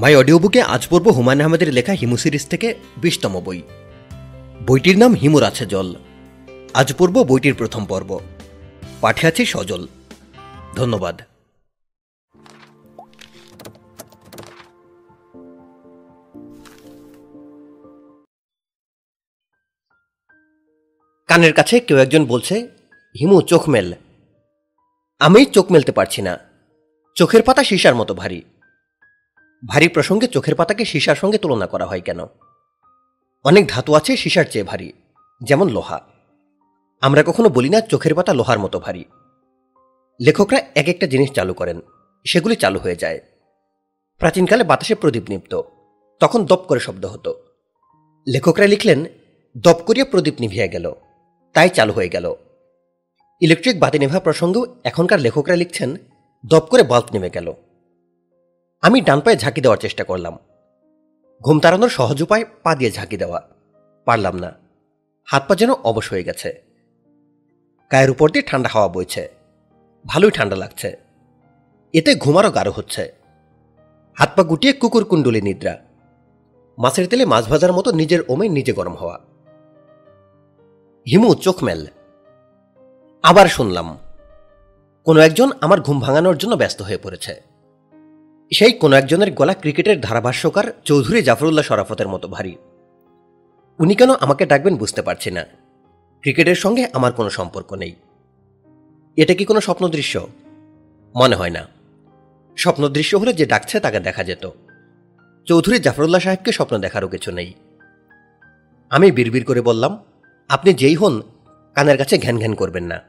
মাই audio বুকে আজ পড়ব হুমায়ুন আহমেদের লেখা হিমু সিরিজ থেকে বিশতম বই। বইটির নাম হিমুর আছে জল। আজ পড়ব বইটির প্রথম পর্ব। পাঠে আছে সজল। ধন্যবাদ। কানের কাছে কেউ একজন বলছে, হিমু, চোখ মেল। আমি চোখ মেলতে পারছি না। চোখের পাতা সীসার মতো ভারী। ভারী প্রসঙ্গে চোখের পাতাকে সীসার সঙ্গে তুলনা করা হয় কেন? অনেক ধাতু আছে সীসার চেয়ে ভারী, যেমন লোহা। আমরা কখনো বলি না চোখের পাতা লোহার মতো ভারী। লেখকরা এক একটা জিনিস চালু করেন, সেগুলি চালু হয়ে যায়। প্রাচীনকালে বাতাসে প্রদীপ নিপ্ত, তখন দপ করে শব্দ হতো। লেখকরা লিখলেন, দপ করিয়া প্রদীপ নিভিয়া গেল, তাই চালু হয়ে গেল। ইলেকট্রিক বাতি নেভা প্রসঙ্গেও এখনকার লেখকরা লিখছেন, দপ করে বাল্ব নেমে গেল। আমি ডান পায়ে ঝাঁকি দেওয়ার চেষ্টা করলাম। ঘুম তাড়ানোর সহজ উপায় পা দিয়ে ঝাঁকি দেওয়া। পারলাম না। হাত পা যেন অবশ হয়ে গেছে। গায়ের উপর দিয়ে ঠান্ডা হাওয়া বইছে। ভালোই ঠান্ডা লাগছে। এতে ঘুমারও গাঢ় হচ্ছে। হাত পা গুটিয়ে কুকুর কুণ্ডলি নিদ্রা। মাছের তেলে মাছ ভাজার মতো নিজের ওমে নিজে গরম হওয়া। হিমু চোখ মেল। আবার শুনলাম। কোনো একজন আমার ঘুম ভাঙানোর জন্য ব্যস্ত হয়ে পড়েছে। সেই কোনো একজনের গলা ক্রিকেটের ধারাভাষ্যকার চৌধুরী জাফরুল্লাহ শরাফতের মতো ভারী। উনি কেন আমাকে ডাকবেন বুঝতে পারছি না। ক্রিকেটের সঙ্গে আমার কোনো সম্পর্ক নেই। এটা কি কোনো স্বপ্ন দৃশ্য? মনে হয় না। স্বপ্ন দৃশ্য হলে যে ডাকছে তাকে দেখা যেত। চৌধুরী জাফরুল্লাহ সাহেবকে স্বপ্ন দেখারও কিছু নেই। আমি বিড়বিড় করে বললাম, আপনি যেই হন, কানের কাছে ঘ্যান ঘ্যান করবেন না।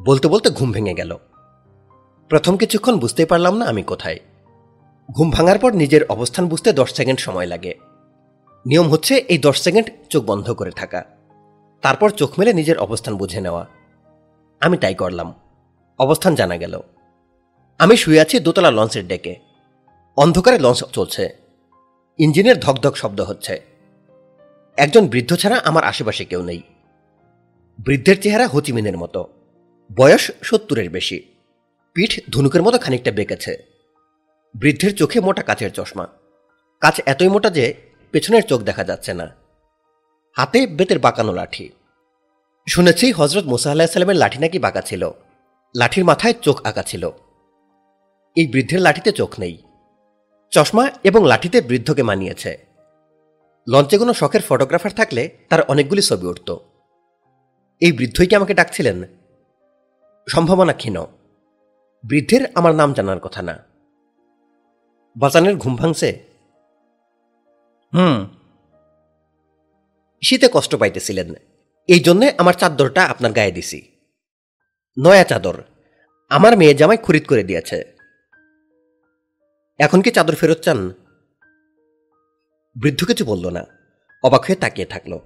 বলতে বলতে ঘুম ভেঙে গেল। প্রথম কিছুক্ষণ বুঝতে পারলাম না আমি কোথায়। ঘুম ভাঙার পর নিজের অবস্থান বুঝতে দশ সেকেন্ড সময় লাগে। নিয়ম হচ্ছে এই দশ সেকেন্ড চোখ বন্ধ করে থাকা। তারপর চোখ মেলে নিজের অবস্থান বুঝে নেওয়া। আমি তাই করলাম। অবস্থান জানা গেল। আমি শুয়ে আছি দোতলা লঞ্চের ডেকে। অন্ধকারে লঞ্চ চলছে। ইঞ্জিনের ধকধক শব্দ হচ্ছে। একজন বৃদ্ধ ছাড়া আমার আশেপাশে কেউ নেই। বৃদ্ধের চেহারা হচিমিনের মতো। বয়স সত্তরের বেশি। পিঠ ধনুকের মতো খানিকটা বেঁকেছে। বৃদ্ধের চোখে মোটা কাচের চশমা। কাচ এতই মোটা যে পেছনের চোখ দেখা যাচ্ছে না। হাতে বেতের বাঁকানো লাঠি। শুনেছি হজরত মুসা লাঠি নাকি বাঁকা ছিল। লাঠির মাথায় চোখ আঁকা ছিল। এই বৃদ্ধের লাঠিতে চোখ নেই। চশমা এবং লাঠিতে বৃদ্ধকে মানিয়েছে। লঞ্চে কোনো শখের ফটোগ্রাফার থাকলে তার অনেকগুলি ছবি উঠত। এই বৃদ্ধই কি আমাকে ডাকছিলেন? সম্ভাবনা ক্ষীণ বৃদ্ধের আমার নাম জানার কথা না। বাজানের ঘুম ভাঙছে। হুম। শীতে কষ্ট পাইতেছিলেন। এই জন্যে আমার চাদরটা আপনার গায়ে দিছি। নয়া চাদর। আমার মেয়ে জামাই খরিদ করে দিয়েছে। এখন কি চাদর ফেরত চান? বৃদ্ধ কিছু বলল না। অবাক হয়ে তাকিয়ে থাকল।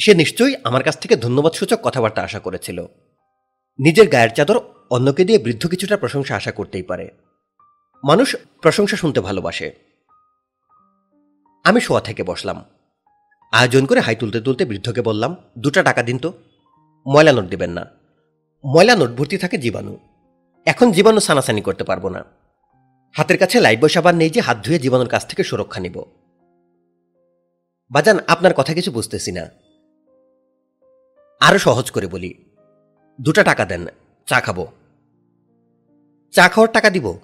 সে নিশ্চয়ই আমার কাছ থেকে ধন্যবাদ সূচক কথাবার্তা আশা করেছিল। নিজের গায়ের চাদর অন্যকে দিয়ে বৃদ্ধ কিছুটা প্রশংসা আশা করতেই পারে। মানুষ প্রশংসা শুনতে ভালোবাসে। আমি শোয়া থেকে বসলাম। আয়োজন করে হাই তুলতে তুলতে বৃদ্ধকে বললাম, দুটা টাকা দিন তো। ময়লা নোট দেবেন না। ময়লা নোট ভর্তি থাকে জীবাণু। এখন জীবাণু সানাসানি করতে পারব না। হাতের কাছে লাইব্য সাবান নেই যে হাত ধুয়ে জীবাণুর কাছ থেকে সুরক্ষা নিব। বাজান, আপনার কথা কিছু বুঝতেছি না। আরও সহজ করে বলি। দুটা টাকা দেন। চা খাব। চা খাওয়ার টাকা দিব?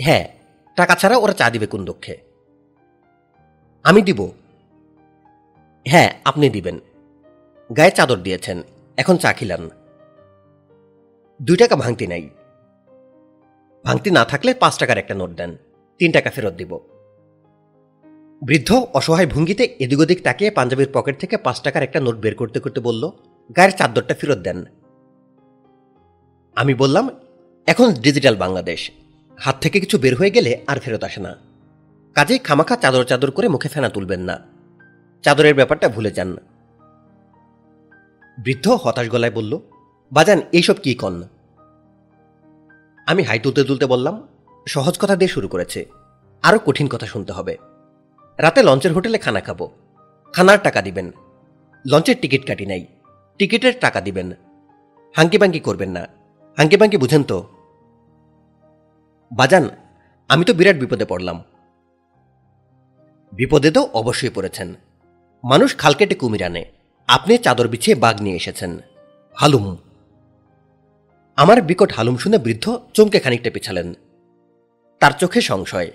হ্যাঁ টাকা ছাড়া ওরা চা দিবে কোন দক্ষে আমি দিব। হ্যাঁ আপনি দিবেন। গায়ে চাদর দিয়েছেন, এখন চা খিলান। দুই টাকা ভাঙতি নাই। ভাঙতি না থাকলে পাঁচ টাকার একটা নোট দেন, তিন টাকা ফেরত দিব। বৃদ্ধ অসহায় ভঙ্গিতে এদিক ওদিক তাকিয়ে পাঞ্জাবির পকেট থেকে পাঁচ টাকার একটা নোট বের করতে করতে বলল, গায়ের চাদরটা ফেরত দেন। আমি বললাম, এখন ডিজিটাল বাংলাদেশ। হাত থেকে কিছু বের হয়ে গেলে আর ফেরত আসে না। কাজেই খামাখা চাদর চাদর করে মুখে ফেনা তুলবেন না। চাদরের ব্যাপারটা ভুলে যান। বৃদ্ধ হতাশ গলায় বলল, বাজান, এইসব কি কন? আমি হাই তুলতে তুলতে বললাম, সহজ কথা দিয়ে শুরু করেছে। আরও কঠিন কথা শুনতে হবে। রাতে লঞ্চের হোটেলে খানা খাব। খানার টাকা দিবেন। লঞ্চের টিকিট কাটি নাই। টিকিটের টাকা দিবেন। হাঙ্কি পাঙ্কি করবেন না। হাঙ্কি পাঙ্কি বুঝেন তো? বাজান, আমি তো বিরাট বিপদে পড়লাম। বিপদে তো অবশ্যই পড়েছেন। মানুষ খাল কেটে কুমির আনে। আপনি চাদর বিছিয়ে বাঘ নিয়ে এসেছেন। হালুম। আমার বিকট হালুম শুনে বৃদ্ধ চমকে খানিকটা পিছালেন। তার চোখে সংশয়।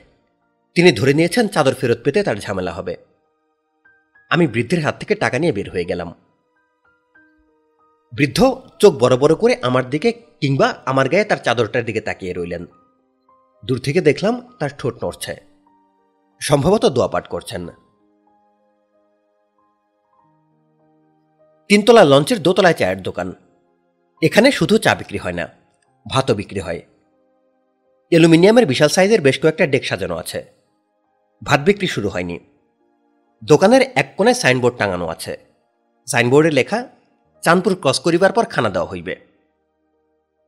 তিনি ধরে নিয়েছেন চাদর ফেরত পেতে তার ঝামেলা হবে। আমি বৃদ্ধের হাত থেকে টাকা নিয়ে বের হয়ে গেলাম। বৃদ্ধ চোখ বড় বড় করে আমার দিকে কিংবা আমার গায়ে তার চাদরটার দিকে তাকিয়ে রইলেন। দূর থেকে দেখলাম তার ঠোঁট নড়ছে। সম্ভবত দোয়া পাঠ করছেন। তিনতলা লঞ্চের দোতলায় চায়ের দোকান। এখানে শুধু চা বিক্রি হয় না, ভাতও বিক্রি হয়। অ্যালুমিনিয়ামের বিশাল সাইজের বেশ কয়েকটা ডেক সাজানো আছে। ভাত বিক্রি শুরু হয়নি। দোকানের এক কোণে সাইনবোর্ড টাঙানো আছে। সাইনবোর্ডে লেখা চাঁদপুর ক্রস করিবার পর খানা দেওয়া হইবে।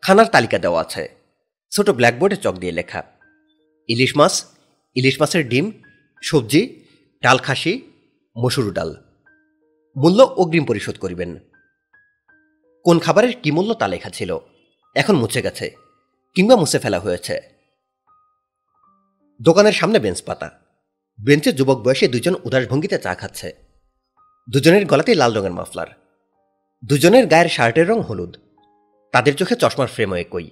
খানার তালিকা দেওয়া আছে। ছোট ব্ল্যাকবোর্ডে চক দিয়ে লেখা, ইলিশ মাছ, ইলিশ মাছের ডিম, সবজি, ডাল খাসি, মসুর ডাল। মূল্য অগ্রিম পরিশোধ করিবেন। কোন খাবারের কি মূল্য তা লেখা ছিল, এখন মুছে গেছে, কিংবা মুছে ফেলা হয়েছে। দোকানের সামনে বেঞ্চ পাতা। বেঞ্চে যুবক বয়সে দুজন উদাস ভঙ্গিতে চা খাচ্ছে। দুজনের গলাতেই লাল রঙের মাফলার। দুজনের গায়ের শার্টের রং হলুদ। তাদের চোখে চশমার ফ্রেমও একই।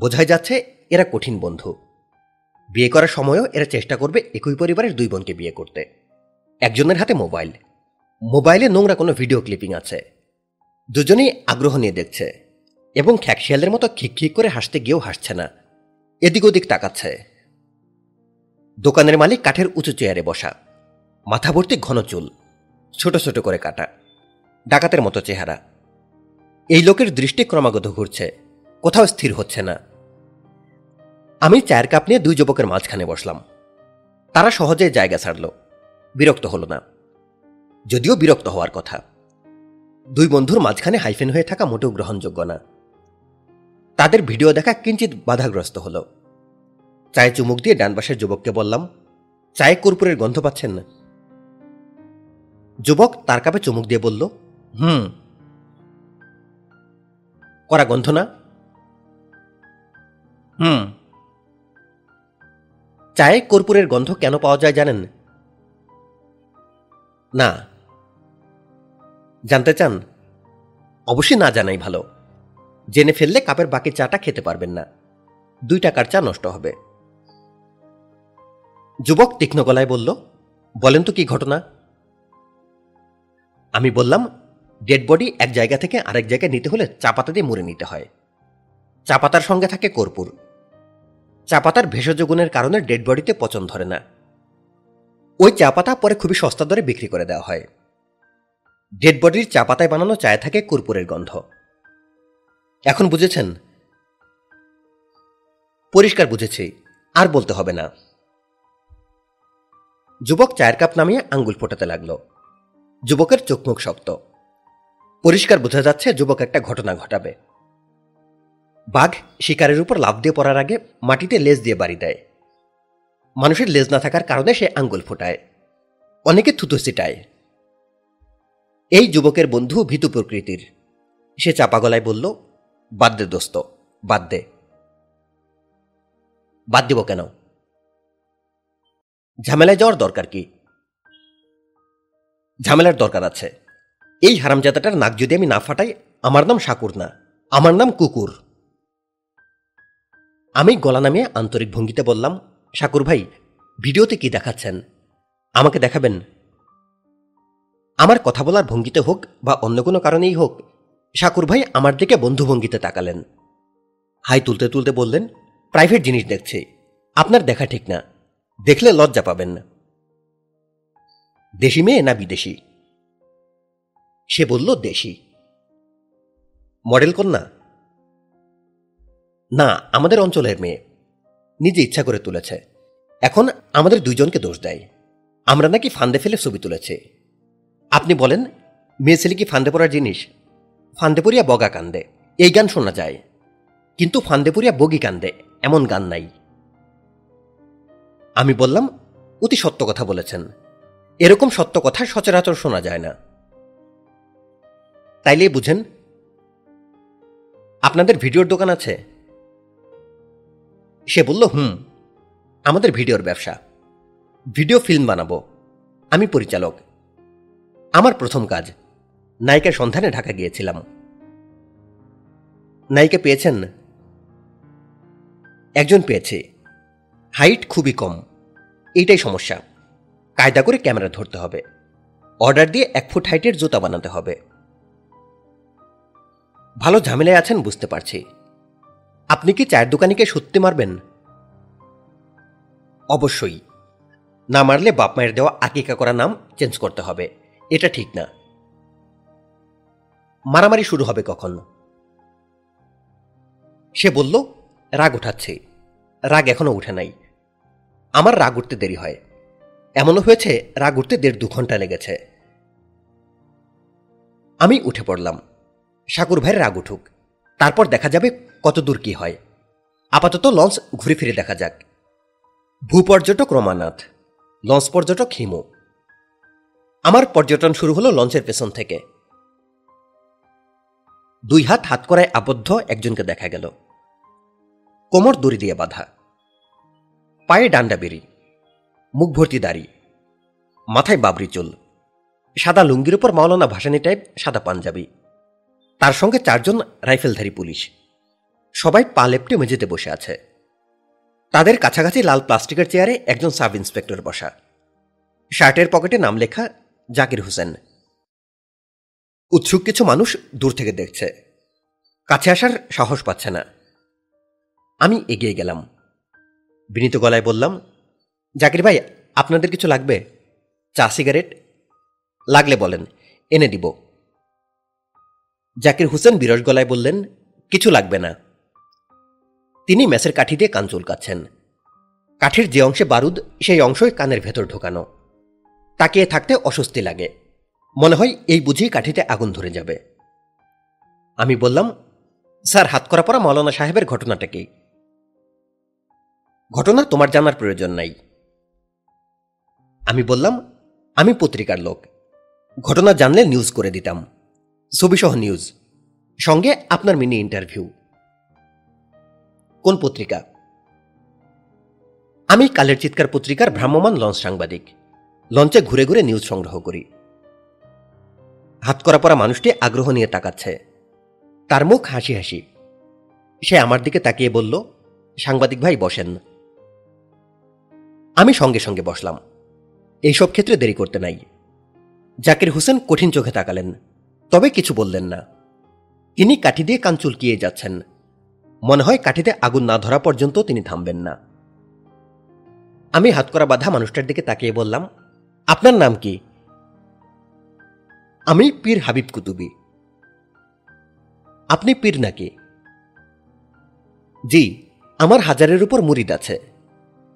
বোঝাই যাচ্ছে, এরা কঠিন বন্ধু। বিয়ে করার সময়ও এরা চেষ্টা করবে একই পরিবারের দুই বোনকে বিয়ে করতে। একজনের হাতে মোবাইল। মোবাইলে নোংরা কোনো ভিডিও ক্লিপিং আছে। দুজনেই আগ্রহ নিয়ে দেখছে এবং খ্যাকশিয়ালের মতো খিক খিক করে হাসতে গিয়েও হাসছে না। এদিক ওদিক তাকাচ্ছে। দোকানের মালিক কাঠের উঁচু চেয়ারে বসা। মাথা ভর্তি ঘন চুল। ছোট ছোট করে কাটা। ডাকাতের মতো চেহারা। এই লোকের দৃষ্টি ক্রমাগত ঘুরছে, কোথাও স্থির হচ্ছে না। আমি চায়ের কাপ নিয়ে দুই যুবকের মাঝখানে বসলাম। তারা সহজে জায়গা ছাড়ল। বিরক্ত হল না। যদিও বিরক্ত হওয়ার কথা। দুই বন্ধুর মাঝখানে হাইফেন হয়ে থাকা মোটেও গ্রহণযোগ্য না। তাদের ভিডিও দেখা কিঞ্চিত বাধাগ্রস্ত হল। চায়ে চুমুক দিয়ে ডান পাশের যুবককে বললাম, চায়ে কর্পূরের গন্ধ পাচ্ছেন না? যুবক তার কাপে চুমুক দিয়ে বলল হুম। করা গন্ধ না? হুম। চায়ে কর্পূরের গন্ধ কেন পাওয়া যায় জানেন? না। জানতে চান? অবশ্যই না জানাই ভালো। জেনে ফেললে কাপের বাকি চাটা খেতে পারবেন না। দুই টাকার চা নষ্ট হবে। যুবক তীক্ষ্ণ গলায় বলল, বলেন তো কি ঘটনা? আমি বললাম ডেড বডি এক জায়গা থেকে আরেক জায়গায় নিতে হলে চা পাতা দিয়ে মুড়ে নিতে হয়। চা পাতার সঙ্গে থাকে কর্পূর। চা পাতার ভেষজ গুণের কারণে ডেড বডিতে পচন ধরে না। ওই চা পাতা পরে খুবই সস্তা দরে বিক্রি করে দেওয়া হয়। ডেড বডির চা পাতায় বানানো চায়ে থাকে কর্পূরের গন্ধ। এখন বুঝেছেন? পরিষ্কার বুঝেছি, আর বলতে হবে না। যুবক চায়ের কাপ নামিয়ে আঙ্গুল ফোটাতে লাগল। যুবকের চোখমুখ শক্ত। পরিষ্কার বোঝা যাচ্ছে যুবক একটা ঘটনা ঘটাবে। বাঘ শিকারের উপর লাভ দিয়ে পড়ার আগে মাটিতে লেজ দিয়ে বাড়ি দেয়। মানুষের লেজ না থাকার কারণে সে আঙ্গুল ফোটায়। অনেকে থুতু ছিটায়। এই যুবকের বন্ধু ভীতু প্রকৃতির। সে চাপা গলায় বলল, বাদ দে দোস্ত, বাদ দে। বাদ দিব কেন? ঝামেলায় যাওয়ার দরকার কি? ঝামেলার দরকার আছে। এই হারামজাদাটার নাক যদি আমি না ফাটাই, আমার নাম শাকুর না, আমার নাম কুকুর। আমি গলা নামিয়ে আন্তরিক ভঙ্গিতে বললাম, শাকুর ভাই, ভিডিওতে কি দেখাচ্ছেন? আমাকে দেখাবেন। আমার কথা বলার ভঙ্গিতে হোক বা অন্য কোনো কারণেই হোক, শাকুর ভাই আমার দিকে বন্ধু ভঙ্গিতে তাকালেন। হাই তুলতে তুলতে বললেন, প্রাইভেট জিনিস দেখছি, আপনার দেখা ঠিক না, দেখলে লজ্জা পাবেন। না দেশি মেয়ে না বিদেশি? সে বলল, দেশি। মডেল কন্যা? না, আমাদের অঞ্চলের মেয়ে। নিজে ইচ্ছা করে তুলেছে। এখন আমাদের দুইজনকে দোষ দেয়। আমরা নাকি ফান্দে ফেলে ছবি তুলেছে। আপনি বলেন, মেয়ে ছেলে কি ফান্দে পড়ার জিনিস? ফান্দে পড়িয়া বগা কান্দে। এই গান শোনা যায়। কিন্তু ফান্দে পড়িয়া বগি কান্দে। এমন গান নাই। আমি বললাম, অতি সত্য কথা বলেছেন। এরকম সত্য কথা সচরাচর শোনা যায় না। তাইলে বুঝেন, আপনাদের ভিডিওর দোকান আছে। সে বলল, হুম, আমাদের ভিডিওর ব্যবসা। ভিডিও ফিল্ম বানাবো। আমি পরিচালক। আমার প্রথম কাজ নায়িকার সন্ধানে ঢাকা গিয়েছিলাম। নায়িকা পেয়েছেন? একজন পেয়েছে। হাইট খুবই কম। এইটাই সমস্যা। কায়দা করে ক্যামেরা ধরতে হবে। অর্ডার দিয়ে এক ফুট হাইটের জুতা বানাতে হবে। ভালো ঝামেলায় আছেন বুঝতে পারছি। আপনি কি চায়ের দোকানিকে সত্যি মারবেন? অবশ্যই। না মারলে বাপ মায়ের দেওয়া আকিকা করা নাম চেঞ্জ করতে হবে। এটা ঠিক না। মারামারি শুরু হবে কখন? সে বলল, রাগ উঠাচ্ছে। রাগ এখনও উঠে নাই। আমার রাগ উঠতে দেরি হয়। এমনও হয়েছে, রাগ উঠতে দেড় দু ঘণ্টা লেগেছে। আমি উঠে পড়লাম। সাকুর ভাইয়ের রাগ উঠুক। তারপর দেখা যাবে কত দূর কি হয়। আপাতত লঞ্চ ঘুরে ফিরে দেখা যাক। ভূপর্যটক রমানাথ, লঞ্চ পর্যটক হিমু। আমার পর্যটন শুরু হলো লঞ্চের পেছন থেকে। দুই হাত হাত করায় আবদ্ধ একজনকে দেখা গেল। কোমর দড়ি দিয়ে বাঁধা। পায়ে ডান্ডা বেরি মুখ ভর্তি দাড়ি। মাথায় বাবরি চুল। সাদা লুঙ্গির উপর মাওলানা ভাসানি টাইপ সাদা পাঞ্জাবি। তার সঙ্গে চারজন রাইফেলধারী পুলিশ। সবাই পা লেপটে মেঝেতে বসে আছে। তাদের কাছাকাছি লাল প্লাস্টিকের চেয়ারে একজন সাব ইন্সপেক্টর বসা। শার্টের পকেটে নাম লেখা জাকির হোসেন। উৎসুক কিছু মানুষ দূর থেকে দেখছে। কাছে আসার সাহস পাচ্ছে না। আমি এগিয়ে গেলাম। বিনীত গলায় বললাম, জাকির ভাই, আপনাদের কিছু লাগবে? চা, সিগারেট? লাগলে বলেন, এনে দিব। জাকির হোসেন বিরস গলায় বললেন, কিছু লাগবে না। তিনি মেসের কাঠি দিয়ে কান চুলকাচ্ছেন। কাঠের যে অংশে বারুদ, সেই অংশই কানের ভেতর ঢোকানো। তাকিয়ে থাকতে অস্বস্তি লাগে। মনে হয় এই বুঝেই কাঠিতে আগুন ধরে যাবে। আমি বললাম, স্যার, হাত করা পড়া মৌলানা সাহেবের ঘটনাটা কি? ঘটনা তোমার জানার প্রয়োজন নাই। আমি বললাম, আমি পত্রিকার লোক। ঘটনা জানলে নিউজ করে দিতাম। ছবিসহ নিউজ। সঙ্গে আপনার মিনি ইন্টারভিউ। কোন পত্রিকা? আমি কালের চিৎকার পত্রিকার ভ্রাম্যমান লঞ্চ সাংবাদিক। লঞ্চে ঘুরে ঘুরে নিউজ সংগ্রহ করি। হাত করা পরা মানুষটি আগ্রহ নিয়ে তাকাচ্ছে। তার মুখ হাসি হাসি। সে আমার দিকে তাকিয়ে বলল, সাংবাদিক ভাই, বসেন। আমি সঙ্গে সঙ্গে বসলাম। এইসব ক্ষেত্রে দেরি করতে নাই। জাকির হোসেন কঠিন চোখে তাকালেন। তবে কিছু বললেন না। তিনি কাঠি দিয়ে কান চুলকিয়ে যাচ্ছেন। মনে হয় কাঠিতে আগুন না ধরা পর্যন্ত তিনি থামবেন না। আমি হাত করা বাধা মানুষটার দিকে তাকিয়ে বললাম, আপনার নাম কি? আমি পীর হাবিব কুতুবি। আপনি পীর নাকি? জি, আমার হাজারের উপর মুরিদ আছে।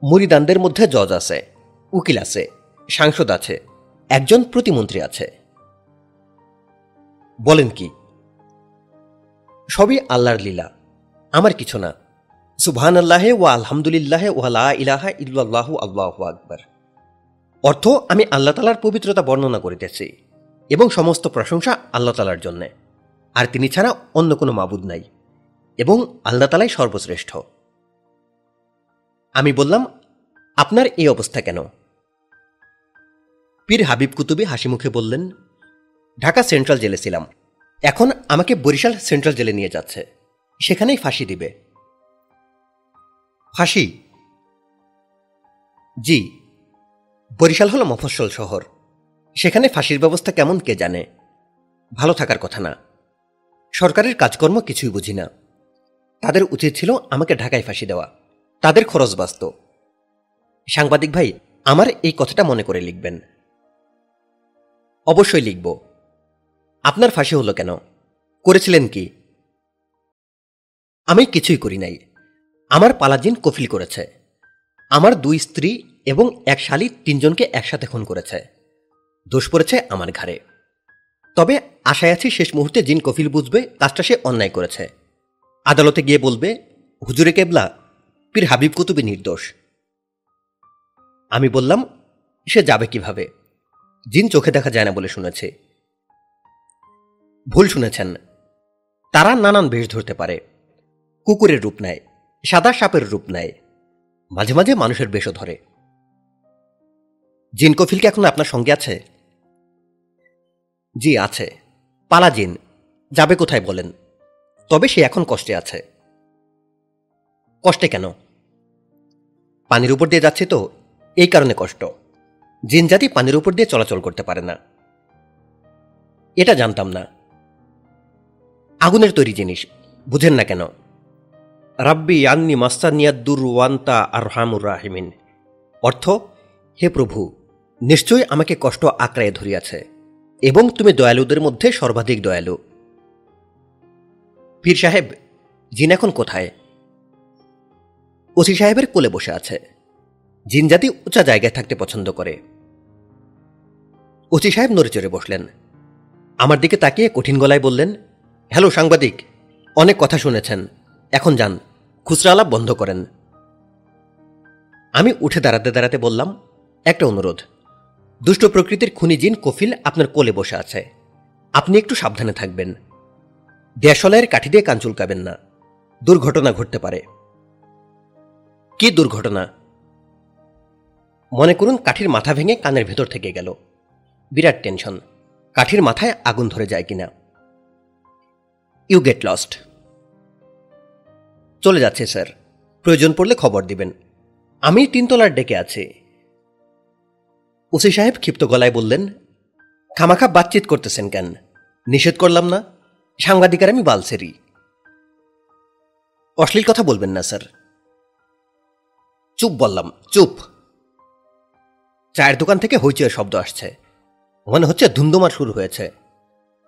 মুরিদানদের মধ্যে জজ আছে, উকিল আছে, সাংসদ আছে, একজন প্রতিমন্ত্রী আছে। বলেন কি? সবই আল্লাহর লীলা, আমার কিছু না। সুবহান আল্লাহে ওয়া আলহামদুলিল্লাহে ওয়া লা ইলাহা ইল্লাল্লাহু আল্লাহু আকবর। অর্থ, আমি আল্লাহ তালার পবিত্রতা বর্ণনা করিতেছি এবং সমস্ত প্রশংসা আল্লাহ তালার জন্যে। আর তিনি ছাড়া অন্য কোনো মাবুদ নাই এবং আল্লাহ তালাই সর্বশ্রেষ্ঠ। আমি বললাম, আপনার এই অবস্থা কেন? পীর হাবিব কুতুবি হাসি মুখে বললেন ঢাকা সেন্ট্রাল জেলে ছিলাম। এখন আমাকে বরিশাল সেন্ট্রাল জেলে নিয়ে যাচ্ছে। সেখানেই ফাঁসি দিবে। ফাঁসি? জি। বরিশাল হলো মফস্বল শহর। সেখানে ফাঁসির ব্যবস্থা কেমন কে জানে? ভালো থাকার কথা না। সরকারের কাজকর্ম কিছুই বুঝি না। তাদের উচিত ছিল আমাকে ঢাকায় ফাঁসি দেওয়া। তাদের খরচ বাস্ত সাংবাদিক ভাই, আমার এই কথাটা মনে করে লিখবেন। অবশ্যই লিখব। আপনার ফাঁসি হলো কেন? করেছিলেন কি? আমি কিছুই করি নাই। আমার পালাজিন কফিল করেছে। আমার দুই স্ত্রী এবং এক শালী তিনজনকে একসাথে খুন করেছে। দোষ পড়েছে আমার ঘাড়ে। তবে আশায় আছি শেষ মুহূর্তে জিন কফিল বুঝবে, কাজটা সে অন্যায় করেছে। আদালতে গিয়ে বলবে, হুজুরে কেবলা, পীর হাবিব কুতুবি নির্দোষ। আমি বললাম, সে যাবে কীভাবে? জিন চোখে দেখা যায় না বলে শুনেছে। ভুল শুনেছেন। তারা নানান বেশ ধরতে পারে। কুকুরের রূপ নেয়, সাদা সাপের রূপ নেয়, মাঝে মাঝে মানুষের বেশও ধরে। জিন কফিল কি এখন আপনার সঙ্গে আছে? জি, আছে। পালা জিন, যাবে কোথায় বলেন? তবে সে এখন কষ্টে আছে। কষ্টে কেন? পানির উপর দিয়ে যাচ্ছে তো, এই কারণে কষ্ট। জিন জাতি পানির উপর দিয়ে চলাচল করতে পারে না। এটা জানতাম না। আগুনের তৈরি জিনিস, বুঝেন না কেন? রাব্বি আন্নি মাস্তানিয়াদ্দুর ওয়ান্তা আর হামুর রাহিমিন। অর্থ, হে প্রভু, নিশ্চয়ই আমাকে কষ্ট আঁকড়ায় ধরিয়াছে, এবং তুমি দয়ালুদের মধ্যে সর্বাধিক দয়ালু। পীর সাহেব, জিন এখন কোথায়? ওসি সাহেবের কোলে বসে আছে। জিন জাতি উঁচা জায়গায় থাকতে পছন্দ করে। ওসি সাহেব নড়ে চড়ে বসলেন। আমার দিকে তাকিয়ে কঠিন গলায় বললেন হ্যালো সাংবাদিক, অনেক কথা শুনেছেন। এখন যান খুচরা আলাপ বন্ধ করেন। আমি উঠে দাঁড়াতে দাঁড়াতে বললাম, একটা অনুরোধ। দুষ্ট প্রকৃতির খুনি জিন কফিল আপনার কোলে বসে আছে। আপনি একটু সাবধানে থাকবেন। দেশলাইয়ের কাঠি দিয়ে কান চুলকাবেন না। দুর্ঘটনা ঘটতে পারে। কি দুর্ঘটনা? মনে করুন কাঠির মাথা ভেঙে কানের ভেতর থেকে গেল। বিরাট টেনশন। কাঠির মাথায় আগুন ধরে যায় কিনা। ইউ গেট লস্ট চলে যাচ্ছে, স্যার। প্রয়োজন পড়লে খবর দিবেন। আমি তিনতলার ডেকে আছি। ওসি সাহেব ক্ষিপ্ত গলায় বললেন, খামাখা বাতচিত করতেছেন কেন? নিষেধ করলাম না। সাংবাদিকার আমি বালসেরি অশ্লীল কথা বলবেন না, স্যার। চুপ বললাম, চুপ। চায়ের দোকান থেকে হইচয়ের শব্দ আসছে। মনে হচ্ছে ধুমধুমার শুরু হয়েছে।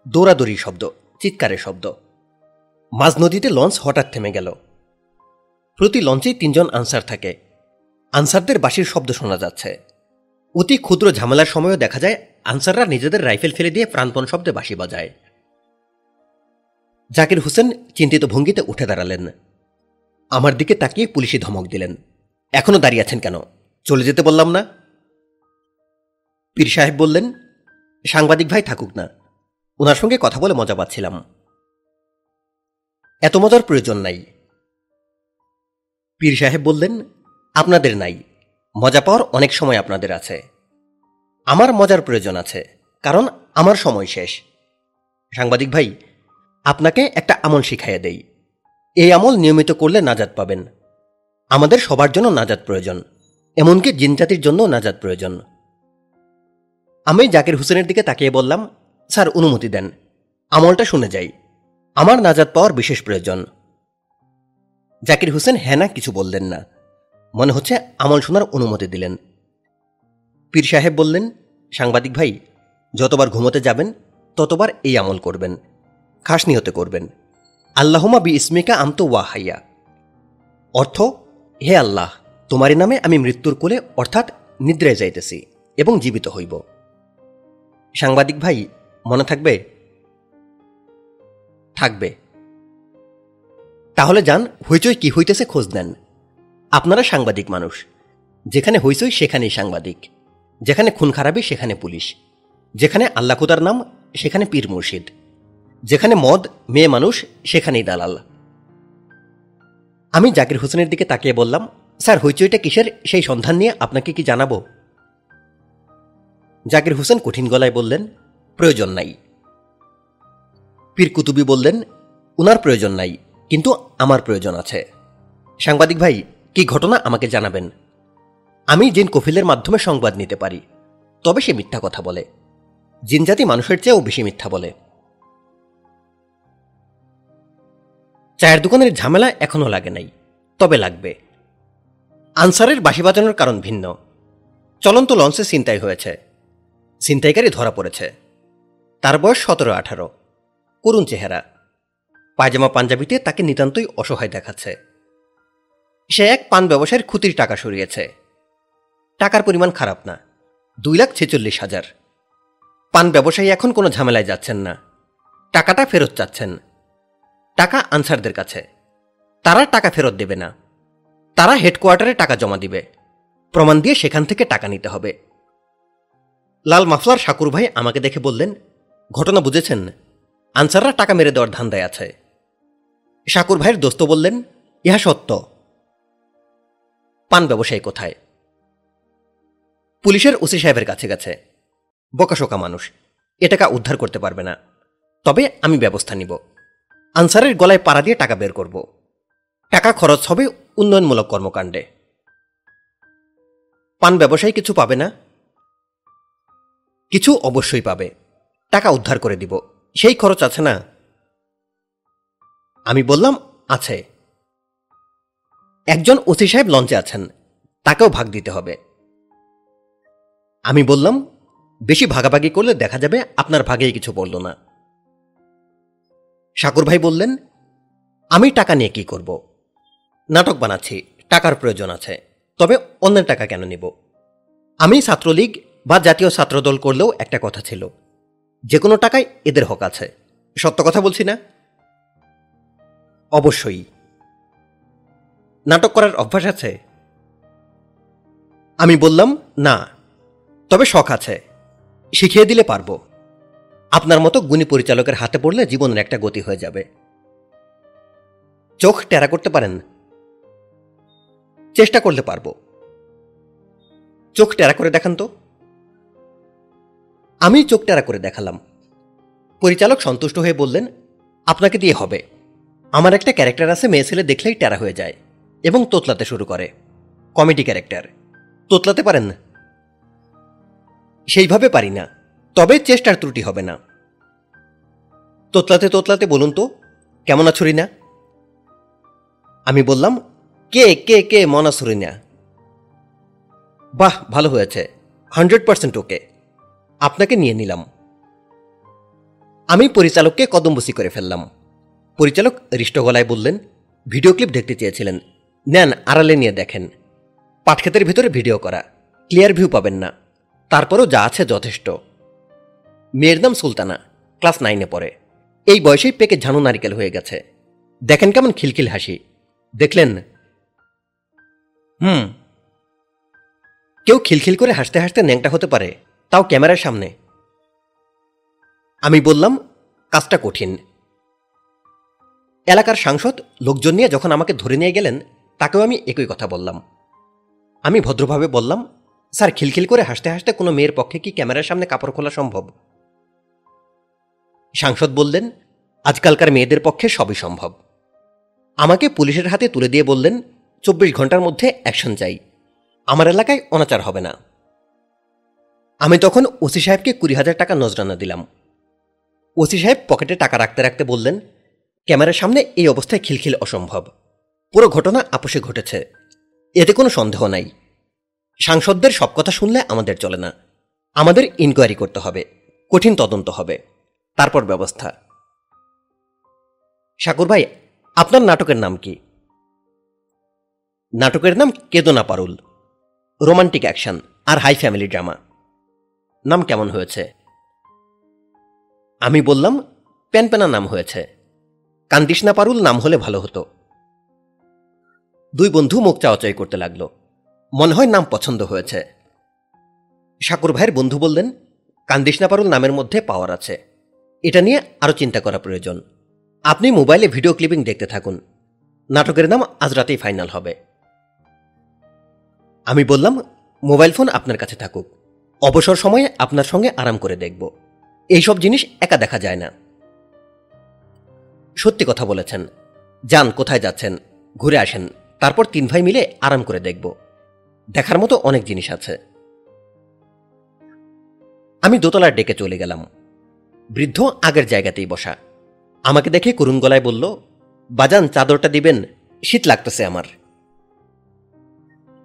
দৌড়াদৌড়ি শব্দ, চিৎকারের শব্দ। মাঝ নদীতে লঞ্চ হঠাৎ থেমে গেল। প্রতি লঞ্চেই তিনজন আনসার থাকে। আনসারদের বাঁশির শব্দ শোনা যাচ্ছে। অতি ক্ষুদ্র ঝামেলার সময়ও দেখা যায়, আনসাররা নিজেদের রাইফেল ফেলে দিয়ে প্রাণপণ শব্দে বাঁশি বাজায়। জাকির হোসেন চিন্তিত ভঙ্গিতে উঠে দাঁড়ালেন। আমার দিকে তাকিয়ে পুলিশি ধমক দিলেন। এখনও দাঁড়িয়ে আছেন কেন? চলে যেতে বললাম না? পীর সাহেব বললেন, সাংবাদিক ভাই থাকুক না। ওনার সঙ্গে কথা বলে মজা পাচ্ছিলাম। এত মজার প্রয়োজন নাই। পীর সাহেব বললেন, আপনাদের নাই। মজা পাওয়ার অনেক সময় আপনাদের আছে। আমার মজার প্রয়োজন আছে, কারণ আমার সময় শেষ। সাংবাদিক ভাই, আপনাকে একটা আমল শিখাইয়া দেই। এই আমল নিয়মিত করলে নাজাদ পাবেন। আমাদের সবার জন্য নাজাদ প্রয়োজন, এমনকি জিনজাতির জন্য নাজাদ প্রয়োজন। আমি জাকির হোসেনের দিকে তাকিয়ে বললাম, স্যার, অনুমতি দেন। আমলটা শুনে যাই। আমার নাজাদ পাওয়ার বিশেষ প্রয়োজন। জাকির হোসেন হেনা কিছু বললেন না। মনে হচ্ছে আমল শোনার অনুমতি দিলেন। পীর সাহেব বললেন, সাংবাদিক ভাই, যতবার ঘুমোতে যাবেন, ততবার এই আমল করবেন। খাস নিহতে করবেন। আল্লাহমা বি ইসমিকা আমতো ওয়াহাইয়া। অর্থ, হে আল্লাহ, তোমারই নামে আমি মৃত্যুর কোলে অর্থাৎ নিদ্রায় যাইতেছি এবং জীবিত হইব। সাংবাদিক ভাই, মনে থাকবে থাকবে। তাহলে যান, হইচই কি হইতেছে খোঁজ নেন। আপনারা সাংবাদিক মানুষ। যেখানে হইচই, সেখানেই সাংবাদিক। যেখানে খুন খারাপি, সেখানে পুলিশ। যেখানে আল্লাহ খুদার নাম, সেখানে পীর মুর্শিদ। যেখানে মদ, মেয়ে মানুষ, সেখানেই দালাল। আমি জাকির হোসেনের দিকে তাকিয়ে বললাম, স্যার, হইচইটা কিসের? সেই সন্ধান নিয়ে আপনাকে কি জানাব? জাকির হোসেন কঠিন গলায় বললেন, প্রয়োজন নাই। পীর কুতুবি বললেন, উনার প্রয়োজন নাই, কিন্তু আমার প্রয়োজন আছে। সাংবাদিক ভাই, কি ঘটনা আমাকে জানাবেন? আমি জিন কফিলের মাধ্যমে সংবাদ নিতে পারি, তবে সে মিথ্যা কথা বলে। জিনজাতি মানুষের চেয়েও বেশি মিথ্যা বলে। চায়ের দোকানের ঝামেলা এখনও লাগে নাই, তবে লাগবে। আনসারের বাঁশি বাজানোর কারণ ভিন্ন। চলন্ত লঞ্চে ছিনতাই হয়েছে। ছিনতাইকারী ধরা পড়েছে। তার বয়স সতেরো আঠারো। করুণ চেহারা। পায়জামা পাঞ্জাবিতে তাকে নিতান্তই অসহায় দেখাচ্ছে। সে এক পান ব্যবসায়ের ক্ষতির টাকা সরিয়েছে। টাকার পরিমাণ খারাপ না, দুই লাখ ছেচল্লিশ হাজার। পান ব্যবসায়ী এখন কোনো ঝামেলায় যাচ্ছেন না। টাকাটা ফেরত চাচ্ছেন। টাকা আনসারদের কাছে। তারা টাকা ফেরত দেবে না। তারা হেডকোয়ার্টারে টাকা জমা দিবে। প্রমাণ দিয়ে সেখান থেকে টাকা নিতে হবে। লাল মাফলার শাকুর ভাই আমাকে দেখে বললেন, ঘটনা বুঝেছেন? আনসাররা টাকা মেরে দেওয়ার ধান্দায় আছে। শাকুর ভাইয়ের দোস্ত বললেন, ইহা সত্য। পান ব্যবসায়ী কোথায়? পুলিশের ওসি সাহেবের কাছে গেছে। বোকাশোকা মানুষ, এ টাকা উদ্ধার করতে পারবে না। তবে আমি ব্যবস্থা নিব। আনসারের গলায় পাড়া দিয়ে টাকা বের করব। টাকা খরচ হবে উন্নয়নমূলক কর্মকাণ্ডে। পান ব্যবসায়ী কিছু পাবে না? কিছু অবশ্যই পাবে। টাকা উদ্ধার করে দিব। সেই খরচ আছে না? আমি বললাম, আছে। একজন ওসি সাহেব লঞ্চে আছেন, তাকেও ভাগ দিতে হবে। আমি বললাম, বেশি ভাগাভাগি করলে দেখা যাবে আপনার ভাগেই কিছু পড়ল না। শাকুর ভাই বললেন, আমি টাকা নিয়ে কি করব? নাটক বানাচ্ছি, টাকার প্রয়োজন আছে, তবে অন্যের টাকা কেন নিব? আমি ছাত্রলীগ বা জাতীয় ছাত্রদল করলেও একটা কথা ছিল। যে কোনো টাকায় এদের হক আছে। সত্য কথা বলছি না? অবশ্যই। নাটক করার অভ্যাস আছে? আমি বললাম, না। তবে শখ আছে। শিখিয়ে দিলে পারব। আপনার মতো গুণী পরিচালকের হাতে পড়লে জীবনের একটা গতি হয়ে যাবে। চোখ টেরা করতে পারেন। চেষ্টা করলে পারব। চোখ টেরা করে দেখান তো। আমি চোখ টেরা করে দেখালাম। পরিচালক সন্তুষ্ট হয়ে বললেন, আপনাকে দিয়ে হবে। আমার একটা ক্যারেক্টার আছে, মেয়ে ছেলে দেখলেই টেরা হয়ে যায় এবং তোতলাতে শুরু করে। Comedy character. তোতলাতে পারেন না? সেইভাবে পারি না। তবে চেষ্টার ত্রুটি হবে না। তোতলাতে তোতলাতে বলুন তো, কেমন আছো রিনা? আমি বললাম, কে কে কে মনা সরিনা বাহ, ভালো হয়েছে। Hundred percent okay. আপনাকে নিয়ে নিলাম। আমি পরিচালককে কদমবসি করে ফেললাম। পরিচালক হৃষ্ট গলায় বললেন, ভিডিও ক্লিপ দেখতে চেয়েছিলেন। নেন, আড়ালে নিয়ে দেখেন। পাটক্ষেতের ভিতরে ভিডিও করা। ক্লিয়ার ভিউ পাবেন না। তারপরও যা আছে যথেষ্ট। মেয়ের নাম সুলতানা। ক্লাস নাইনে পড়ে। এই বয়সেই পেকে ঝানু নারিকেল হয়ে গেছে। দেখেন কেমন খিলখিল হাসি। দেখলেন, হুম, কেউ খিলখিল করে হাসতে হাসতে ন্যাংটা হতে পারে। তাও ক্যামেরার সামনে। আমি বললাম, কাজটা কঠিন। এলাকার সাংসদ লোকজন নিয়ে যখন আমাকে ধরে নিয়ে গেলেন, তাকেও আমি একই কথা বললাম। আমি ভদ্রভাবে বললাম, স্যার, খিলখিল করে হাসতে হাসতে কোনো মেয়ের পক্ষে কি ক্যামেরার সামনে কাপড় খোলা সম্ভব? সাংসদ বললেন, আজকালকার মেয়েদের পক্ষে সবই সম্ভব। আমাকে পুলিশের হাতে তুলে দিয়ে বললেন, চব্বিশ ঘণ্টার মধ্যে অ্যাকশন চাই। আমার এলাকায় অনাচার হবে না। আমি তখন ওসি সাহেবকে কুড়ি হাজার টাকা নজরানা দিলাম। ওসি সাহেব পকেটে টাকা রাখতে রাখতে বললেন, ক্যামেরার সামনে এই অবস্থায় খিলখিল অসম্ভব। পুরো ঘটনা আপোষে ঘটেছে। এতে কোনো সন্দেহ নাই। সাংসদদের সব কথা শুনলে আমাদের চলে না। আমাদের ইনকোয়ারি করতে হবে। কঠিন তদন্ত হবে। তারপর ব্যবস্থা। শাকুর ভাই, আপনার নাটকের নাম কি? নাটকের নাম কেদনা পারুল। রোমান্টিক অ্যাকশন আর হাই ফ্যামিলি ড্রামা। নাম কেমন হয়েছে? আমি বললাম, প্যানপেনা নাম হয়েছে। কান্দিসনা পারুল নাম হলে ভালো হতো। দুই বন্ধু মুখ চাওয়াচাই করতে লাগল। মনে হয় নাম পছন্দ হয়েছে। শাকুর ভাইয়ের বন্ধু বললেন কান্দিসনা পারুল নামের মধ্যে পাওয়ার আছে। এটা নিয়ে আরও চিন্তা করা প্রয়োজন। আপনি মোবাইলে ভিডিও ক্লিপিং দেখতে থাকুন। নাটকের নাম আজ রাতেই ফাইনাল হবে। আমি বললাম, মোবাইল ফোন আপনার কাছে থাকুক। অবসর সময়ে আপনার সঙ্গে আরাম করে দেখব। এইসব জিনিস একা দেখা যায় না। সত্যি কথা বলেছেন। যান, কোথায় যাচ্ছেন? ঘুরে আসেন। তারপর তিন ভাই মিলে আরাম করে দেখব। দেখার মতো অনেক জিনিস আছে। আমি দোতলার ডেকে চলে গেলাম। বৃদ্ধ আগের জায়গাতেই বসা। আমাকে দেখে করুণ গলায় বলল, বাজান, চাদরটা দিবেন? শীত লাগতেছে আমার।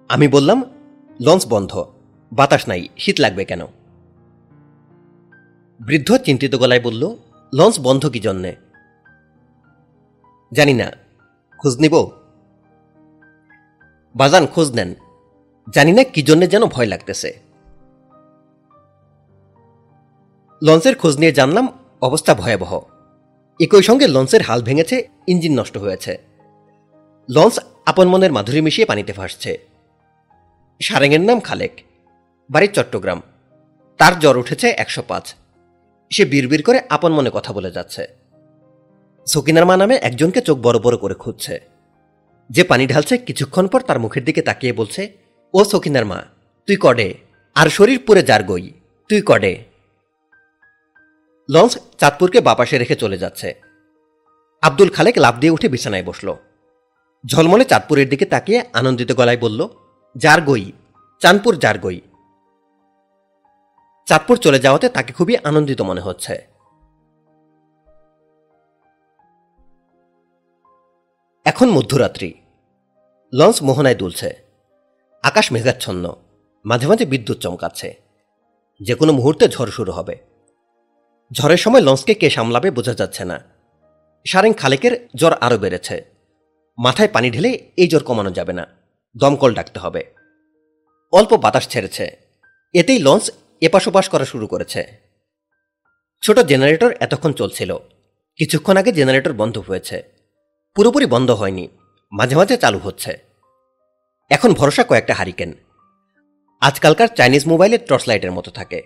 আমি বললাম, লঞ্চ বন্ধ। বাতাস নাই, শীত লাগবে কেন? বৃদ্ধ চিন্তিত গলায় বলল, লঞ্চ বন্ধ কি জন্যে? জানি না, খোঁজ নিব? বাজান, খোঁজ নেন। জানি না কি জন্যে যেন ভয় লাগতেছে। লঞ্চের খোঁজ নিয়ে জানলাম, অবস্থা ভয়াবহ। একই সঙ্গে লঞ্চের হাল ভেঙেছে, ইঞ্জিন নষ্ট হয়েছে। লঞ্চ আপন মনের মাধুরী মিশিয়ে পানিতে ভাসছে। সারেঙের নাম খালেক। বাড়ির চট্টগ্রাম। তার জ্বর উঠেছে একশো পাঁচ। সে বিড়বিড় করে আপন মনে কথা বলে যাচ্ছে। সকিনার মা নামে একজনকে চোখ বড় বড় করে খুঁজছে। যে পানি ঢালছে কিছুক্ষণ পর তার মুখের দিকে তাকিয়ে বলছে, ও সকিনার মা, তুই কডে? আর শরীর পুরে যার গই তুই কডে? লঞ্চ চাঁদপুরকে বাপাসে রেখে চলে যাচ্ছে। আব্দুল খালেক লাভ দিয়ে উঠে বিছানায় বসল। ঝলমলে চাঁদপুরের দিকে তাকিয়ে আনন্দিত গলায় বলল যার গই চাঁদপুর যার গই চাঁদপুর চলে যাওয়াতে তাকে খুবই আনন্দিত মনে হচ্ছে। এখন মধ্যরাত্রি। লঞ্চ মোহনায় দুলছে। আকাশ মেঘাচ্ছন্ন। মাঝে মাঝে বিদ্যুৎ চমকাচ্ছে। যে কোনো মুহূর্তে ঝড় শুরু হবে। ঝড়ের সময় লঞ্চকে কে সামলাবে বোঝা যাচ্ছে না। সারেং খালেকের জ্বর আরও বেড়েছে। মাথায় পানি ঢেলে এই জ্বর কমানো যাবে না। দমকল ডাকতে হবে। অল্প বাতাস ছেড়েছে। এতেই লঞ্চ এপাশ ওপাশ করা শুরু করেছে। ছোট জেনারেটর এতক্ষণ চলছিল। কিছুক্ষণ আগে জেনারেটর বন্ধ হয়েছে। পুরোপুরি বন্ধ হয়নি। মাঝে মাঝে চালু হচ্ছে। এখন ভরসা কয়েকটা হারিকেন। আজকালকার চাইনিজ মোবাইলের টর্চ লাইটের মতো থাকে।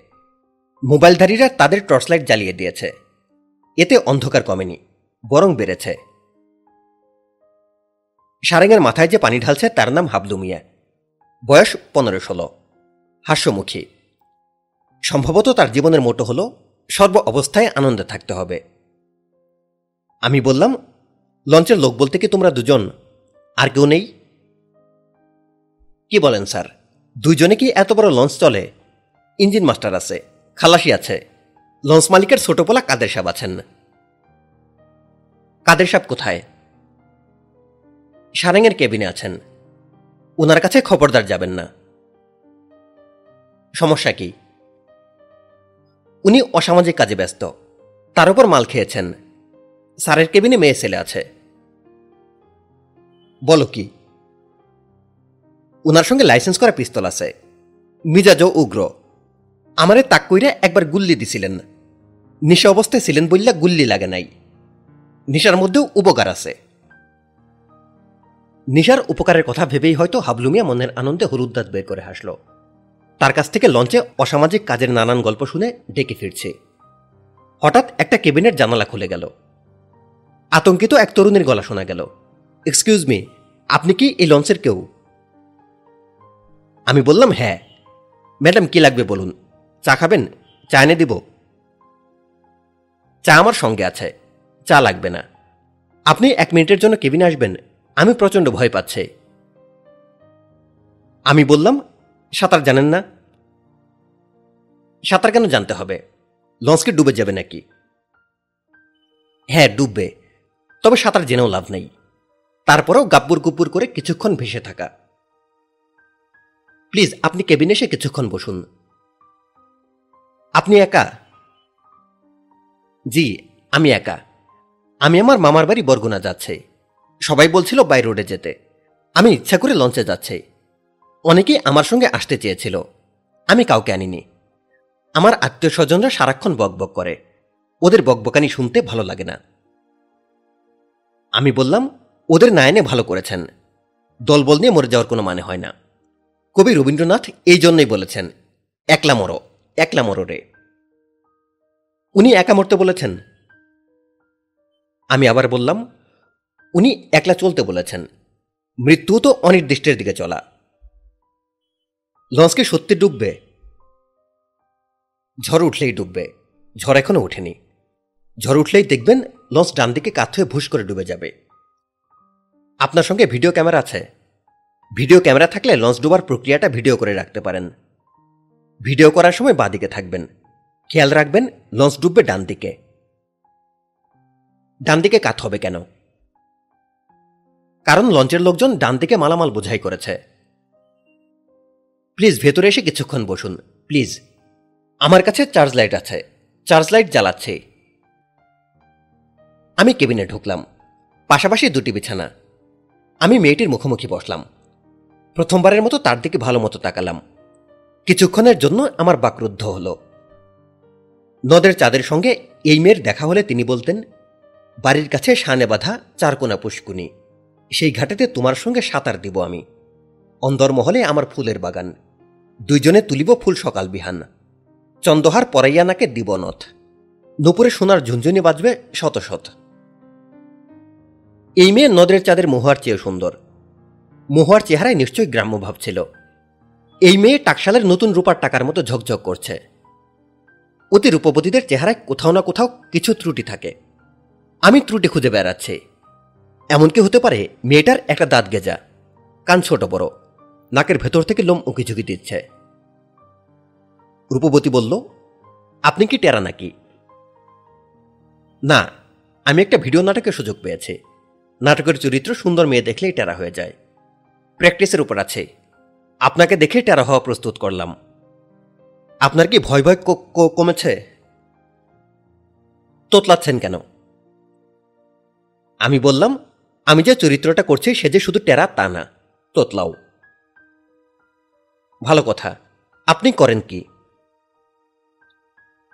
মোবাইলধারীরা তাদের টর্চ লাইট জ্বালিয়ে দিয়েছে। এতে অন্ধকার কমেনি, বরং বেড়েছে। সারেঙের মাথায় যে পানি ঢালছে তার নাম হাবলু মিয়া। বয়স পনেরো ষোলো। হাস্যমুখী। সম্ভবত তার জীবনের মোটো হল সর্ব অবস্থায় আনন্দে থাকতে হবে। আমি বললাম, লঞ্চের লোক বলতে কি তোমরা দুজন? আর কেউ নেই? কি বলেন স্যার? দুইজনে কি এত বড় লঞ্চ চলে? ইঞ্জিন মাস্টার আছে, খালাসি আছে। লঞ্চ মালিকের ছোট পোলা কাদের সাহেব আছেন? কাদের সাহেব কোথায়? সারেঙের কেবিনে আছেন। ওনার কাছে খবরদার যাবেন না। সমস্যা কি? উনি অসামাজিক কাজে ব্যস্ত। তার উপর মাল খেয়েছেন। স্যারের কেবিনে মেয়ে ছেলে আছে। বলো কি? ওনার সঙ্গে লাইসেন্স করা পিস্তল আছে। মিজাজও উগ্র। আমারে তাক কইরা একবার গুল্লি দিছিলেন। নিশা অবস্থায় ছিলেন বললা গুল্লি লাগে নাই। নিশার মধ্যেও উপকার আছে। নিশার উপকারের কথা ভেবেই হয়তো হাবলুমিয়া মনের আনন্দে হলুদ্দাত বের করে হাসল। তার কাছ থেকে লঞ্চে অসামাজিক কাজের নানান গল্প শুনে ডেকে ফিরছে। হঠাৎ একটা কেবিনের জানালা খুলে গেল। আতঙ্কিত এক তরুণের গলা শোনা গেল। এক্সকিউজ মি আপনি কি এই লঞ্চের কেউ? আমি বললাম হ্যাঁ। ম্যাডাম, কি লাগবে বলুন? চা খাবেন? চা এনে দিব? চা আমার সঙ্গে আছে। চা লাগবে না। আপনি এক মিনিটের জন্য কেবিনে আসবেন। আমি প্রচণ্ড ভয় পাচ্ছে। আমি বললাম সাঁতার জানেন না? সাঁতার কেন জানতে হবে? লঞ্চকে ডুবে যাবে নাকি? হ্যাঁ ডুববে। তবে সাঁতার জেনেও লাভ নেই। তারপরেও গাব্বুর গুব্বুর করে কিছুক্ষণ ভেসে থাকা। প্লিজ, আপনি কেবিনে এসে কিছুক্ষণ বসুন। আপনি একা? জি, আমি একা। আমি আমার মামার বাড়ি বরগুনা যাচ্ছে। সবাই বলছিল বাই রোডে যেতে। আমি ইচ্ছা করে লঞ্চে যাচ্ছে। অনেকেই আমার সঙ্গে আসতে চেয়েছিল। আমি কাউকে আনিনি। আমার আত্মীয় স্বজনরা সারাক্ষণ বকবক করে। ওদের বকবকানি শুনতে ভালো লাগে না। আমি বললাম, ওদের নায়নে ভালো করেছেন। দলবল নিয়ে মরে যাওয়ার কোনো মানে হয় না। কবি রবীন্দ্রনাথ এই জন্যই বলেছেন, একলা মরো একলা মরো রে। উনি একা মরতে বলেছেন। আমি আবার বললাম, উনি একলা চলতে বলেছেন। মৃত্যু তো অনির্দিষ্টের দিকে চলা। লঞ্চকে সত্যি ডুববে? ঝড় উঠলেই ডুববে। ঝড় এখনও ওঠেনি। ঝড় উঠলেই দেখবেন লঞ্চ ডান দিকে কাত হয়ে ভুস করে ডুবে যাবে। আপনার সঙ্গে ভিডিও ক্যামেরা আছে। ভিডিও ক্যামেরা থাকলে লঞ্চ ডুবার প্রক্রিয়াটা ভিডিও করে রাখতে পারেন। ভিডিও করার সময় বাঁদিকে থাকবেন। খেয়াল রাখবেন, লঞ্চ ডুববে ডান দিকে ডান দিকে কাত হবে কেন? কারণ লঞ্চের লোকজন ডান দিকে মালামাল বোঝাই করেছে। প্লিজ ভেতরে এসে কিছুক্ষণ বসুন, প্লিজ। আমার কাছে চার্জ লাইট আছে, চার্জ লাইট জ্বালাচ্ছে। আমি কেবিনে ঢুকলাম, পাশাপাশি দুটি বিছানা। আমি মেয়েটির মুখোমুখি বসলাম। প্রথমবারের মতো তার দিকে ভালো মতো তাকালাম। কিছুক্ষণের জন্য আমার বাকরুদ্ধ হল। নদের চাঁদের সঙ্গে এই মেয়ের দেখা হলে তিনি বলতেন, বাড়ির কাছে শানে বাঁধা চারকোনা পুষ্কুনি। সেই ঘাটেতে তোমার সঙ্গে সাঁতার দিব আমি। অন্দরমহলে আমার ফুলের বাগান। দুইজনে তুলিব ফুল সকাল বিহান। চন্দহার পরাইয়া নাকে দিবনথ নুপুরে সোনার ঝুনঝুনি বাজবে শত শত। এই মেয়ে নদের চাঁদের মহুয়ার চেয়ে সুন্দর। মহুয়ার চেহারায় নিশ্চয়ই গ্রাম্য ভাব ছিল। এই মেয়ে টাকশালের নতুন রূপার টাকার মতো ঝকঝক করছে। অতি রূপবতীদের চেহারায় কোথাও না কোথাও কিছু ত্রুটি থাকে। আমি ত্রুটি খুঁজে বেড়াচ্ছি। এমনকি হতে পারে মেয়েটার একটা দাঁত গেজা। কান ছোট বড়। নাকের ভেতর থেকে লোম উঁকি ঝুঁকি দিচ্ছে। রূপবতী বলল, আপনি কি টেরা নাকি? না, আমি একটা ভিডিও নাটকের সুযোগ পেয়েছি। নাটকের চরিত্র সুন্দর মেয়ে দেখলেই টেরা হয়ে যায়। প্র্যাকটিসের উপর আছে। আপনাকে দেখে টেরা হওয়া প্রস্তুত করলাম। আপনার কি ভয় ভয় কমেছে? তোতলাচ্ছেন কেন? আমি বললাম, আমি যে চরিত্রটা করছি সে যে শুধু টেরা তা না, তোতলাও। ভালো কথা। আপনি করেন কি?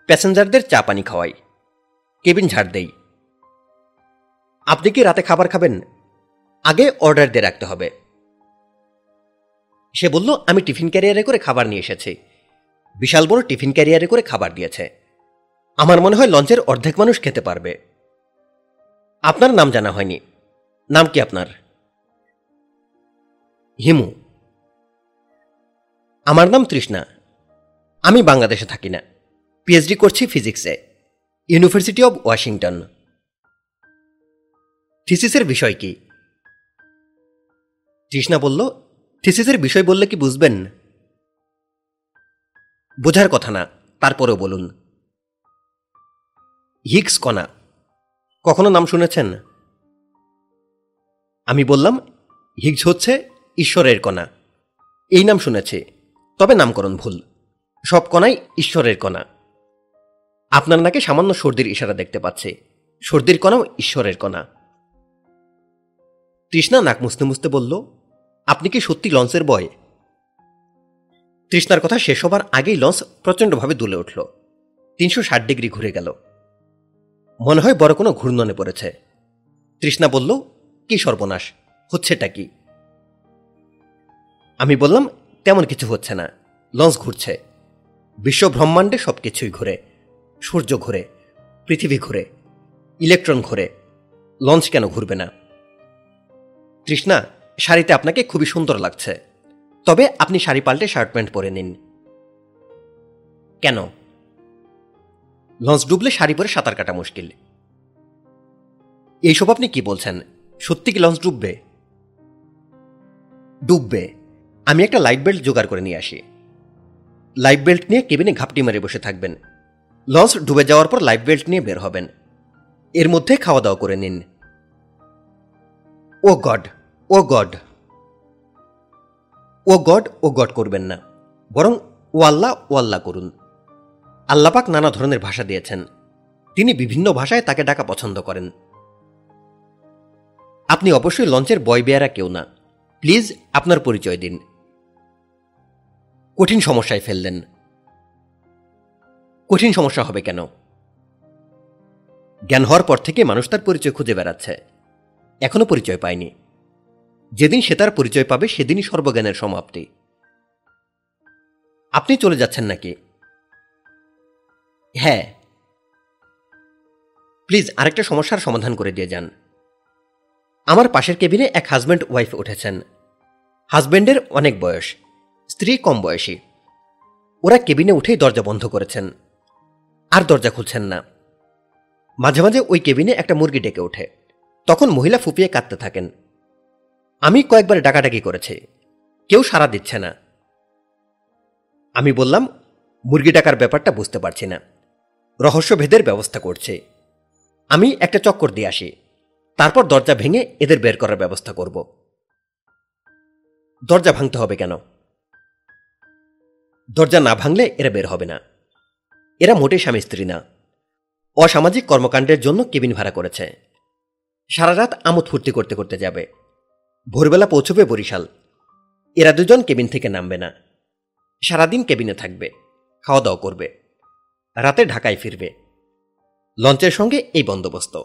প্যাসেঞ্জারদের চা পানি খাওয়াই। কেবিন ঝাড় দেই। আপনি কি রাতে খাবার খাবেন? আগে অর্ডার দিয়ে রাখতে হবে। সে বলল, আমি টিফিন ক্যারিয়ারে করে খাবার নিয়ে এসেছি। বিশাল বড় টিফিন ক্যারিয়ারে করে খাবার দিয়েছে। আমার মনে হয় লঞ্চের অর্ধেক মানুষ খেতে পারবে। আপনার নাম জানা হয়নি। নাম কি আপনার? হিমু। আমার নাম তৃষ্ণা। আমি বাংলাদেশে থাকি না। পিএইচডি করছি ফিজিক্সে ইউনিভার্সিটি অব ওয়াশিংটন থিসিসের বিষয় কি? তৃষ্ণা বলল থিসিসের বিষয় বললে কি বুঝবেন? বোঝার কথা না, তারপরেও বলুন। হিগস কণা, কখনো নাম শুনেছেন? আমি বললাম হিগস হচ্ছে ঈশ্বরের কণা। এই নাম শুনেছি। তবে নামকরণ ভুল। সব কণাই ঈশ্বরের কণা। আপনার নাকে সামান্য সর্দির ইশারা দেখতে পাচ্ছে। সর্দির কণাও ঈশ্বরের কণা। তৃষ্ণা নাক মুছতে মুছতে বলল, আপনি কি সত্যি লঞ্চের বয়? তৃষ্ণার কথা শেষ হবার আগেই লঞ্চ প্রচণ্ডভাবে দুলে উঠল। তিনশো ষাট ডিগ্রি ঘুরে গেল। মনে হয় বড় কোনো ঘূর্ণনে পড়েছে। তৃষ্ণা বলল, কি সর্বনাশ, হচ্ছেটা কি? আমি বললাম তেমন কিছু হচ্ছে না। লঞ্চ ঘুরছে। বিশ্ব ব্রহ্মাণ্ডে সব কিছুই ঘুরে। সূর্য ঘুরে। পৃথিবী ঘুরে। ইলেকট্রন ঘুরে। লঞ্চ কেন ঘুরবে না? তৃষ্ণা শাড়িতে আপনাকে খুবই সুন্দর লাগছে। তবে আপনি শাড়ি পাল্টে শার্ট প্যান্ট পরে নিন। কেন? লঞ্চ ডুবলে শাড়ি পরে সাঁতার কাটা মুশকিল। এইসব আপনি কি বলছেন? সত্যি কি লঞ্চ ডুববে? ডুববে। আমি একটা লাইফ বেল্ট জোগাড় করে নিয়ে আসি। লাইফ বেল্ট নিয়ে কেবিনে ঘাপটি মেরে বসে থাকবেন। লঞ্চ ডুবে যাওয়ার পর লাইফ বেল্ট নিয়ে বের হবেন। এর মধ্যে খাওয়া দাওয়া করে নিন। Oh God oh God. Oh God oh God করবেন না। বরং ও আল্লাহ ও আল্লাহ করুন। আল্লাপাক নানা ধরনের ভাষা দিয়েছেন। তিনি বিভিন্ন ভাষায় তাকে ডাকা পছন্দ করেন। আপনি অবশ্যই লঞ্চের বয় বেয়ারা কেউ না। প্লিজ আপনার পরিচয় দিন। কঠিন সমস্যায় ফেললেন। কঠিন সমস্যা হবে কেন? জ্ঞান হওয়ার পর থেকে মানুষ তার পরিচয় খুঁজে বেড়াচ্ছে। এখনও পরিচয় পায়নি। যেদিন সে তার পরিচয় পাবে, সেদিনই সর্বজ্ঞানের সমাপ্তি। আপনি চলে যাচ্ছেন নাকি? হ্যাঁ। প্লিজ আরেকটা সমস্যার সমাধান করে দিয়ে যান। আমার পাশের কেবিনে এক হাজব্যান্ড ওয়াইফ উঠেছেন। হাজব্যান্ডের অনেক বয়স। স্ত্রী কম বয়সী। ওরা কেবিনে উঠেই দরজা বন্ধ করেছেন। আর দরজা খুলছেন না। মাঝে মাঝে ওই কেবিনে একটা মুরগি ডেকে ওঠে। তখন মহিলা ফুপিয়ে কাঁদতে থাকেন। আমি কয়েকবার ডাকাডাকি করেছি। কেউ সাড়া দিচ্ছে না। আমি বললাম, মুরগি ডাকার ব্যাপারটা বুঝতে পারছি না। রহস্যভেদের ব্যবস্থা করছে। আমি একটা চক্কর দিয়ে আসি। তারপর দরজা ভেঙে এদের বের করার ব্যবস্থা করব। দরজা ভাঙতে হবে কেন? দরজা না ভাঙলে এরা বের হবে না। এরা মোটেই স্বামী স্ত্রী না। অসামাজিক কর্মকাণ্ডের জন্য কেবিন ভাড়া করেছে। সারা রাত আমোদ ফুর্তি করতে করতে যাবে। ভোরবেলা পৌঁছবে বরিশাল। এরা দুজন কেবিন থেকে নামবে না। সারাদিন কেবিনে থাকবে খাওয়া দাওয়া করবে। রাতে ঢাকায় ফিরবে। লঞ্চের সঙ্গে এই বন্দোবস্ত।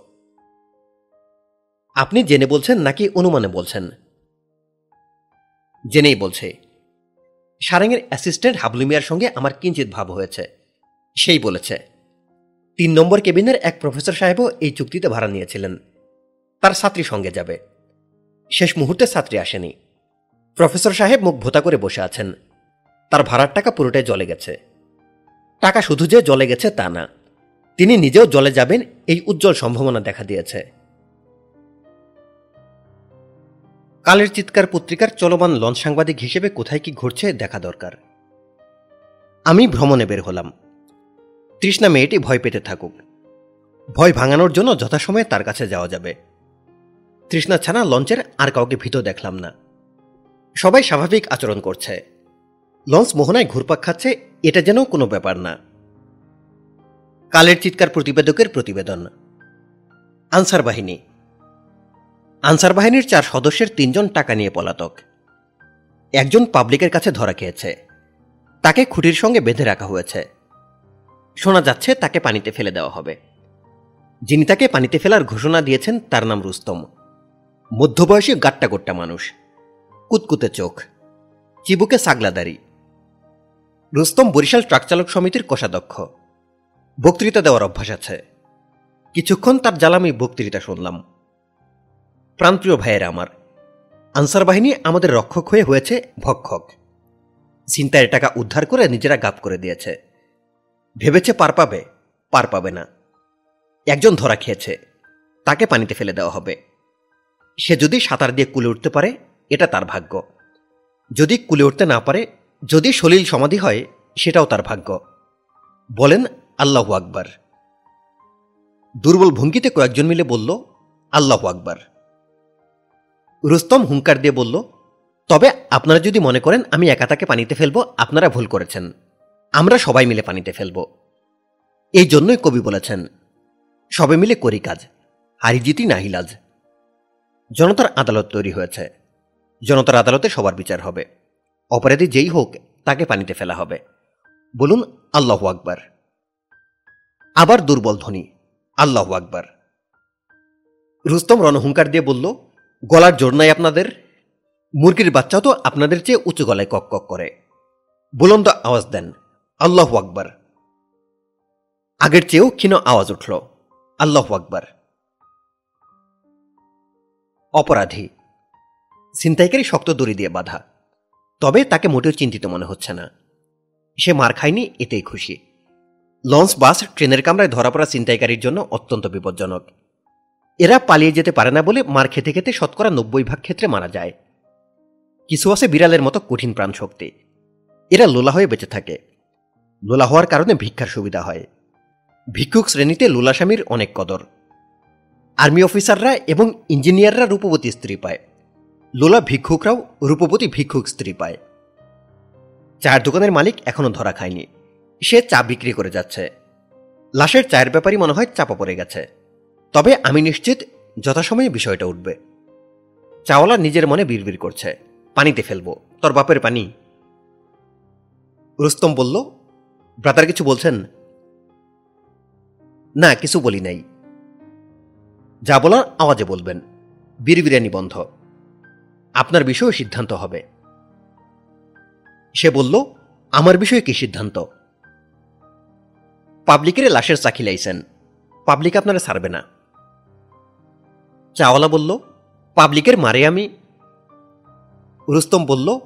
আপনি জেনে বলছেন নাকি অনুমানে বলছেন? জেনেই বলছে। সারেঙের অ্যাসিস্ট্যান্ট হাবলু মিয়ার সঙ্গে আমার কিঞ্চিত ভাব হয়েছে। সেই বলেছে, তিন নম্বর কেবিনের এক প্রফেসর সাহেবও এই চুক্তিতে ভাড়া নিয়েছিলেন। তার ছাত্রী সঙ্গে যাবে। শেষ মুহূর্তে ছাত্রী আসেনি। প্রফেসর সাহেব মুখ ভোতা করে বসে আছেন। তার ভাড়ার টাকা পুরোটাই জলে গেছে। টাকা শুধু যে জলে গেছে তা না, তিনি নিজেও জলে যাবেন এই উজ্জ্বল সম্ভাবনা দেখা দিয়েছে। কালের চিৎকার পত্রিকার চলমান লঞ্চ সাংবাদিক হিসেবে কোথায় কি ঘটছে দেখা দরকার। আমি ভ্রমণে বের হলাম। তৃষ্ণা মেয়েটি ভয় পেতে থাকুক। ভয় ভাঙানোর জন্য যথাসময়ে তার কাছে যাওয়া যাবে। তৃষ্ণা ছাড়া লঞ্চের আর কাউকে ভীত দেখলাম না। সবাই স্বাভাবিক আচরণ করছে। লঞ্চ মোহনায় ঘুরপাক খাচ্ছে, এটা যেন কোনো ব্যাপার না। কালের চিৎকার প্রতিবেদকের প্রতিবেদন। আনসার বাহিনী। আনসার বাহিনীর চার সদস্যের তিনজন টাকা নিয়ে পলাতক। একজন পাবলিকের কাছে ধরা খেয়েছে। তাকে খুঁটির সঙ্গে বেঁধে রাখা হয়েছে। শোনা যাচ্ছে তাকে পানিতে ফেলে দেওয়া হবে। যিনি তাকে পানিতে ফেলার ঘোষণা দিয়েছেন তার নাম রুস্তম। মধ্যবয়সী গাট্টা গোট্টা মানুষ। কুতকুতে চোখ। চিবুকে সাগলাদারি। রুস্তম বরিশাল ট্রাক চালক সমিতির কোষাধ্যক্ষ। বক্তৃতা দেওয়ার অভ্যাস আছে। কিছুক্ষণ তার জ্বালামি বক্তৃতা শুনলাম। প্রাণপ্রিয় ভাইয়েরা আমার, আনসার বাহিনী আমাদের রক্ষক হয়ে হয়েছে ভক্ষক। চিন্তায় টাকা উদ্ধার করে নিজেরা গাপ করে দিয়েছে। ভেবেছে পার পাবে পার পাবে না। একজন ধরা খেয়েছে, তাকে পানিতে ফেলে দেওয়া হবে। সে যদি সাঁতার দিয়ে কুলে উঠতে পারে, এটা তার ভাগ্য। যদি কুলে উঠতে না পারে, যদি সলিল সমাধি হয়, সেটাও তার ভাগ্য। বলেন আল্লাহু আকবার। দুর্বল ভঙ্গিতে কয়েকজন মিলে বলল, আল্লাহু আকবার। রুস্তম হুঙ্কার দিয়ে বলল, তবে আপনারা যদি মনে করেন আমি একা তাকে পানিতে ফেলব, আপনারা ভুল করেছেন। আমরা সবাই মিলে পানিতে ফেলব। এই জন্যই কবি বলেছেন, সবে মিলে করি কাজ, হারি হারিজিতি নাহিলাজ জনতার আদালত তৈরি হয়েছে। জনতার আদালতে সবার বিচার হবে। অপরাধী যেই হোক, তাকে পানিতে ফেলা হবে। বলুন, আল্লাহ আকবার। আবার দুর্বল ধ্বনি, আল্লাহ আকবার। রুস্তম রণহুঙ্কার দিয়ে বলল গলার জোর নাই আপনাদের? মুরগির বাচ্চাও তো আপনাদের চেয়ে উঁচু গলায় কক কক করে। বুলন্দ আওয়াজ দেন, আল্লাহ আকবার। আগের চেয়েও ক্ষীণ আওয়াজ উঠল, আল্লাহ আকবার। অপরাধী। ছিনতাইকারী শক্ত দড়ি দিয়ে বাধা। তবে তাকে মোটেও চিন্তিত মনে হচ্ছে না। সে মার খায়নি, এতেই খুশি। লঞ্চ, বাস, ট্রেনের কামরায় ধরা পড়া ছিনতাইকারীর জন্য অত্যন্ত বিপজ্জনক। এরা পালিয়ে যেতে পারে না বলে মার খেতে খেতে শতকরা নব্বই ভাগ ক্ষেত্রে মারা যায়। কিছু আছে বিড়ালের মতো কঠিন প্রাণ শক্তি এরা লোলা হয়ে বেঁচে থাকে। লোলা হওয়ার কারণে ভিক্ষার সুবিধা হয়। ভিক্ষুক শ্রেণীতে লোলাস্বামীর অনেক কদর। আর্মি অফিসাররা এবং ইঞ্জিনিয়াররা রূপবতী স্ত্রী পায়। লোলা ভিক্ষুকরাও রূপবতী ভিক্ষুক স্ত্রী পায়। চায়ের দোকানের মালিক এখনও ধরা খায়নি। সে চা বিক্রি করে যাচ্ছে। লাশের চায়ের ব্যাপারই মনে হয় চাপা পড়ে গেছে। তবে আমি নিশ্চিত যথাসময়ে বিষয়টা উঠবে। চাওয়ালা নিজের মনে বিড়বিড় করছে। পানিতে ফেলব। তোর বাপের পানি। রুস্তম বলল ব্রাতার কিছু বলছেন? না, কিছু বলি নাই। যা বলার আওয়াজে বলবেন। বিড়বিড়ানি বন্ধ। আপনার বিষয়ে সিদ্ধান্ত হবে। সে বলল, আমার বিষয়ে কি সিদ্ধান্ত? পাবলিকের লাশের চাকি লাইছেন। পাবলিক আপনারা ছাড়বে না। চাওয়ালা বলল, পাবলিকের মারে আমি। রুস্তম বলল,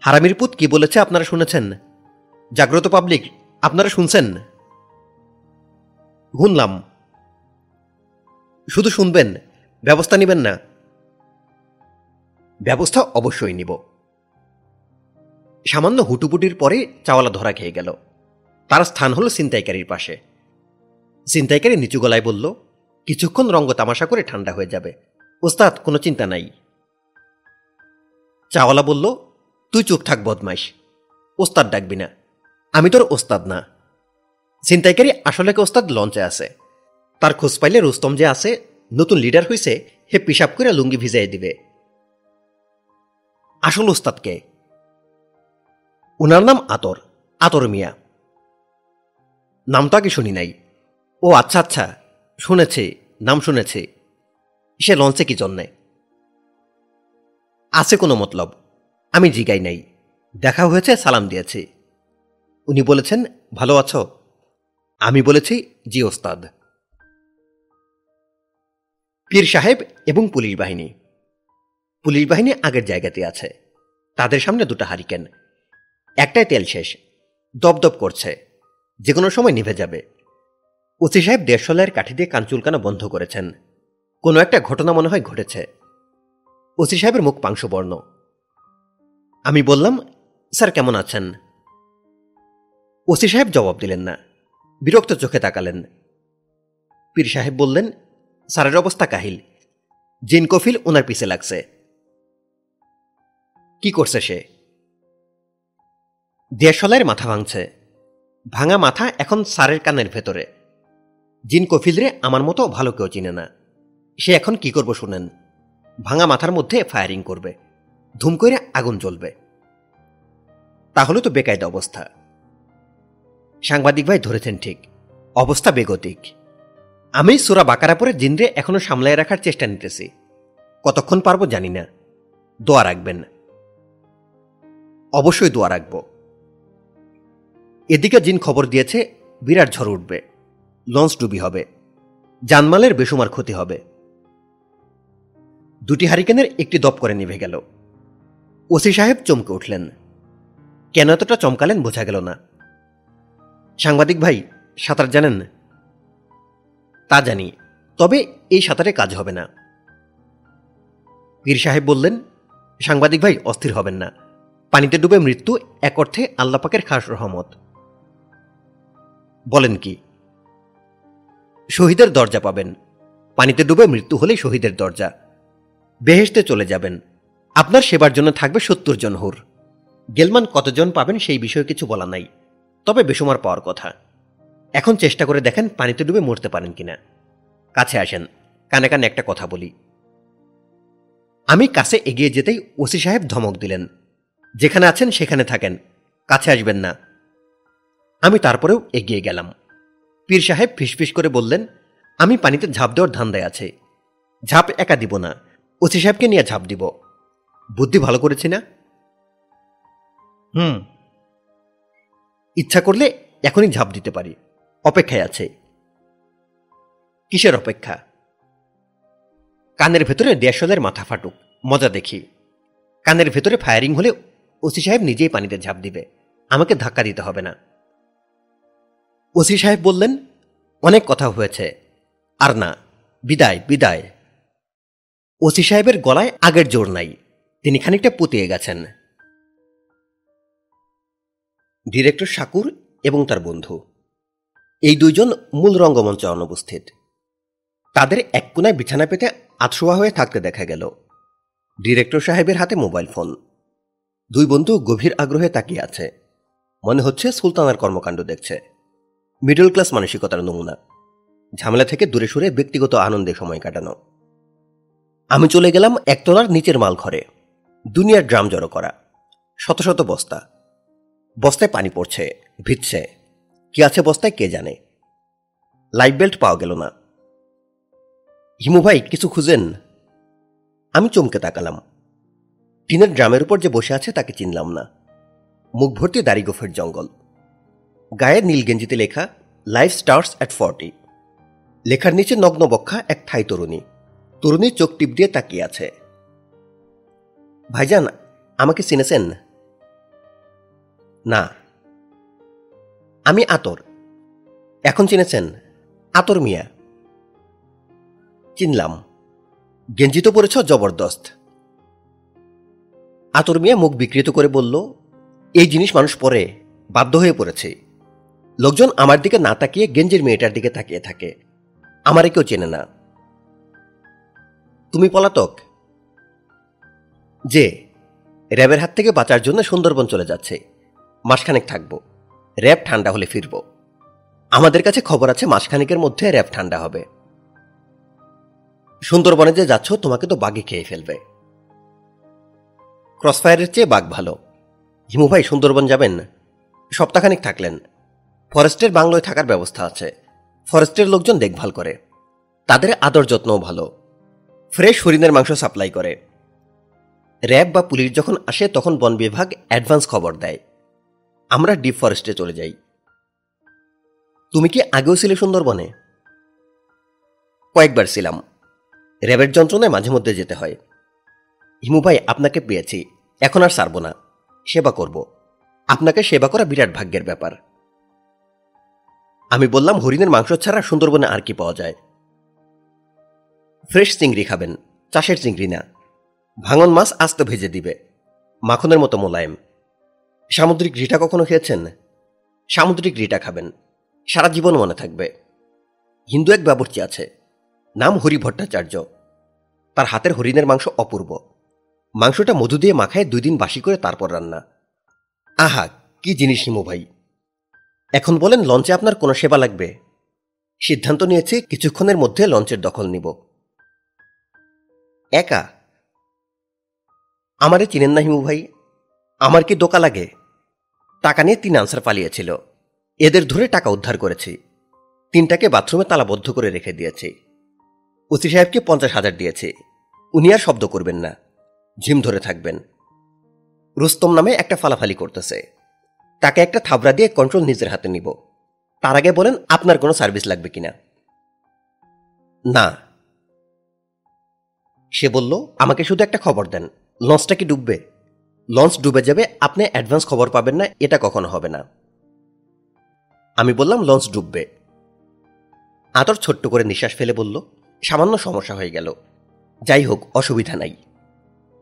হারামির পুত কি বলেছে আপনারা শুনেছেন? জাগ্রত পাবলিক, আপনারা শুনছেন? শুনলাম। শুধু শুনবেন, ব্যবস্থা নেবেন না। ব্যবস্থা অবশ্যই নিব। সামান্য হুটুপুটির পরে চাওয়ালা ধরা খেয়ে গেল। তার স্থান হল ছিনতাইকারীর পাশে। ছিনতাইকারী নিচু গলায় বলল কিছুক্ষণ রঙ্গ তামাশা করে ঠান্ডা হয়ে যাবে। ওস্তাদ, কোনো চিন্তা নাই। চাওয়ালা বলল, তুই চুপ থাক, বদমাইশ। ওস্তাদ ডাকবি না। আমি তোর ওস্তাদ না। ছিনতাইকারী আসলে ওস্তাদ লঞ্চে আছে। তার খোঁজ পাইলে রুস্তম যে আছে, নতুন লিডার হইছে হে পিসাব করে লুঙ্গি ভিজাই দিবে। আসল ওস্তাদকে উনার নাম আতর আতর মিয়া। নামটা কি শুনি নাই। ও আচ্ছা আচ্ছা। শুনেছি, নাম শুনেছি। সে লঞ্চে কি জন্যে? আছে কোনো মতলব। আমি জিগাই নাই। দেখা হয়েছে, সালাম দিয়েছি। উনি বলেছেন, ভালো আছো? আমি বলেছি, জি ওস্তাদ। পীর সাহেব এবং পুলিশ বাহিনী। পুলিশ বাহিনী আগের জায়গাতে আছে। তাদের সামনে দুটো হারিকেন। একটাই তেল শেষ। দপদপ করছে। যে কোনো সময় নিভে যাবে। ওসি সাহেব দেড়শোলাইয়ের কাঠি দিয়ে কান চুলকানো বন্ধ করেছেন। কোনো একটা ঘটনা মনে হয় ঘটেছে। ওসি সাহেবের মুখ পাংশুবর্ণ। আমি বললাম, স্যার, কেমন আছেন? ওসি সাহেব জবাব দিলেন না। বিরক্ত চোখে তাকালেন। পীর সাহেব বললেন, স্যারের অবস্থা কাহিল। জিন কফিল ওনার পিছে লাগছে। কি করছে সে? দেশলাইয়ের মাথা ভাঙছে। ভাঙা মাথা এখন স্যারের কানের ভেতরে। জিন কফিলরে আমার মতো ভালো কেউ চিনে না। সে এখন কি করব শুনেন? ভাঙা মাথার মধ্যে ফায়ারিং করবে। ধুম করে আগুন জ্বলবে। তাহলে তো বেকায়দা অবস্থা। সাংবাদিক ভাই ধরেছেন ঠিক। অবস্থা বেগতিক। আমি সুরা বাকারা পরে জিনরে এখনও সামলায় রাখার চেষ্টা নিতেছি। কতক্ষণ পারব জানি না। দোয়া রাখবেন। অবশ্যই দোয়া রাখব। এদিকে জিন খবর দিয়েছে, বিরাট ঝড় উঠবে। লঞ্চ ডুবি হবে। জানমালের বেসুমার ক্ষতি হবে। দুটি হারিকেনের একটি দপ করে নিভে গেল। ওসি সাহেব চমকে উঠলেন। কেন এতটা চমকালেন বোঝা গেল না। সাংবাদিক ভাই, সাঁতার জানেন? তা জানি, তবে এই সাঁতারে কাজ হবে না। পীর সাহেব বললেন, সাংবাদিক ভাই, অস্থির হবেন না। পানিতে ডুবে মৃত্যু এক অর্থে আল্লাপাকের খাস রহমত। বলেন কি শহীদের দরজা পাবেন। পানিতে ডুবে মৃত্যু হলে শহীদের দরজা। বেহেশতে চলে যাবেন। আপনার সেবার জন্য থাকবে সত্তর জন হুর। গেলমান কতজন পাবেন সেই বিষয়ে কিছু বলা নাই, তবে বেসুমার পাওয়ার কথা। এখন চেষ্টা করে দেখেন পানিতে ডুবে মরতে পারেন কিনা। কাছে আসেন, কানে কানে একটা কথা বলি। আমি কাছে এগিয়ে যেতেই ওসি সাহেব ধমক দিলেন। যেখানে আছেন সেখানে থাকেন, কাছে আসবেন না। আমি তারপরেও এগিয়ে গেলাম। পীর সাহেব ফিসফিস করে বললেন, আমি পানিতে ঝাঁপ দেওয়ার ধান্দায় আছে। ঝাঁপ একা দিব না, ওসি সাহেবকে নিয়ে ঝাঁপ দিব। বুদ্ধি ভালো করেছি না? হুম। ইচ্ছা করলে এখনই ঝাঁপ দিতে পারি। অপেক্ষায় আছে। কিসের অপেক্ষা? কানের ভেতরে দেড়শোলের মাথা ফাটুক, মজা দেখি। কানের ভেতরে ফায়ারিং হলে ওসি সাহেব নিজেই পানিতে ঝাঁপ দিবে, আমাকে ধাক্কা দিতে হবে না। ওসি সাহেব বললেন, অনেক কথা হয়েছে। আর না, বিদায় বিদায়। ওসি সাহেবের গলায় আগের জোর নাই, তিনি খানিকটা পুতিয়ে গেছেন। ডিরেক্টর শাকুর এবং তার বন্ধু, এই দুইজন মূল রঙ্গমঞ্চে অনুপস্থিত। তাদের এক কোনায় বিছানা পেতে আতশোয়া হয়ে থাকতে দেখা গেল। ডিরেক্টর সাহেবের হাতে মোবাইল ফোন। দুই বন্ধু গভীর আগ্রহে তাকিয়ে আছে। মনে হচ্ছে সুলতানার কর্মকাণ্ড দেখছে। মিডল ক্লাস মানসিকতার নমুনা। ঝামেলা থেকে দূরে সরে ব্যক্তিগত আনন্দে সময় কাটানো। আমি চলে গেলাম একতলার নিচের মাল ঘরে দুনিয়ার ড্রাম জড়ো করা। শত শত বস্তা। বস্তায় পানি পড়ছে, ভিজছে। কি আছে বস্তায় কে জানে? লাইফ বেল্ট পাওয়া গেল না। হিমু ভাই, কিছু খুঁজেন? আমি চমকে তাকালাম। টিনের ড্রামের উপর যে বসে আছে তাকে চিনলাম না। মুখ ভর্তি দাড়ি গোফের জঙ্গল। গায়ের নীল গেঞ্জিতে লেখা, লাইফ স্টার্স অ্যাট ফর্টি। লেখার নিচে নগ্ন বক্ষা এক থাই তরুণী। তরুণীর চোখ টিপ দিয়ে তাকিয়ে আছে। ভাইজান, আমাকে চিনেছেন? না। আমি আতর। এখন চিনেছেন? আতর মিয়া। চিনলাম। গেঞ্জি তো পড়েছ জবরদস্ত। আতর মিয়া মুখ বিকৃত করে বলল, এই জিনিস মানুষ পরে, বাধ্য হয়ে পড়েছে লোকজন আমার দিকে না তাকিয়ে গেঞ্জির মেয়েটার দিকে তাকিয়ে থাকে। আমারে কেউ চেনে না। তুমি পলাতক। যে, র্যাবের হাত থেকে বাঁচার জন্য সুন্দরবন চলে যাচ্ছে। মাসখানেক থাকব। র্যাব ঠান্ডা হলে ফিরব। আমাদের কাছে খবর আছে মাসখানেকের মধ্যে র্যাব ঠান্ডা হবে। সুন্দরবনে যে যাচ্ছ, তোমাকে তো বাঘে খেয়ে ফেলবে। ক্রসফায়ারের চেয়ে বাঘ ভালো। হিমু ভাই, সুন্দরবন যাবেন? সপ্তাহখানেক থাকলেন। ফরেস্টের বাংলোয় থাকার ব্যবস্থা আছে। ফরেস্টের লোকজন দেখভাল করে। তাদের আদর যত্নও ভালো। ফ্রেশ হরিণের মাংস সাপ্লাই করে। র্যাব বা পুলিশ যখন আসে, তখন বন বিভাগ অ্যাডভান্স খবর দেয়। আমরা ডিপ ফরেস্টে চলে যাই। তুমি কি আগেও ছিলে সুন্দরবনে? কয়েকবার ছিলাম। র্যাবের যন্ত্রণায় মাঝে মধ্যে যেতে হয়। হিমু ভাই, আপনাকে পেয়েছি। এখন আর সারব না। সেবা করব। আপনাকে সেবা করা বিরাট ভাগ্যের ব্যাপার। আমি বললাম, হরিণের মাংস ছাড়া সুন্দরবনে আর কি পাওয়া যায়? ফ্রেশ চিংড়ি খাবেন, চাষের চিংড়ি না। ভাঙন মাছ আস্ত ভেজে দিবে, মাখনের মতো মোলায়েম। সামুদ্রিক রিটা কখনো খেয়েছেন? সামুদ্রিক রিটা খাবেন, সারা জীবন মনে থাকবে। হিন্দু এক বাবুর্চি আছে, নাম হরি ভট্টাচার্য। তার হাতের হরিণের মাংস অপূর্ব। মাংসটা মধু দিয়ে মাখায় দুই দিন বাসি করে তারপর রান্না। আহা, কি জিনিস হিমু ভাই! এখন বলেন, লঞ্চে আপনার কোনো সেবা লাগবে? সিদ্ধান্ত নিয়েছি, কিছুক্ষণের মধ্যে লঞ্চের দখল নিব। একা? আমারে চিনেন না হিমু ভাই। আমার কি দোকা লাগে? টাকা নিয়ে তিন আনসার পালিয়েছিল। এদের ধরে টাকা উদ্ধার করেছি। তিনটাকে বাথরুমে তালাবদ্ধ করে রেখে দিয়েছি। ওসি সাহেবকে পঞ্চাশ হাজার দিয়েছি। উনি আর শব্দ করবেন না। ঝিম ধরে থাকবেন। রুস্তম নামে একটা ফালাফালি করতেছে। তাকে একটা থাবড়া দিয়ে কন্ট্রোল নিজের হাতে নিব। তার আগে বলেন, আপনার কোনো সার্ভিস লাগবে কিনা? না। সে বলল, আমাকে শুধু একটা খবর দেন। লঞ্চটা কি ডুববে? লঞ্চ ডুবে যাবে, আপনি অ্যাডভান্স খবর পাবেন না, এটা কখনো হবে না। আমি বললাম, লঞ্চ ডুববে। আতর ছোট্ট করে নিঃশ্বাস ফেলে বলল, সামান্য সমস্যা হয়ে গেল। যাই হোক, অসুবিধা নাই।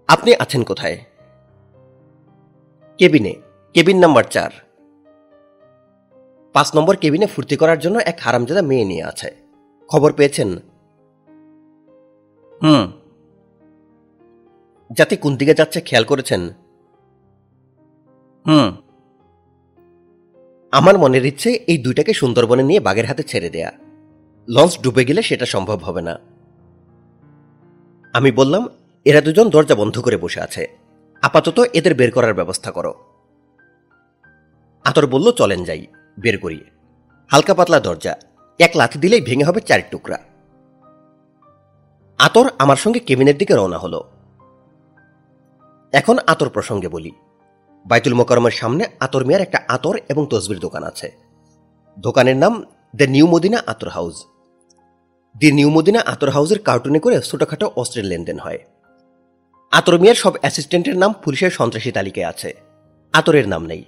আপনি আছেন কোথায়? কেবিনে। কেবিন নাম্বার চার। পাঁচ নম্বর কেবিনে ফুর্তি করার জন্য এক হারামজাদা মেয়ে নিয়ে আছে। খবর পেয়েছেন? হুম। যাতে কোন দিকে যাচ্ছে খেয়াল করেছেন? হুম। আমার মনের ইচ্ছে এই দুইটাকে সুন্দরবনে নিয়ে বাঘের হাতে ছেড়ে দেয়া। লঞ্চ ডুবে গেলে সেটা সম্ভব হবে না। আমি বললাম, এরা দুজন দরজা বন্ধ করে বসে আছে। আপাতত এদের বের করার ব্যবস্থা করো। আতর বলল, চলেন যাই, বের করি হালকা পাতলা দরজা, এক লাথি দিলেই ভেঙে হবে চার টুকরা। আতর আমার সঙ্গে কেবিনের দিকে রওনা হলো। এখন আতর প্রসঙ্গে বলি, বাইতুল মোকারমের সামনে আতর মিয়ার একটা আতর এবং তসবির দোকান আছে। দোকানের নাম the new Madina Attar house. The new Madina Attar হাউসের কার্টুনে করে ছোটখাটো অস্ত্রের লেনদেন হয়। আতর মিয়ার সব অ্যাসিস্ট্যান্টের নাম পুলিশের সন্ত্রাসী তালিকায় আছে। আতরের নাম নেই।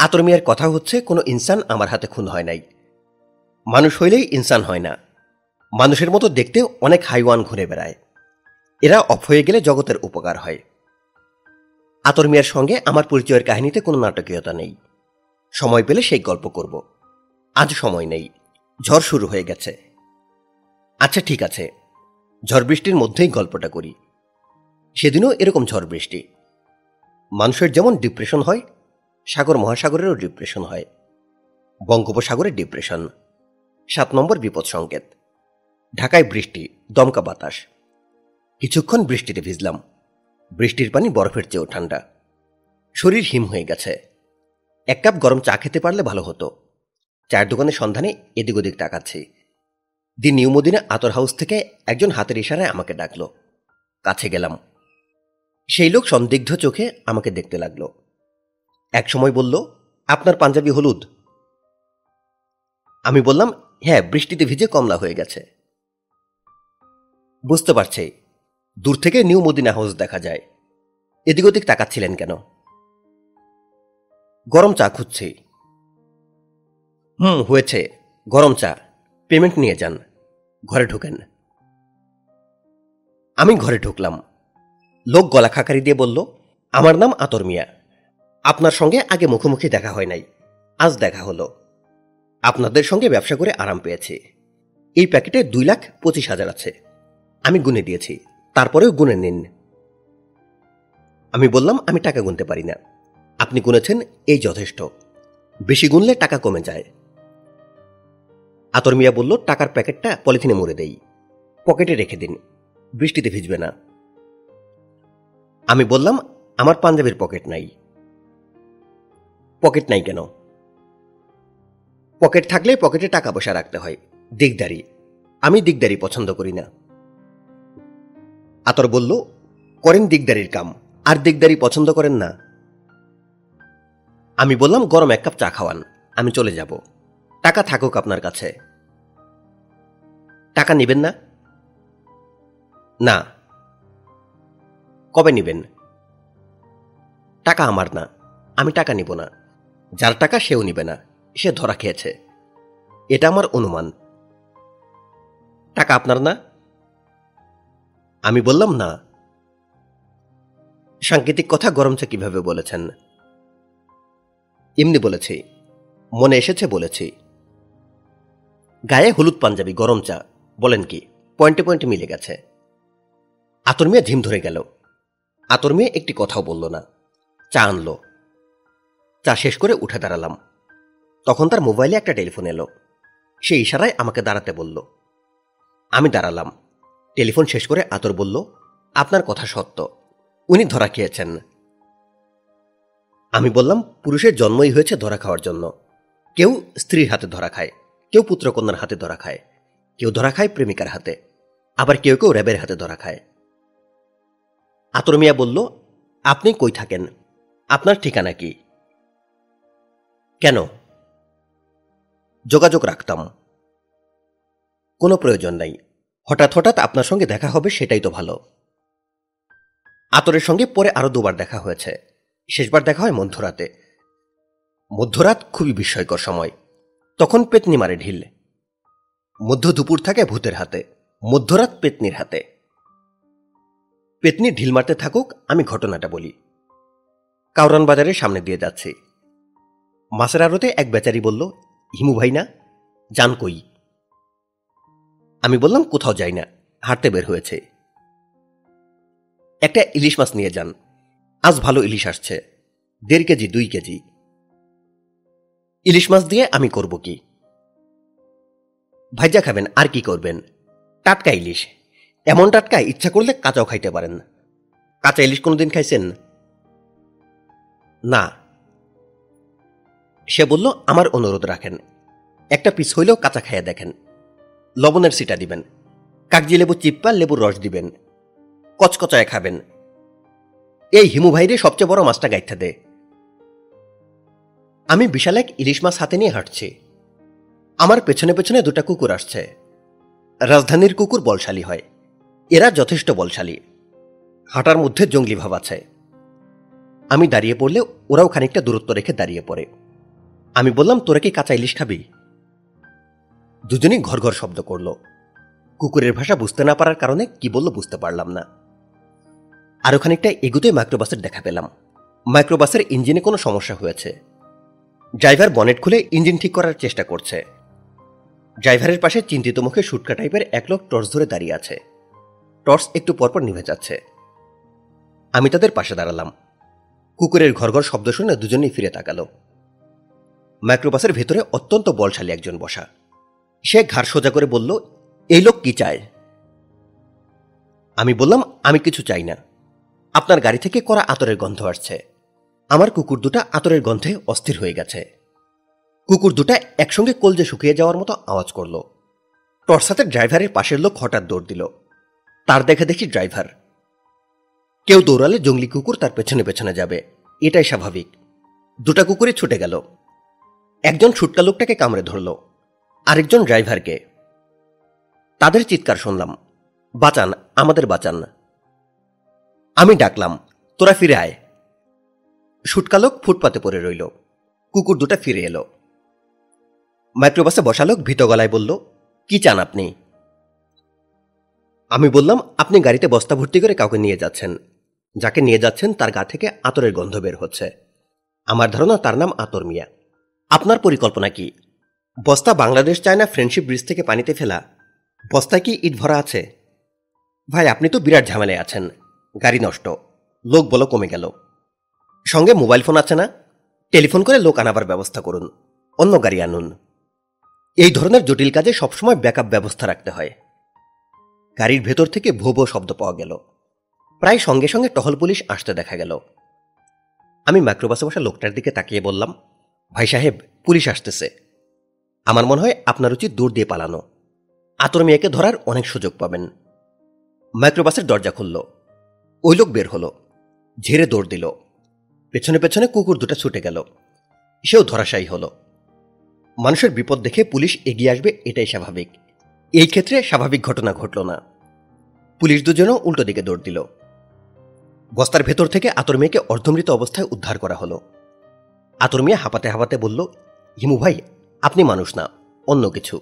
আতর মিয়ার কথা হচ্ছে, কোনো ইনসান আমার হাতে খুন হয় নাই। মানুষ হইলেই ইনসান হয় না। মানুষের মতো দেখতে অনেক হাইওয়ান ঘুরে বেড়ায়। এরা অফ হয়ে গেলে জগতের উপকার হয়। আতর মিয়ার সঙ্গে আমার পরিচয়ের কাহিনীতে কোনো নাটকীয়তা নেই। সময় পেলে সেই গল্প করব। আজ সময় নেই। ঝড় শুরু হয়ে গেছে। আচ্ছা ঠিক আছে। ঝড় বৃষ্টির মধ্যেই গল্পটা করি। সেদিনও এরকম ঝড় বৃষ্টি। মানুষের যেমন ডিপ্রেশন হয় সাগর মহাসাগরেরও ডিপ্রেশন হয়। বঙ্গোপসাগরের ডিপ্রেশন। সাত নম্বর বিপদ সংকেত। ঢাকায় বৃষ্টি, দমকা বাতাস। কিছুক্ষণ বৃষ্টিতে ভিজলাম। বৃষ্টির পানি বরফের চেয়েও ঠান্ডা। শরীর হিম হয়ে গেছে। এক কাপ গরম চা খেতে পারলে ভালো হতো। চায়ের দোকানের সন্ধানে এদিক ওদিক তাকাচ্ছি। The new Madina Attar house থেকে একজন হাতের ইশারায় আমাকে ডাকলো। কাছে গেলাম। সেই লোক সন্দিগ্ধ চোখে আমাকে দেখতে লাগল। এক সময় বলল, আপনার পাঞ্জাবি হলুদ। আমি বললাম হ্যাঁ বৃষ্টিতে ভিজে কমলা হয়ে গেছে। বুঝতে পারছি। দূর থেকে নিউ মদিনা হাউস দেখা যায়। এদিক ওদিক তাকাচ্ছিলেন কেন? গরম চা খুঁজছি। হুম, হয়েছে। গরম চা। পেমেন্ট নিয়ে যান। ঘরে ঢুকেন। আমি ঘরে ঢুকলাম। লোক গলা খাকারি দিয়ে বলল, আমার নাম আতর মিয়া। আপনার সঙ্গে আগে মুখোমুখি দেখা হয় নাই। আজ দেখা হলো। আপনাদের সঙ্গে ব্যবসা করে আরাম পেয়েছি। এই প্যাকেটে দুই লাখ পঁচিশ হাজার আছে। আমি গুনে দিয়েছি। তারপরেও গুনে নিন। আমি বললাম, আমি টাকা গুনতে পারি না। আপনি গুনেছেন, এই যথেষ্ট। বেশি গুনলে টাকা কমে যায়। আতর মিয়া বলল, টাকার প্যাকেটটা পলিথিনে মুড়ে দেই। পকেটে রেখে দিন। বৃষ্টিতে ভিজবে না। আমি বললাম, আমার পাঞ্জাবির পকেট নাই। পকেট নাই কেন? পকেট থাকলে পকেটে টাকা পয়সা রাখতে হয়। দিকদারি আমি দিকদারি পছন্দ করি না। আতর বলল, করেন দিকদারির কাম। আর দিকদারি পছন্দ করেন না। আমি বললাম, গরম এক কাপ চা খাওয়ান। আমি চলে যাব। টাকা থাকুক আপনার কাছে। টাকা নেবেন না? না। কবে নেবেন? টাকা আমার না। আমি টাকা নিব না। যার টাকা সেও নিবে না, সে ধরা খেয়েছে। এটা আমার অনুমান। টাকা আপনার না? আমি বললাম, না। সাংকেতিক কথা গরম চা কীভাবে বলেছেন? এমনি বলেছি, মনে এসেছে বলেছি। গায়ে হলুদ পাঞ্জাবি, গরম চা, বলেন কি, পয়েন্টে পয়েন্টে মিলে গেছে। আতর মেয়ে ঝিম ধরে গেল। আতর মেয়ে একটি কথাও বলল না। চা আনলো। চা শেষ করে উঠে দাঁড়ালাম। তখন তার মোবাইলে একটা টেলিফোন এলো। সে ইশারায় আমাকে দাঁড়াতে বলল। আমি দাঁড়ালাম। টেলিফোন শেষ করে আতর বলল, আপনার কথা সত্য। উনি ধরা খেয়েছেন। আমি বললাম, পুরুষের জন্মই হয়েছে ধরা খাওয়ার জন্য। কেউ স্ত্রীর হাতে ধরা খায়, কেউ পুত্রকন্যার হাতে ধরা খায়, কেউ ধরা খায় প্রেমিকার হাতে, আবার কেউ কেউ র্যাবের হাতে ধরা খায়। আতর মিয়া বলল, আপনি কই থাকেন? আপনার ঠিকানা কি? কেন? যোগাযোগ রাখতাম। কোনো প্রয়োজন নাই। হঠাৎ হঠাৎ আপনার সঙ্গে দেখা হবে সেটাই তো ভালো। আতরের সঙ্গে পরে আরও দুবার দেখা হয়েছে। শেষবার দেখা হয় মধ্যরাতে। মধ্যরাত খুবই বিস্ময়কর সময়। তখন পেতনি মারে ঢিল। মধ্য দুপুর থাকে ভূতের হাতে। মধ্যরাত পেতনির হাতে। পেতনি ঢিল মারতে থাকুক, আমি ঘটনাটা বলি। কাউরান বাজারের সামনে দিয়ে যাচ্ছি। মাছের আড়তে এক বেচারি বলল, হিমু ভাই না, যান কই? আমি বললাম, কোথাও যাই না, হাঁটতে বের হয়েছে। একটা ইলিশ মাছ নিয়ে যান, আজ ভালো ইলিশ আসছে, দেড় কেজি, দুই কেজি। ইলিশ মাছ দিয়ে আমি করব কি? ভাইজা খাবেন, আর কি করবেন? টাটকা ইলিশ। এমন টাটকা ইচ্ছা করলে কাঁচাও খাইতে পারেন। কাঁচা ইলিশ কোনোদিন খাইছেন? না সে বলল, আমার অনুরোধ রাখেন। একটা পিস হইলেও কাঁচা খাইয়া দেখেন। লবণের সিটা দিবেন। কাগজি লেবু চিপ্পা লেবুর রস দিবেন। কচকচায় খাবেন। এই হিমু ভাইরে সবচেয়ে বড় মাছটা গাইঠা দে। আমি বিশাল এক ইলিশ মাছ হাতে নিয়ে হাঁটছি। আমার পেছনে পেছনে দুটা কুকুর আসছে। রাজধানীর কুকুর বলশালী হয়। এরা যথেষ্ট বলশালী। হাঁটার মধ্যে জঙ্গলি ভাব আছে। আমি দাঁড়িয়ে পড়লে ওরাও খানিকটা দূরত্ব রেখে দাঁড়িয়ে পড়ে। আমি বললাম, তোরা কি কাঁচা ইলিশ খাবি? দুজনেই ঘর ঘর শব্দ করল। কুকুরের ভাষা বুঝতে না পারার কারণে কি বলল বুঝতে পারলাম না। আরও খানিকটা এগুতে মাইক্রোবাসের দেখা পেলাম। মাইক্রোবাসের ইঞ্জিনে কোনো সমস্যা হয়েছে। ড্রাইভার বনেট খুলে ইঞ্জিন ঠিক করার চেষ্টা করছে। ড্রাইভারের পাশে চিন্তিত মুখে সুটকা টাইপের এক লোক টর্চ ধরে দাঁড়িয়ে আছে। টর্চ একটু পরপর নিভে যাচ্ছে। আমি তাদের পাশে দাঁড়ালাম। কুকুরের ঘর ঘর শব্দ শুনে দুজনেই ফিরে তাকালো। মাইক্রোবাসের ভেতরে অত্যন্ত বলশালী একজন বসা। সে ঘাড় সোজা করে বলল, এই লোক কি চায়? আমি বললাম, আমি কিছু চাই না। আপনার গাড়ি থেকে করা আতরের গন্ধ আসছে। আমার কুকুর দুটা আতরের গন্ধে অস্থির হয়ে গেছে। কুকুর দুটা একসঙ্গে কলজে শুকিয়ে যাওয়ার মতো আওয়াজ করল। টর্সাতের ড্রাইভারের পাশের লোক হঠাৎ দৌড় দিল। তার দেখে দেখি ড্রাইভার। কেউ দৌড়ালে জঙ্গলি কুকুর তার পেছনে পেছনে যাবে। এটাই স্বাভাবিক। দুটা কুকুরই ছুটে গেল। একজন ছুটকা লোকটাকে কামড়ে ধরল, আরেকজন ড্রাইভারকে। তাদের চিৎকার শুনলাম, বাঁচান, আমাদের বাঁচান। আমি ডাকলাম, তোরা ফিরে আয়। সুটকালোক ফুটপাতে পড়ে রইল, কুকুর দুটা ফিরে এলো। মাইক্রোবাসে বসালোক ভীত গলায় বলল, কি চান আপনি? আমি বললাম, আপনি গাড়িতে বস্তা ভর্তি করে কাউকে নিয়ে যাচ্ছেন। যাকে নিয়ে যাচ্ছেন তার গা থেকে আতরের গন্ধ বের হচ্ছে। আমার ধারণা তার নাম আতর মিয়া। আপনার পরিকল্পনা কি? বস্তা বাংলাদেশ চায়না ফ্রেন্ডশিপ ব্রিজ থেকে পানিতে ফেলা। বস্তায় কি ইট ভরা আছে? ভাই, আপনি তো বিরাট ঝামেলায় আছেন। গাড়ি নষ্ট। লোক বলো কমে গেল। সঙ্গে মোবাইল ফোন আছে না? টেলিফোন করে লোক আনাবার ব্যবস্থা করুন। অন্য গাড়ি আনুন। এই ধরনের জটিল কাজে সবসময় ব্যাকআপ ব্যবস্থা রাখতে হয়। গাড়ির ভেতর থেকে ভো ভো শব্দ পাওয়া গেল। প্রায় সঙ্গে সঙ্গে টহল পুলিশ আসতে দেখা গেল। আমি মাইক্রোবাসে বসা লোকটার দিকে তাকিয়ে বললাম ভাই সাহেব, পুলিশ আসতেছে। আমার মনে হয় আপনার উচিত দূর দিয়ে পালানো। আতর মেয়েকে ধরার অনেক সুযোগ পাবেন। মাইক্রোবাসের দরজা খুলল। ওই লোক বের হলো। ঝেড়ে দৌড় দিল। পেছনে পেছনে কুকুর দুটা ছুটে গেল। সেও ধরাশায়ী হলো। মানুষের বিপদ দেখে পুলিশ এগিয়ে আসবে এটাই স্বাভাবিক। এই ক্ষেত্রে স্বাভাবিক ঘটনা ঘটল না। পুলিশ দুজনও উল্টো দিকে দৌড় দিল। বস্তার ভেতর থেকে আতর মেয়েকে অর্ধমৃত অবস্থায় উদ্ধার করা হলো। আতর মেয়ে হাঁপাতে হাঁপাতে বলল, হিমু ভাই, আপনি মানুষ না, অন্য কিছু।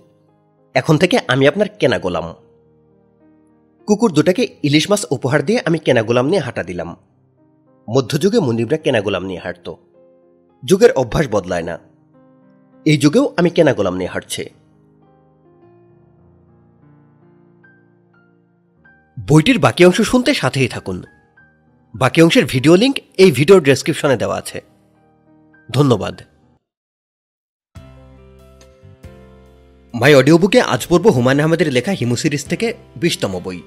এখন থেকে আমি আপনার কেনা গোলাম। কুকুর দুটাকে ইলিশ মাছ উপহার দিয়ে আমি কেনা গোলাম নিয়ে হাঁটা দিলাম। মধ্যযুগে মুনিবরা কেনা গোলাম নিয়ে হাঁটত। যুগের অভ্যাস বদলায় না। এই যুগেও আমি কেনা গোলাম নিয়ে হাঁটছে। বইটির বাকি অংশ শুনতে সাথেই থাকুন। বাকি অংশের ভিডিও লিংক এই ভিডিওর ডেসক্রিপশনে দেওয়া আছে। ধন্যবাদ। মাই অডিও বুকে আজ পড়ব হুমায়ুন আহমেদের লেখা হিমু সিরিজ থেকে বিশতম বই।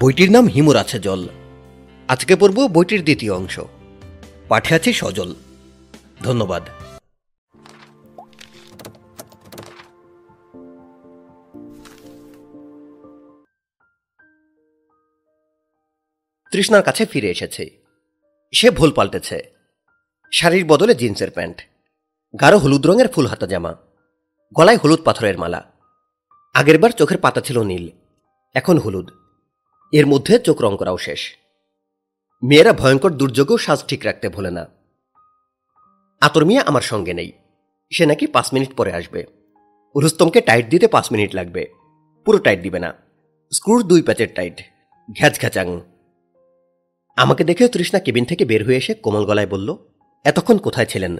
বইটির নাম হিমুর আছে জল। আজকে পড়ব বইটির দ্বিতীয় অংশ। পাঠে আছে সজল। ধন্যবাদ। তৃষ্ণার কাছে ফিরে এসেছে। সে ভুল পাল্টেছে। শাড়ির বদলে জিন্সের প্যান্ট, গাঢ় হলুদ রঙের ফুল হাতা জামা, গলায় হলুদ পাথরের মালা। আগেরবার চোখের পাতা ছিল নীল, এখন হলুদ। এর মধ্যে চোখ রং করাও শেষ। মেয়েরা ভয়ঙ্কর দুর্যোগেও সাজ ঠিক রাখতে ভোলে না। আতর মিয়া আমার সঙ্গে নেই। সে নাকি পাঁচ মিনিট পরে আসবে। রুস্তমকে টাইট দিতে পাঁচ মিনিট লাগবে। পুরো টাইট দিবে না। স্ক্রুর দুই প্যাচের টাইট। ঘ্যাচ ঘ্যাচাং। আমাকে দেখে তৃষ্ণা কেবিন থেকে বের হয়ে এসে কোমল গলায় বলল এতক্ষণ কোথায় ছিলেন?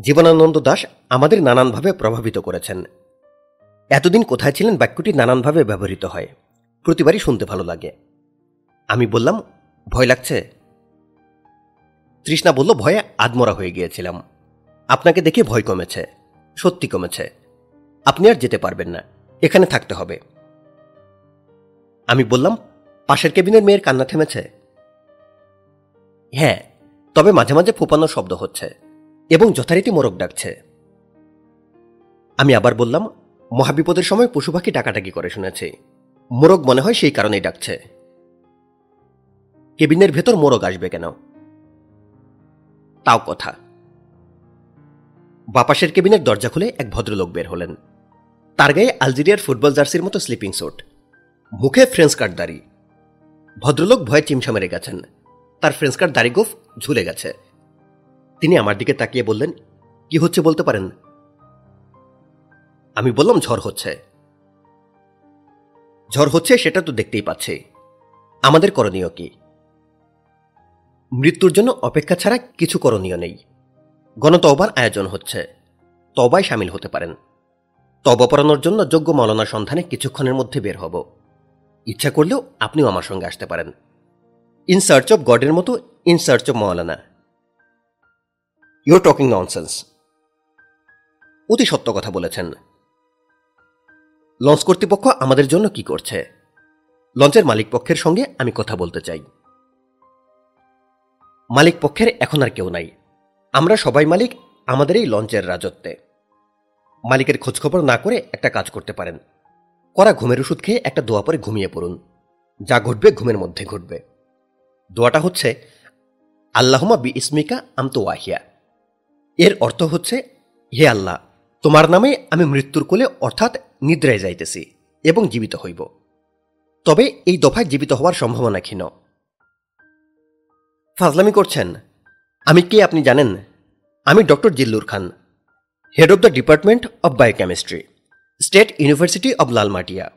জীবনানন্দ দাস আমাদের নানানভাবে প্রভাবিত করেছেন। এতদিন কোথায় ছিলেন বাক্যটি নানানভাবে ব্যবহৃত হয়। প্রতিবারই শুনতে ভালো লাগে। আমি বললাম, ভয় লাগছে? তৃষ্ণা বলল, ভয়ে আদমরা হয়ে গিয়েছিলাম। আপনাকে দেখে ভয় কমেছে, সত্যি কমেছে। আপনি আর যেতে পারবেন না, এখানে থাকতে হবে। আমি বললাম, পাশের কেবিনের মেয়ের কান্না থেমেছে? হ্যাঁ তবে মাঝে মাঝে ফোপানোর শব্দ হচ্ছে এবং যথারীতি মোরগ ডাকছে। আমি আবার বললাম, মহাবিপদের সময় পশু পাখি ডাকাডাকি করে শুনেছি। মোরগ মনে হয় সেই কারণেই ডাকছে। কেবিনের ভেতর মোরগ আসবে কেন? তাও কথা। বাপাসের কেবিনের দরজা খুলে এক ভদ্রলোক বের হলেন। তার গায়ে আলজেরিয়ার ফুটবল জার্সির মতো স্লিপিং স্যুট। মুখে ফ্রেঞ্চ দাড়ি ভদ্রলোক ভয়ে চিমসা মেরে গেছেন। তার ফ্রেঞ্চ কার্ড দাড়ি ঝুলে গেছে। তিনি আমার দিকে তাকিয়ে বললেন, কি হচ্ছে বলতে পারেন? আমি বললাম, ঝড় হচ্ছে। ঝড় হচ্ছে, সেটা তো দেখতেই পাচ্ছি। আমাদের করণীয় কি? মৃত্যুর জন্য অপেক্ষা ছাড়া কিছু করণীয় নেই। গণতবার আয়োজন হচ্ছে। তবায় সামিল হতে পারেন। তবা পড়ানোর জন্য যোগ্য মলনার সন্ধানে কিছুক্ষণের মধ্যে বের হব। ইচ্ছা করলেও আপনিও আমার সঙ্গে আসতে পারেন। ইন সার্চ অফ গডের মতো in search of Maulana you're talking nonsense অতি সত্য কথা বলেছেন। লঞ্চ কর্তৃপক্ষ আমাদের জন্য কি করছে? লঞ্চের মালিক পক্ষের সঙ্গে আমি কথা বলতে চাই। মালিক পক্ষের এখন আর কেউ নাই। আমরা সবাই মালিক, আমাদের এই লঞ্চের রাজত্বে। মালিকের খোঁজখবর না করে একটা কাজ করতে পারেন। করা ঘুমের ওষুধ খেয়ে একটা দোয়া পরে ঘুমিয়ে পড়ুন। যা ঘটবে, ঘুমের মধ্যে ঘটবে। দোয়াটা হচ্ছে আল্লাহমা বি ইসমিকা আমতো ওয়াহিয়া এর অর্থ হচ্ছে, হে আল্লাহ, তোমার নামে আমি মৃত্যুর কোলে অর্থাৎ নিদ্রায় যাইতেছি এবং জীবিত হইব। তবে এই দফায় জীবিত হওয়ার সম্ভাবনা ক্ষীণ। ফাজলামি করছেন, আমি কে আপনি জানেন? আমি doctor Zillur Khan, head of the department of biochemistry, state university of Lalmatia.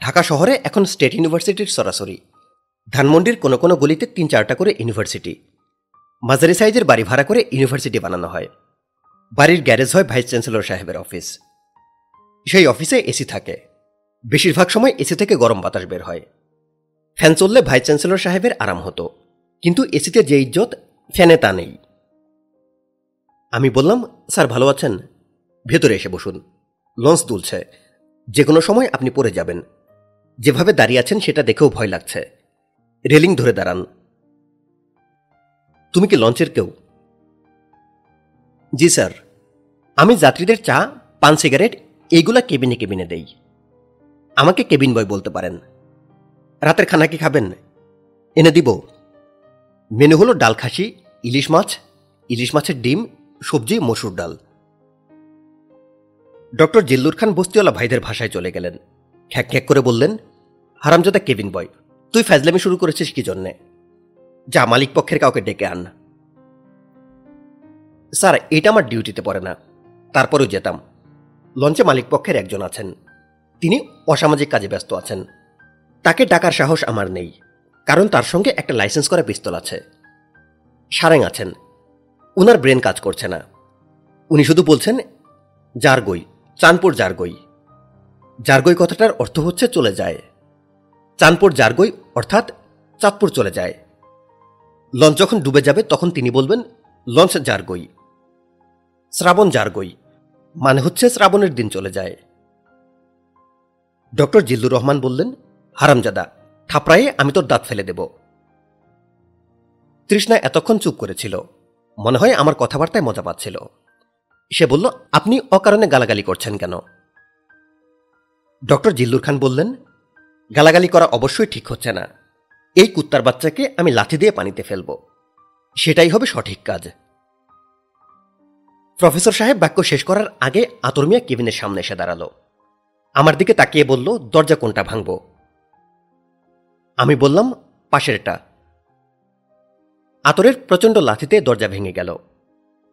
Dhaka শহরে এখন স্টেট ইউনিভার্সিটির সরাসরি। ধানমন্ডির কোনো কোনো গলিতে তিন চারটা করে ইউনিভার্সিটি। মাঝারি সাইজের বাড়ি ভাড়া করে ইউনিভার্সিটি বানানো হয়। বাড়ির গ্যারেজ হয় ভাইস চ্যান্সেলর সাহেবের অফিস। সেই অফিসে এসি থাকে। বেশিরভাগ সময় এসি থেকে গরম বাতাস বের হয়। ফ্যান চললে ভাইস চ্যান্সেলর সাহেবের আরাম হতো। কিন্তু এসিতে যে ইজ্জত, ফ্যানে তা নেই। আমি বললাম, স্যার, ভালো আছেন? ভেতরে এসে বসুন। লঞ্চ তুলছে যে কোনো সময় আপনি পড়ে যাবেন। যেভাবে দাঁড়িয়ে আছেন সেটা দেখেও ভয় লাগছে। রেলিং ধরে দাঁড়ান। তুমি কি লঞ্চের কেউ? জি, স্যার। আমি যাত্রীদের চা, পান, সিগারেট এইগুলা কেবিনে কেবিনে দেই। আমাকে কেবিন বয় বলতে পারেন। রাতের খানা কি খাবেন? এনে দিব। মেনু হলো ডাল খাসি, ইলিশ মাছ, ইলিশ মাছের ডিম, সবজি, মসুর ডাল। ডক্টর জিল্লুর খান বস্তিওয়ালা ভাইদের ভাষায় চলে গেলেন। খ্যাক খ্যাক করে বললেন, হারামজাদা কেবিন বয় তুই ফ্যাজলামি শুরু করেছিস কি জন্যে? যা মালিক পক্ষের কাউকে ডেকে আন স্যার, এটা আমার ডিউটিতে পড়ে না। তারপরেও যেতাম। লঞ্চে মালিক পক্ষের একজন আছেন। তিনি অসামাজিক কাজে ব্যস্ত আছেন। তাকে ডাকার সাহস আমার নেই। কারণ তার সঙ্গে একটা লাইসেন্স করা পিস্তল আছে। সারেং আছেন। উনার ব্রেন কাজ করছে না। উনি শুধু বলছেন, জারগই, চাঁদপুর জারগই। জারগই কথাটার অর্থ হচ্ছে চলে যায়। চাঁদপুর জারগই, অর্থাৎ চাঁদপুর চলে যায়। লঞ্চ যখন ডুবে যাবে, তখন তিনি বলবেন, লঞ্চ জারগই, শ্রাবণ জারগই মানে হচ্ছে শ্রাবণের দিন চলে যায়। ডক্টর জিল্লুর রহমান বললেন, হারামজাদা, থাপড়ায়ে আমি তোর দাঁত ফেলে দেব। তৃষ্ণা এতক্ষণ চুপ করেছিল। মনে হয় আমার কথাবার্তায় মজা পাচ্ছিল। সে বলল, আপনি অকারণে গালাগালি করছেন কেন? ডক্টর জিল্লুর খান বললেন গালাগালি করা অবশ্যই ঠিক হচ্ছে না। এই কুত্তার বাচ্চাকে আমি লাঠি দিয়ে পানিতে ফেলব। সেটাই হবে সঠিক কাজ। প্রফেসর সাহেব বাক্য শেষ করার আগে আতর মিয়া কেবিনের সামনে এসে দাঁড়াল। আমার দিকে তাকিয়ে বলল, দরজা কোনটা ভাঙব? আমি বললাম, পাশেরটা। আতরের প্রচণ্ড লাথিতে দরজা ভেঙে গেল।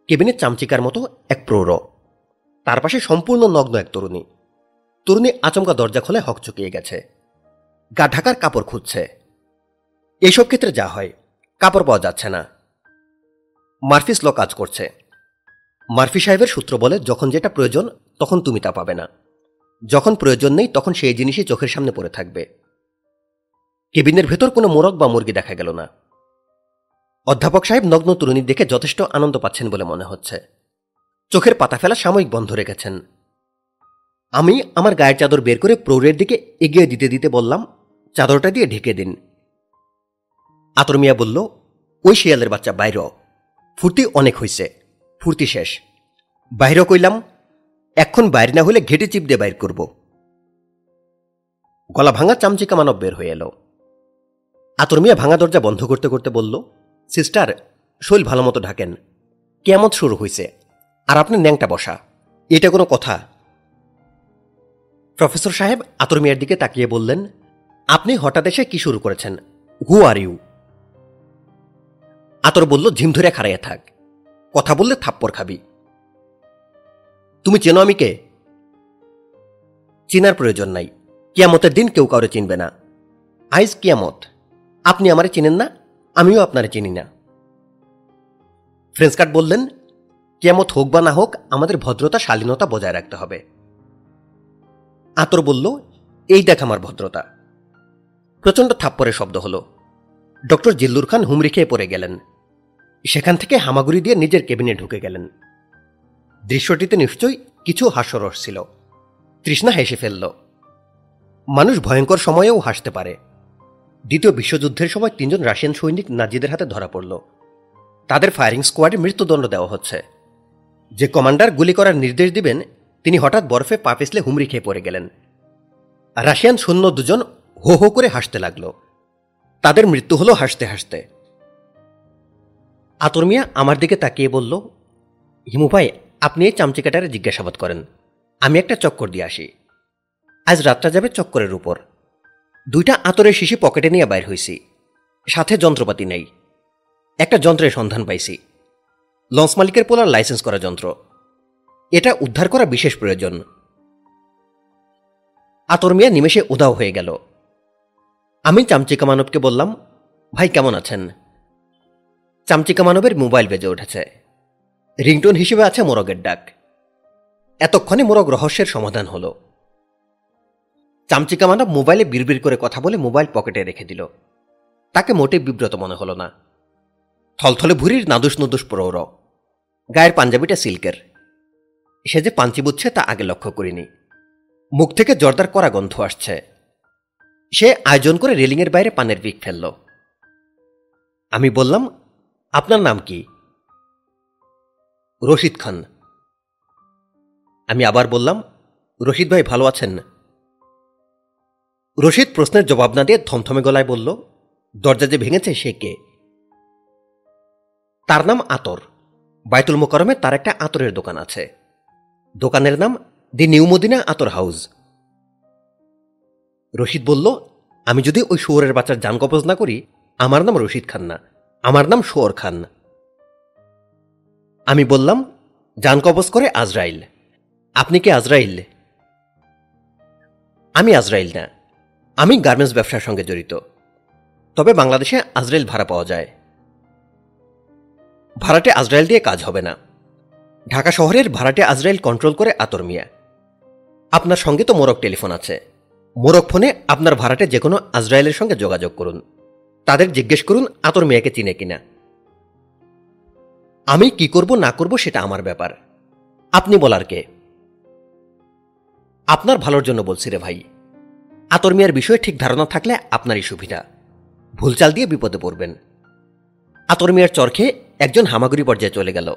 কেবিনের চামচিকার মতো এক প্রৌঢ়। তার পাশে সম্পূর্ণ নগ্ন এক তরুণী। তরুণী আচমকা দরজা খোলে হক চুকিয়ে গেছে। গা ঢাকার কাপড় খুঁজছে। এইসব ক্ষেত্রে যা হয়, কাপড় পাওয়া যাচ্ছে না। মার্ফিস ল কাজ করছে। মার্ফি সাহেবের সূত্র বলে যখন যেটা প্রয়োজন, তখন তুমি তা পাবে না। যখন প্রয়োজন নেই, তখন সেই জিনিসই চোখের সামনে পড়ে থাকবে। কেবিনের ভেতর কোনো মোরগ বা মুরগি দেখা গেল না। অধ্যাপক সাহেব নগ্ন তরুণী দেখে যথেষ্ট আনন্দ পাচ্ছেন বলে মনে হচ্ছে। চোখের পাতা ফেলা সাময়িক বন্ধ রেখেছেন। আমি আমার গায়ের চাদর বের করে প্রৌরের দিকে এগিয়ে দিতে দিতে বললাম চাদরটা দিয়ে ঢেকে দিন। আতর মিয়া বলল, ওই শিয়ালের বাচ্চা বাইর ফুর্তি অনেক হইছে। ফুর্তি শেষ। বাইর কইলাম, এখন বাইর না হলে ঘেটে চিপ দিয়ে বাইর করব। গলা ভাঙা চামচিকা মানব বের হয়ে এলো। আতর মিয়া ভাঙা দরজা বন্ধ করতে করতে বলল, সিস্টার, শৈল ভালো মতো ঢাকেন। কেমন শুরু হয়েছে আর আপনি ন্যাংটা বসা। এটা কোনো কথা? প্রফেসর সাহেব আতর মিয়ার দিকে তাকিয়ে বললেন আপনি হঠাৎ এসে কি শুরু করেছেন? হু আর ইউ আতর বলল, ঝিম ধরে খাড়াইয়া থাক। কথা বললে থাপ্পড় খাবি। তুমি চেনো আমি কে? চিনার প্রয়োজন নাই। কিয়ামতের দিন কেউ কাউরে চিনবে না। আইজ কিয়ামত। আপনি আমারে চিনেন না, আমিও আপনারে চিনি না। ফ্রেন্সকার্ট বললেন, কিয়ামত হোক বা না হোক, আমাদের ভদ্রতা, শালীনতা বজায় রাখতে হবে। আতর বলল, এই দেখ আমার ভদ্রতা। প্রচণ্ড থাপ্পরের শব্দ হলো। ডক্টর জিল্লুর খান হুমড়ি খেয়ে পড়ে গেলেন। সেখান থেকে হামাগুড়ি দিয়ে নিজের কেবিনে ঢুকে গেলেন। দৃশ্যটিতে নিশ্চয়ই কিছু হাস্যরস ছিল। তৃষ্ণা হেসে ফেলল। মানুষ ভয়ঙ্কর সময়েও হাসতে পারে। দ্বিতীয় বিশ্বযুদ্ধের সময় তিনজন রাশিয়ান সৈনিক নাজিদের হাতে ধরা পড়ল। তাদের ফায়ারিং স্কোয়াডে মৃত্যুদণ্ড দেওয়া হচ্ছে। যে কমান্ডার গুলি করার নির্দেশ দিবেন, তিনি হঠাৎ বরফে পা পিছলে হুমড়ি খেয়ে পড়ে গেলেন। রাশিয়ান সৈন্য দুজন হো হো করে হাসতে লাগল। তাদের মৃত্যু হলো হাসতে হাসতে। আতর মিয়া আমার দিকে তাকিয়ে বলল, হিমু ভাই, আপনি এই চামচিকাটারে জিজ্ঞাসাবাদ করেন। আমি একটা চক্কর দিয়ে আসি। আজ রাতটা যাবে চক্করের উপর। দুইটা আতরের শিশি পকেটে নিয়ে বাইর হয়েছি সাথে যন্ত্রপাতি নেই। একটা যন্ত্রের সন্ধান পাইছি। লঞ্চ মালিকের পোলার লাইসেন্স করা যন্ত্র। এটা উদ্ধার করা বিশেষ প্রয়োজন। আতর মিয়া নিমেষে উদাও হয়ে গেল। আমি চামচিকা মানবকে বললাম, ভাই, কেমন আছেন? চামচিকা মানবের মোবাইল বেজে উঠেছে। রিংটোন হিসেবে আছে মোরগের ডাক। এতক্ষণে মোরগ রহস্যের সমাধান হলো। চামচিকা মানব মোবাইলে বিড়বিড় করে কথা বলে মোবাইল পকেটে রেখে দিল। তাকে মোটে বিব্রত মনে হলো না। থলথলে ভুরির নাদুস নদুস প্রৌঢ়। গায়ের পাঞ্জাবিটা সিল্কের। সে যে পাঞ্চি বুঝছে তা আগে লক্ষ্য করিনি। মুখ থেকে জর্দার করা গন্ধ আসছে। সে আয়োজন করে রেলিংয়ের বাইরে পানের বিক ফেলল। আমি বললাম, আপনার নাম কি? রশিদ খান। আমি আবার বললাম, রশিদ ভাই ভালো আছেন? রশিদ প্রশ্নের জবাব না দিয়ে থমথমে গলায় বলল, দরজা যে ভেঙেছে সে কে? তার নাম আতর। বাইতুল মোকারমে তার একটা আতরের দোকান আছে। দোকানের নাম the new Madina Attar house. Rashid বলল, আমি যদি ওই শুয়োরের বাচ্চার যান কবজ না করি, আমার নাম রশিদ খান না আমার নাম শুয়োর খান। আমি বললাম যান কবজ করে আজরাইল। আপনি কি আজরাইল? আমি আজরাইল না। আমি গার্মেন্টস ব্যবসার সঙ্গে জড়িত। তবে বাংলাদেশে আজরাইল ভাড়া পাওয়া যায়। ভাড়াটে আজরাইল দিয়ে কাজ হবে না। ঢাকা শহরের ভাড়াটে আজরাইল কন্ট্রোল করে আতর মিয়া। আপনার সঙ্গে তো মোরক টেলিফোন আছে। মোরক ফোনে আপনার ভাড়াটে যে কোনো আজরাইলের সঙ্গে যোগাযোগ করুন। তাদের জিজ্ঞেস করুন, আতর মিয়াকে চিনে কিনা। আমি কি করব, না করব সেটা আমার ব্যাপার। আপনি বলার কে? আপনার ভালোর জন্য বলছি রে ভাই। আতর মিয়ার বিষয়ে ঠিক ধারণা থাকলে আপনারই সুবিধা। ভুলচাল দিয়ে বিপদে পড়বেন। আতর মিয়ার চরখে একজন হামাগুড়ি পর্যায়ে চলে গেল।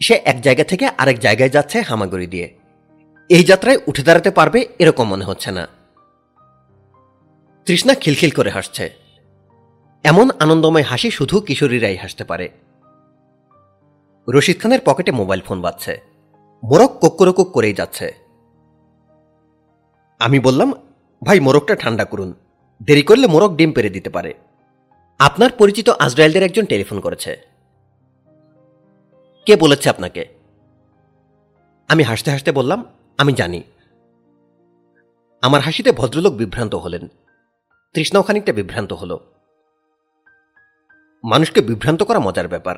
সে এক জায়গা থেকে আরেক জায়গায় যাচ্ছে হামাগুড়ি দিয়ে। এই যাত্রায় উঠে দাঁড়াতে পারবে এরকম মনে হচ্ছে না। তৃষ্ণা খিলখিল করে হাসছে। এমন আনন্দময় হাসি শুধু কিশোরীরাই হাসতে পারে। রশিদ খানের পকেটে মোবাইল ফোন বাজছে। মোরক কোক্করকুক করেই যাচ্ছে। আমি বললাম, ভাই, মোরগটা ঠান্ডা করুন। দেরি করলে মোরগ ডিম পেরে দিতে পারে। আপনার পরিচিত আজরায়েলদের একজন টেলিফোন করেছে। কে বলেছে আপনাকে? আমি হাসতে হাসতে বললাম, আমি জানি। আমার হাসিতে ভদ্রলোক বিভ্রান্ত হলেন। তৃষ্ণাও খানিকটা বিভ্রান্ত হল। মানুষকে বিভ্রান্ত করা মজার ব্যাপার।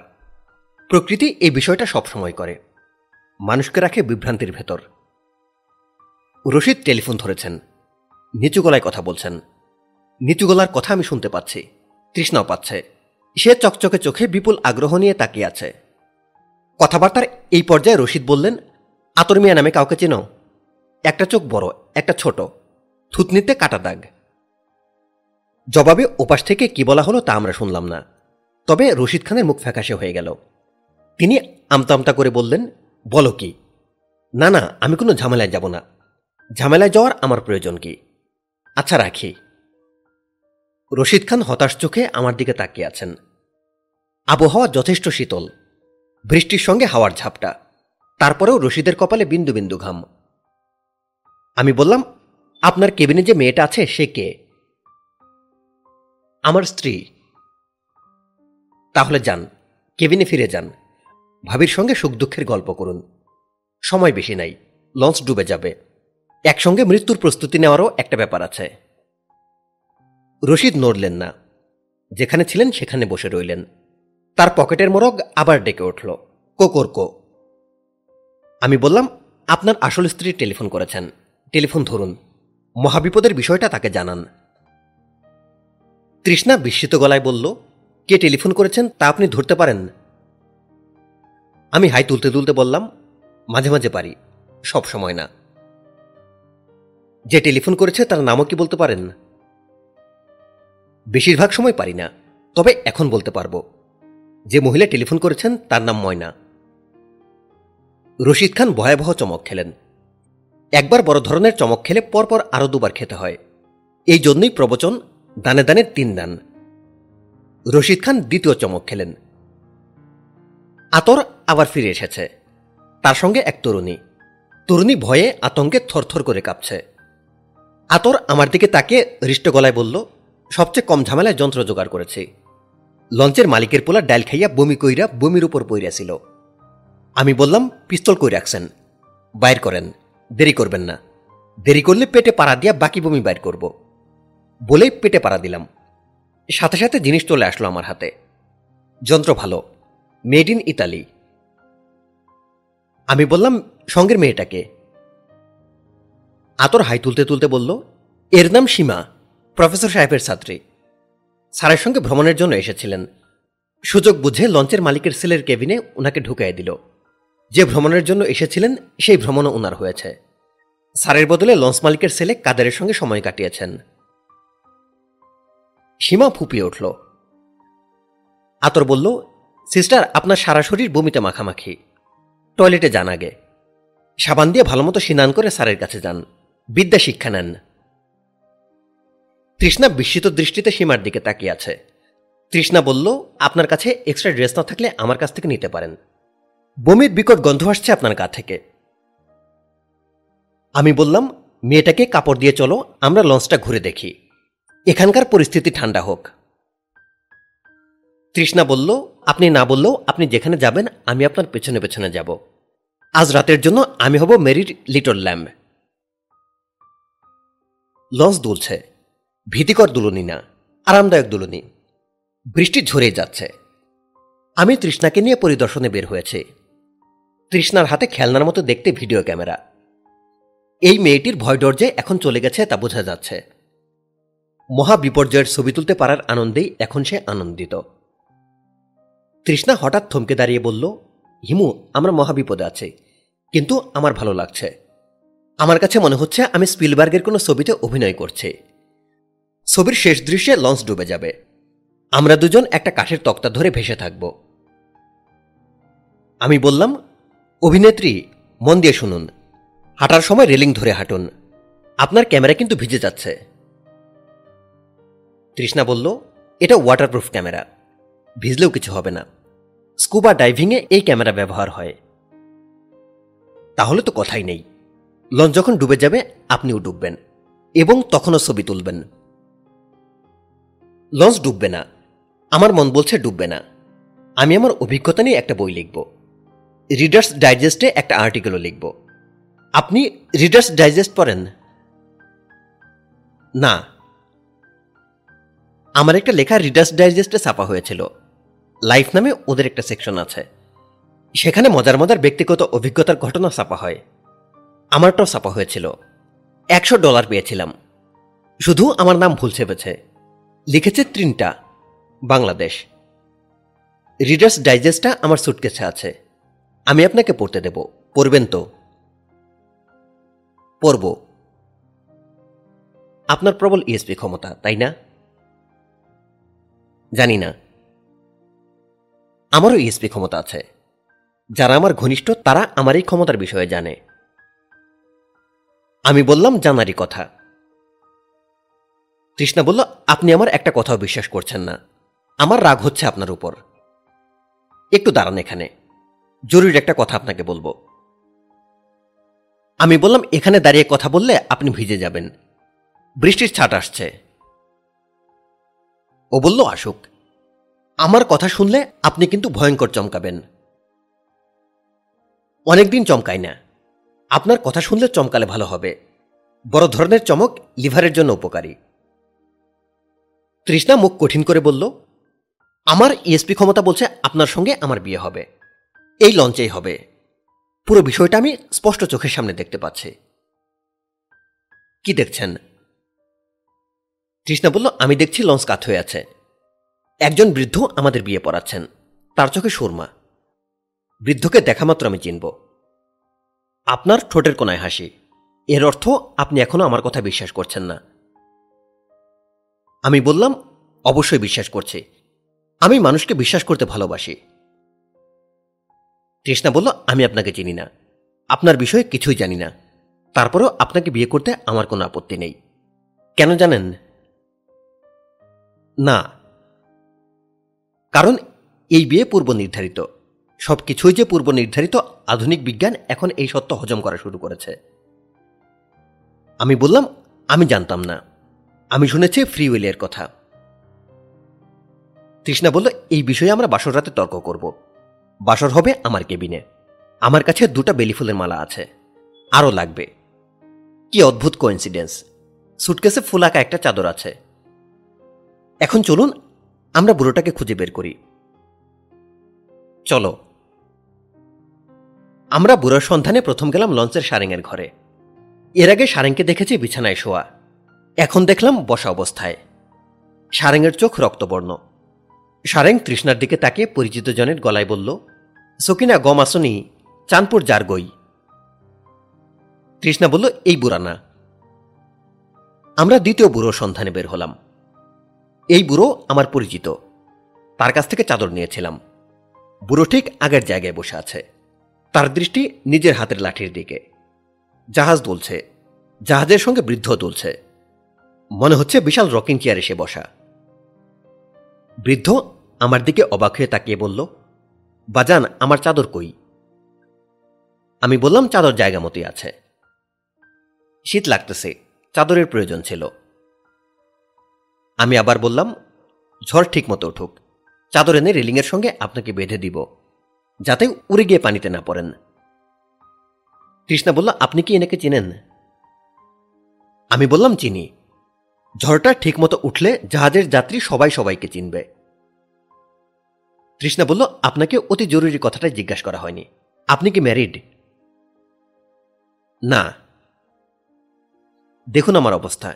প্রকৃতি এই বিষয়টা সবসময় করে। মানুষকে রাখে বিভ্রান্তির ভেতর। রশিদ টেলিফোন ধরেছেন। নিচু গলায় কথা বলছেন। নিচু গলার কথা আমি শুনতে পাচ্ছি। তৃষ্ণাও পাচ্ছে। সে চকচকে চোখে বিপুল আগ্রহ নিয়ে তাকিয়ে আছে। কথাবার্তার এই পর্যায়ে রশিদ বললেন, আতর মিয়া নামে কাউকে চেনো? একটা চোখ বড়, একটা ছোট। থুতনিতে কাটা দাগ। জবাবে ওপাশ থেকে কি বলা হলো তা আমরা শুনলাম না। তবে রশিদ খানের মুখ ফ্যাকাশে হয়ে গেল। তিনি আমতা আমতা করে বললেন, বলো কি? না না, আমি কোনো ঝামেলায় যাব না। ঝামেলায় যাওয়ার আমার প্রয়োজন কি? আচ্ছা রাখি। রশিদ খান হতাশ চোখে আমার দিকে তাকিয়ে আছেন। আবহাওয়া যথেষ্ট শীতল। বৃষ্টির সঙ্গে হাওয়ার ঝাপটা। তারপরেও রশিদের কপালে বিন্দু বিন্দু ঘাম। আমি বললাম, আপনার কেবিনে যে মেয়েটা আছে, সে কে? আমার স্ত্রী, তাহলে যান, কেবিনে ফিরে যান। ভাবির সঙ্গে সুখ দুঃখের গল্প করুন। সময় বেশি নাই, লঞ্চ ডুবে যাবে। একসঙ্গে মৃত্যুর প্রস্তুতি নেওয়ারও একটা ব্যাপার আছে। রশিদ নড়লেন না। যেখানে ছিলেন সেখানে বসে রইলেন। তার পকেটের মোরগ আবার ডেকে উঠল। কোকর কো। আমি বললাম, আপনার আসল স্ত্রী টেলিফোন করেছেন। টেলিফোন ধরুন। মহাবিপদের বিষয়টা তাকে জানান। তৃষ্ণা বিস্মিত গলায় বলল, কে টেলিফোন করেছেন তা আপনি ধরতে পারেন আমি হাই তুলতে তুলতে বললাম, মাঝে মাঝে পারি, সব সময় না। যে টেলিফোন করেছে তার নামও কি বলতে পারেন? বেশিরভাগ সময় পারি না, তবে এখন বলতে পারব। যে মহিলা টেলিফোন করেছেন তার নাম ময়না। রশিদ খান ভয়াবহ চমক খেলেন। একবার বড় ধরনের চমক খেলে পরপর আরও দুবার খেতে হয়। এই জন্যই প্রবচন দানে দানে তিন দান রশিদ খান দ্বিতীয় চমক খেলেন। আতর আবার ফিরে এসেছে। তার সঙ্গে এক তরুণী। তরুণী ভয়ে আতঙ্কে থরথর করে কাঁপছে। আতর আমার দিকে তাকে হৃষ্ট গলায় বলল, সবচেয়ে কম ঝামেলায় যন্ত্র জোগাড় করেছি। লঞ্চের মালিকের পোলা ডাইল খাইয়া বমি কইরা বমির উপর পইরাছিল। আমি বললাম, পিস্তল কই রাখছেন? বাইর করেন। দেরি করবেন না। দেরি করলে পেটে পাড়া দিয়া বাকি বমি বাইর করব। বলেই পেটে পাড়া দিলাম। সাথে সাথে জিনিস চলে আসলো আমার হাতে। যন্ত্র ভালো। মেড ইন ইতালি আমি বললাম, সঙ্গের মেয়েটাকে। আতর হাই তুলতে তুলতে বলল, এর নাম সীমা, প্রফেসর সাহেবের ছাত্রী। স্যারের সঙ্গে ভ্রমণের জন্য এসেছিলেন। সুযোগ বুঝে লঞ্চের মালিকের সেলের কেবিনে ওনাকে ঢুকাই দিল। যে ভ্রমণের জন্য এসেছিলেন, সেই ভ্রমণও ওনার হয়েছে। স্যারের বদলে লঞ্চ মালিকের সেলে কাদারের সঙ্গে সময় কাটিয়েছেন। সীমা ফুপিয়ে উঠল। আতর বলল, সিস্টার, আপনার সারা শরীর বমিতে মাখামাখি। টয়লেটে যান আগে। সাবান দিয়ে ভালোমতো স্নান করে স্যারের কাছে যান। বিদ্যা শিক্ষা নেন। তৃষ্ণা বিস্মিত দৃষ্টিতে সীমার দিকে তাকিয়ে আছে। তৃষ্ণা বলল, আপনার কাছে এক্সট্রা ড্রেস না থাকলে আমার কাছ থেকে নিতে পারেন। বমির বিকট গন্ধ আসছে আপনার গা থেকে। আমি বললাম, মেয়েটাকে কাপড় দিয়ে চলো, আমরা লঞ্চটা ঘুরে দেখি। এখানকার পরিস্থিতি ঠান্ডা হোক। তৃষ্ণা বলল, আপনি না বললেও আপনি যেখানে যাবেন, আমি আপনার পেছনে পেছনে যাব। আজ রাতের জন্য আমি হব মেরির লিটল ল্যাম্ব। লঞ্চ দুলছে। ভীতিকর দুলনি না, আরামদায়ক দুলনি। বৃষ্টি ঝরে যাচ্ছে। আমি তৃষ্ণাকে নিয়ে পরিদর্শনে বের হয়েছি। তৃষ্ণার হাতে খেলনার মতো দেখতে ভিডিও ক্যামেরা। এই মেয়েটির ভয় ডর্জে এখন চলে গেছে তা বোঝা যাচ্ছে। মহা বিপর্যয়ের ছবি তুলতে পারার আনন্দেই এখন সে আনন্দিত। তৃষ্ণা হঠাৎ থমকে দাঁড়িয়ে বলল, হিমু, আমরা মহাবিপদে আছি, কিন্তু আমার ভালো লাগছে। আমার কাছে মনে হচ্ছে আমি স্পিলবার্গের কোনো ছবিতে অভিনয় করছি। ছবির শেষ দৃশ্যে লঞ্চ ডুবে যাবে। আমরা দুজন একটা কাঠের তক্তা ধরে ভেসে থাকব। আমি বললাম, অভিনেত্রী, মন দিয়ে শুনুন। হাঁটার সময় রেলিং ধরে হাঁটুন। আপনার ক্যামেরা কিন্তু ভিজে যাচ্ছে। তৃষ্ণা বলল, এটা ওয়াটারপ্রুফ ক্যামেরা ভিজলেও কিছু হবে না। স্কুবা ডাইভিংয়ে এই ক্যামেরা ব্যবহার হয়। তাহলে তো কথাই নেই। লঞ্চ যখন ডুবে যাবে, আপনিও ডুববেন এবং তখনও ছবি তুলবেন। লঞ্চ ডুববে না। আমার মন বলছে ডুববে না। আমি আমার অভিজ্ঞতা নিয়ে একটা বই লিখব। রিডার্স ডাইজেস্টে একটা আর্টিকেলও লিখব। আপনি রিডার্স ডাইজেস্ট পড়েন? না। আমার একটা লেখা রিডার্স ডাইজেস্টে ছাপা হয়েছিল। লাইফ নামে ওদের একটা সেকশন আছে। সেখানে মজার মজার ব্যক্তিগত অভিজ্ঞতার ঘটনা ছাপা হয়। আমারটাও ছাপা হয়েছিল। একশো ডলার পেয়েছিলাম। শুধু আমার নাম ভুল চেপেছে লিখেছে ত্রিনটা বাংলাদেশ। রিডার্স ডাইজেস্টটা আমার সুটকেসে আছে। আমি আপনাকে পড়তে দেব। পড়বেন তো? পড়ব। আপনার প্রবল ইএসপি ক্ষমতা, তাই না? জানি না। আমারও ইএসপি ক্ষমতা আছে। যারা আমার ঘনিষ্ঠ, তারা আমার এই ক্ষমতার বিষয়ে জানে। আমি বললাম, জানারই কথা। তৃষ্ণা বলল, আপনি আমার একটা কথাও বিশ্বাস করছেন না। আমার রাগ হচ্ছে আপনার উপর। একটু দাঁড়ান এখানে। জরুরি একটা কথা আপনাকে বলব। আমি বললাম, এখানে দাঁড়িয়ে কথা বললে আপনি ভিজে যাবেন। বৃষ্টির ছাট আসছে। ও বলল, আসুক। আমার কথা শুনলে আপনি কিন্তু ভয়ঙ্কর চমকাবেন। অনেকদিন চমকাই না। আপনার কথা শুনলে চমকালে ভালো হবে। বড় ধরনের চমক লিভারের জন্য উপকারী। তৃষ্ণা মুখ কঠিন করে বলল, আমার ইএসপি ক্ষমতা বলছে আপনার সঙ্গে আমার বিয়ে হবে। এই লঞ্চেই হবে। পুরো বিষয়টা আমি স্পষ্ট চোখের সামনে দেখতে পাচ্ছি। কি দেখছেন? তৃষ্ণা বলল, আমি দেখছি লঞ্চ কাত হয়ে আছে। একজন বৃদ্ধ আমাদের বিয়ে পড়াচ্ছেন। তার চোখে সুরমা। বৃদ্ধকে দেখা মাত্র আমি চিনব। আপনার ঠোঁটের কোনায় হাসি। এর অর্থ আপনি এখনও আমার কথা বিশ্বাস করছেন না। আমি বললাম, অবশ্যই বিশ্বাস করছি। আমি মানুষকে বিশ্বাস করতে ভালোবাসি। তৃষ্ণা বলল, আমি আপনাকে চিনি না। আপনার বিষয়ে কিছুই জানি না। তারপরেও আপনাকে বিয়ে করতে আমার কোনো আপত্তি নেই। কেন জানেন না। কারণ এই বিয়ে পূর্ব নির্ধারিত। সব কিছুই যে পূর্ব নির্ধারিত, আধুনিক বিজ্ঞান এখন এই সত্য হজম করা শুরু করেছে। আমি বললাম, আমি জানতাম না। আমি শুনেছি ফ্রি উইলের কথা। তৃষ্ণা বলল, এই বিষয়ে আমরা বাসর রাতে তর্ক করব। বাসর হবে আমার কেবিনে। আমার কাছে দুটা বেলি ফুলের মালা আছে। আরও লাগবে। কি অদ্ভুত কোইন্সিডেন্স সুটকেসে ফুল আঁকা একটা চাদর আছে। এখন চলুন আমরা বুড়োটাকে খুঁজে বের করি। চলো। আমরা বুড়োর সন্ধানে প্রথম গেলাম লঞ্চের সারেংয়ের ঘরে। এর আগে সারেংকে দেখেছি বিছানায় শোয়া। এখন দেখলাম বসা অবস্থায়। সারেংয়ের চোখ রক্তবর্ণ। সারেং তৃষ্ণার দিকে তাকিয়ে পরিচিত জনের গলায় বলল, সকিনা, গম আসনি, চাঁদপুর যার গই। তৃষ্ণা বলল, এই বুড়া না। আমরা দ্বিতীয় বুড়ো সন্ধানে বের হলাম। এই বুড়ো আমার পরিচিত। তার কাছ থেকে চাদর নিয়েছিলাম। বুড়ো ঠিক আগের জায়গায় বসে আছে। তার দৃষ্টি নিজের হাতের লাঠির দিকে। জাহাজ দুলছে। জাহাজের সঙ্গে বৃদ্ধ দুলছে। মনে হচ্ছে বিশাল রকিং চেয়ার এসে বসা। বৃদ্ধ আমার দিকে অবাক হয়ে তাকিয়ে বলল, বাজান, আমার চাদর কই? আমি বললাম, চাদর জায়গা মতোই আছে। শীত লাগতেছে। চাদরের প্রয়োজন ছিল। আমি আবার বললাম, ঝড় ঠিক মতো উঠুক। চাদর এনে রেলিংয়ের সঙ্গে আপনাকে বেঁধে দিব, যাতে উড়ে গিয়ে পানিতে না পড়েন। কৃষ্ণা বলল, আপনি কি এনেকে চেনেন? আমি বললাম, চিনি। ঝড়টা ঠিকমতো উঠলে জাহাজের যাত্রী সবাই সবাইকে চিনবে। তৃষ্ণা বলল, আপনাকে অতি জরুরি কথাটাই জিজ্ঞাসা করা হয়নি। আপনি কি ম্যারিড? না। দেখুন আমার অবস্থা।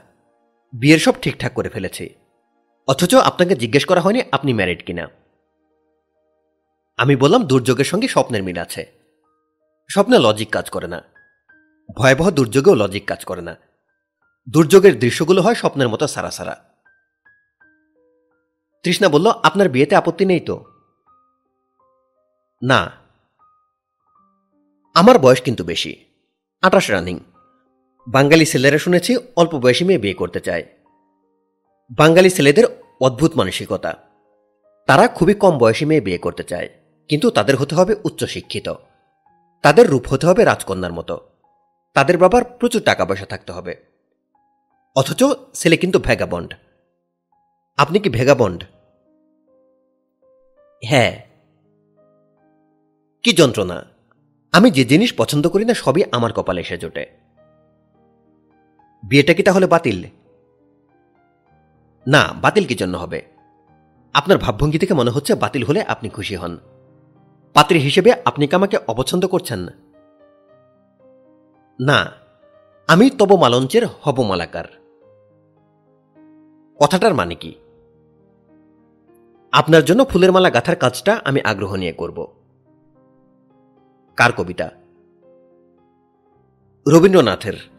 বিয়ের সব ঠিকঠাক করে ফেলেছি। অথচ আপনাকে জিজ্ঞেস করা হয়নি আপনি ম্যারিড কিনা। আমি বললাম, দুর্যোগের সঙ্গে স্বপ্নের মিল আছে। স্বপ্নে লজিক কাজ করে না। ভয়াবহ দুর্যোগেও লজিক কাজ করে না। দুর্যোগের দৃশ্যগুলো হয় স্বপ্নের মতো সারা সারা। তৃষ্ণা বলল, আপনার বিয়েতে আপত্তি নেই তো? না। আমার বয়স কিন্তু বেশি। আঠাশ রানিং। বাঙালি ছেলেরা শুনেছি অল্প বয়সী মেয়ে বিয়ে করতে চায়। বাঙালি ছেলেদের অদ্ভুত মানসিকতা। তারা খুবই কম বয়সী মেয়ে বিয়ে করতে চায়, কিন্তু তাদের হতে হবে উচ্চশিক্ষিত। তাদের রূপ হতে হবে রাজকন্যার মতো। তাদের বাবার প্রচুর টাকা পয়সা থাকতে হবে। অথচ ছেলে কিন্তু ভেগাবন্ড। আপনি কি ভেগাবন্ড? হ্যাঁ। কি যন্ত্রণা? আমি যে জিনিস পছন্দ করি না, সবই আমার কপালে এসে জোটে। বিয়েটা কি তাহলে বাতিল? না, বাতিল কি জন্য হবে? আপনার ভাবভঙ্গি থেকে মনে হচ্ছে বাতিল হলে আপনি খুশি হন। পাত্রী হিসেবে আপনি কি আমাকে অপছন্দ করছেন? না, আমি তব মালঞ্চের হব মালাকার কথাটার মানে কি? আপনার জন্য ফুলের মালা গাঁথার কাজটা আমি আগ্রহ নিয়ে করব। কার কবিতা? রবীন্দ্রনাথের।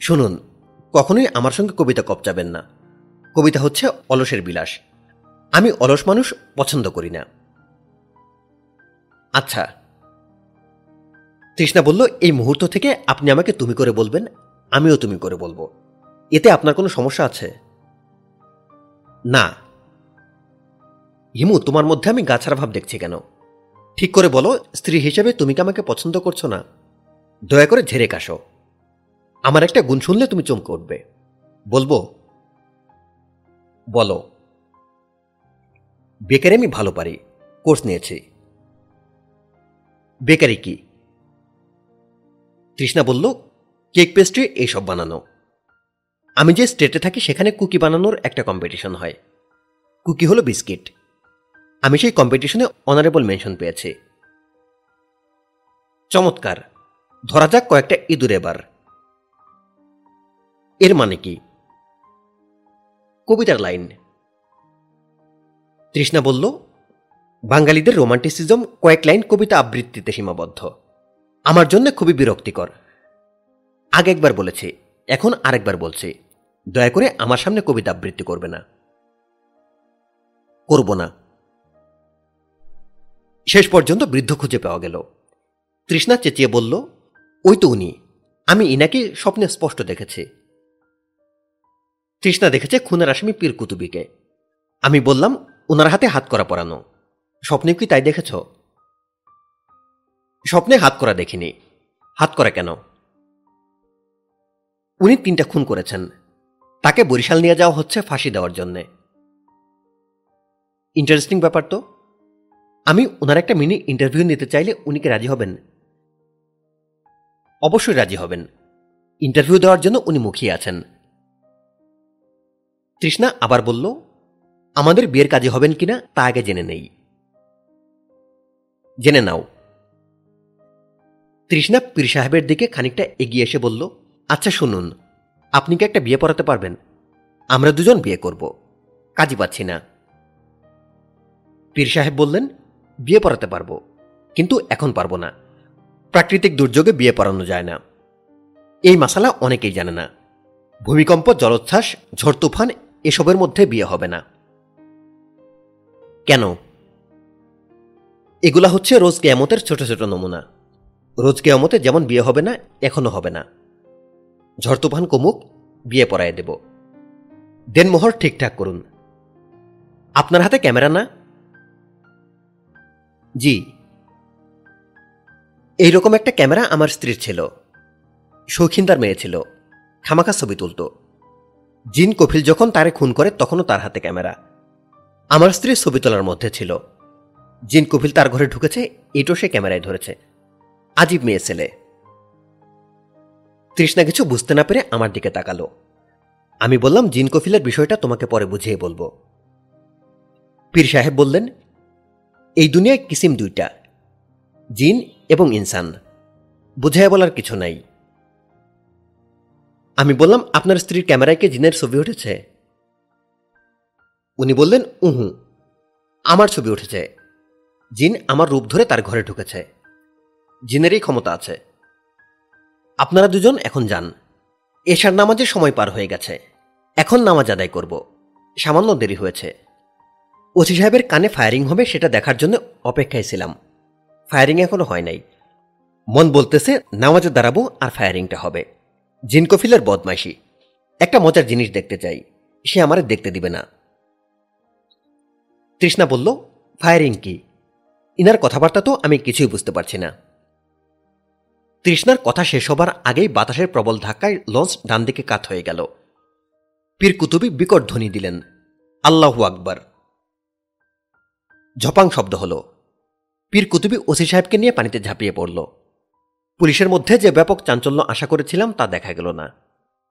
শুনুন, কখনোই আমার সঙ্গে কবিতা কপচাবেন না। কবিতা হচ্ছে অলসের বিলাস। আমি অলস মানুষ পছন্দ করি না। আচ্ছা তৃষ্ণা বলল, এই মুহূর্ত থেকে আপনি আমাকে তুমি করে বলবেন, আমিও তুমি করে বলব। এতে আপনার কোনো সমস্যা আছে? না। হিমু তোমার মধ্যে আমি গাছার ভাব দেখছি কেন? ঠিক করে বলো, স্ত্রী হিসেবে তুমি কি আমাকে পছন্দ করছ না? দয়া করে ঝেড়ে কাশো। আমার একটা গুণ শুনলে তুমি চমকে উঠবে। বলব, বলো, বেকারি আমি ভালো পারি, কোর্স নিয়েছি। বেকারি কি? তৃষ্ণা বলল, কেক পেস্ট্রি এইসব বানানো। আমি যে স্টেটে থাকি সেখানে কুকি বানানোর একটা কম্পিটিশন হয়। কুকি হলো বিস্কিট। আমি সেই কম্পিটিশনে অনারেবল মেনশন পেয়েছি। চমৎকার। ধরা যাক কয়েকটা ইঁদুর এবার। এর মানে কি? কবিতার লাইন। তৃষ্ণা বলল, বাঙালিদের রোমান্টিসিজম কয়েক লাইন কবিতা আবৃত্তিতে সীমাবদ্ধ। আমার জন্য খুবই বিরক্তিকর। আগে একবার বলেছি, এখন আরেকবার বলছি, দয়া করে আমার সামনে কবিতা আবৃত্তি করবে না। করব না। শেষ পর্যন্ত বৃদ্ধ খুঁজে পাওয়া গেল। তৃষ্ণা চেঁচিয়ে বলল, ওই তো উনি। আমি ইনাকে স্বপ্নে স্পষ্ট দেখেছি। তৃষ্ণা দেখেছে খুনের আসামি পীর কুতুবিকে। আমি বললাম, ওনার হাতে হাত করা পরানো। স্বপ্নে কি তাই দেখেছ? স্বপ্নে হাত করা দেখিনি। হাত করা কেন? উনি তিনটা খুন করেছেন। তাকে বরিশাল নিয়ে যাওয়া হচ্ছে ফাঁসি দেওয়ার জন্যে। ইন্টারেস্টিং ব্যাপার তো। আমি ওনার একটা মিনি ইন্টারভিউ নিতে চাইলে উনি কি রাজি হবেন? অবশ্যই রাজি হবেন। ইন্টারভিউ দেওয়ার জন্য উনি মুখিয়ে আছেন। তৃষ্ণা আবার বলল, আমাদের বিয়ের কাজে হবেন কিনা তা আগে জেনে নেই। জেনে নাও। তৃষ্ণা পীর সাহেবের দিকে খানিকটা এগিয়ে এসে বলল আচ্ছা শুনুন, আপনি কি একটা বিয়ে পড়াতে পারবেন? আমরা দুজন বিয়ে করব, কাজই পাচ্ছি না। পীর সাহেব বললেন, বিয়ে পড়াতে পারব, কিন্তু এখন পারব না। প্রাকৃতিক দুর্যোগে বিয়ে পড়ানো যায় না। এই মাসালা অনেকেই জানে না। ভূমিকম্প, জলোচ্ছ্বাস, ঝড় তুফান এসবের মধ্যে বিয়ে হবে না। কেন? এগুলা হচ্ছে রোজ কেয়ামতের ছোট ছোট নমুনা। রোজ কেয়ামতে যেমন বিয়ে হবে না, এখনও হবে না। ঝড় তুফান কমুক, বিয়ে পড়ায় দেব। দেনমোহর ঠিকঠাক করুন। আপনার হাতে ক্যামেরা না? জি। এইরকম একটা ক্যামেরা আমার স্ত্রীর ছিল। শৌখিনদার মেয়ে ছিল। খামাখা ছবি তুলত। জিন কফিল যখন তারে খুন করে, তখনও তার হাতে ক্যামেরা। আমার স্ত্রী ছবি তোলার মধ্যে ছিল। জিন কফিল তার ঘরে ঢুকেছে এটাও সে ক্যামেরায় ধরেছে। আজীব মেয়ে ছেলে। তৃষ্ণা কিছু বুঝতে না পেরে আমার দিকে তাকালো। আমি বললাম, জিন কফিলের বিষয়টা তোমাকে পরে বুঝিয়ে বলব। পীর সাহেব বললেন, এই দুনিয়ায় কিসিম দুইটা, জিন এবং ইনসান। বুঝাইয়া বলার কিছু নাই। আমি বললাম, আপনার স্ত্রীর ক্যামেরায় কি জিনের ছবি উঠেছে? উনি বললেন, উহু, আমার ছবি উঠেছে। জিন আমার রূপ ধরে তার ঘরে ঢুকেছে। জিনেরই ক্ষমতা আছে। আপনারা দুজন এখন যান। এশার নামাজের সময় পার হয়ে গেছে। এখন নামাজ আদায় করব। সামান্য দেরি হয়েছে। ওসি সাহেবের কানে ফায়ারিং হবে সেটা দেখার জন্য অপেক্ষায় ছিলাম। ফায়ারিং এখনও হয় নাই। মন বলতেছে, নামাজে দাঁড়াবো আর ফায়ারিংটা হবে। জিনকফিলের বদমাইশি। একটা মজার জিনিস দেখতে চাই, সে আমারে দেখতে দিবে না। তৃষ্ণা বলল ফায়ারিং কি ইনার কথাবার্তা তো আমি কিছুই বুঝতে পারছি না। তৃষ্ণার কথা শেষ হবার আগেই বাতাসের প্রবল ধাক্কায় লঞ্চ ডান দিকে কাত হয়ে গেল। পীর কুতুবি বিকট ধ্বনি দিলেন, আল্লাহু আকবার! ঝপাং শব্দ হল। পীর কুতুবি ওসি সাহেবকে নিয়ে পানিতে ঝাঁপিয়ে পড়ল। পুলিশের মধ্যে যে ব্যাপক চাঞ্চল্য আশা করেছিলাম তা দেখা গেল না।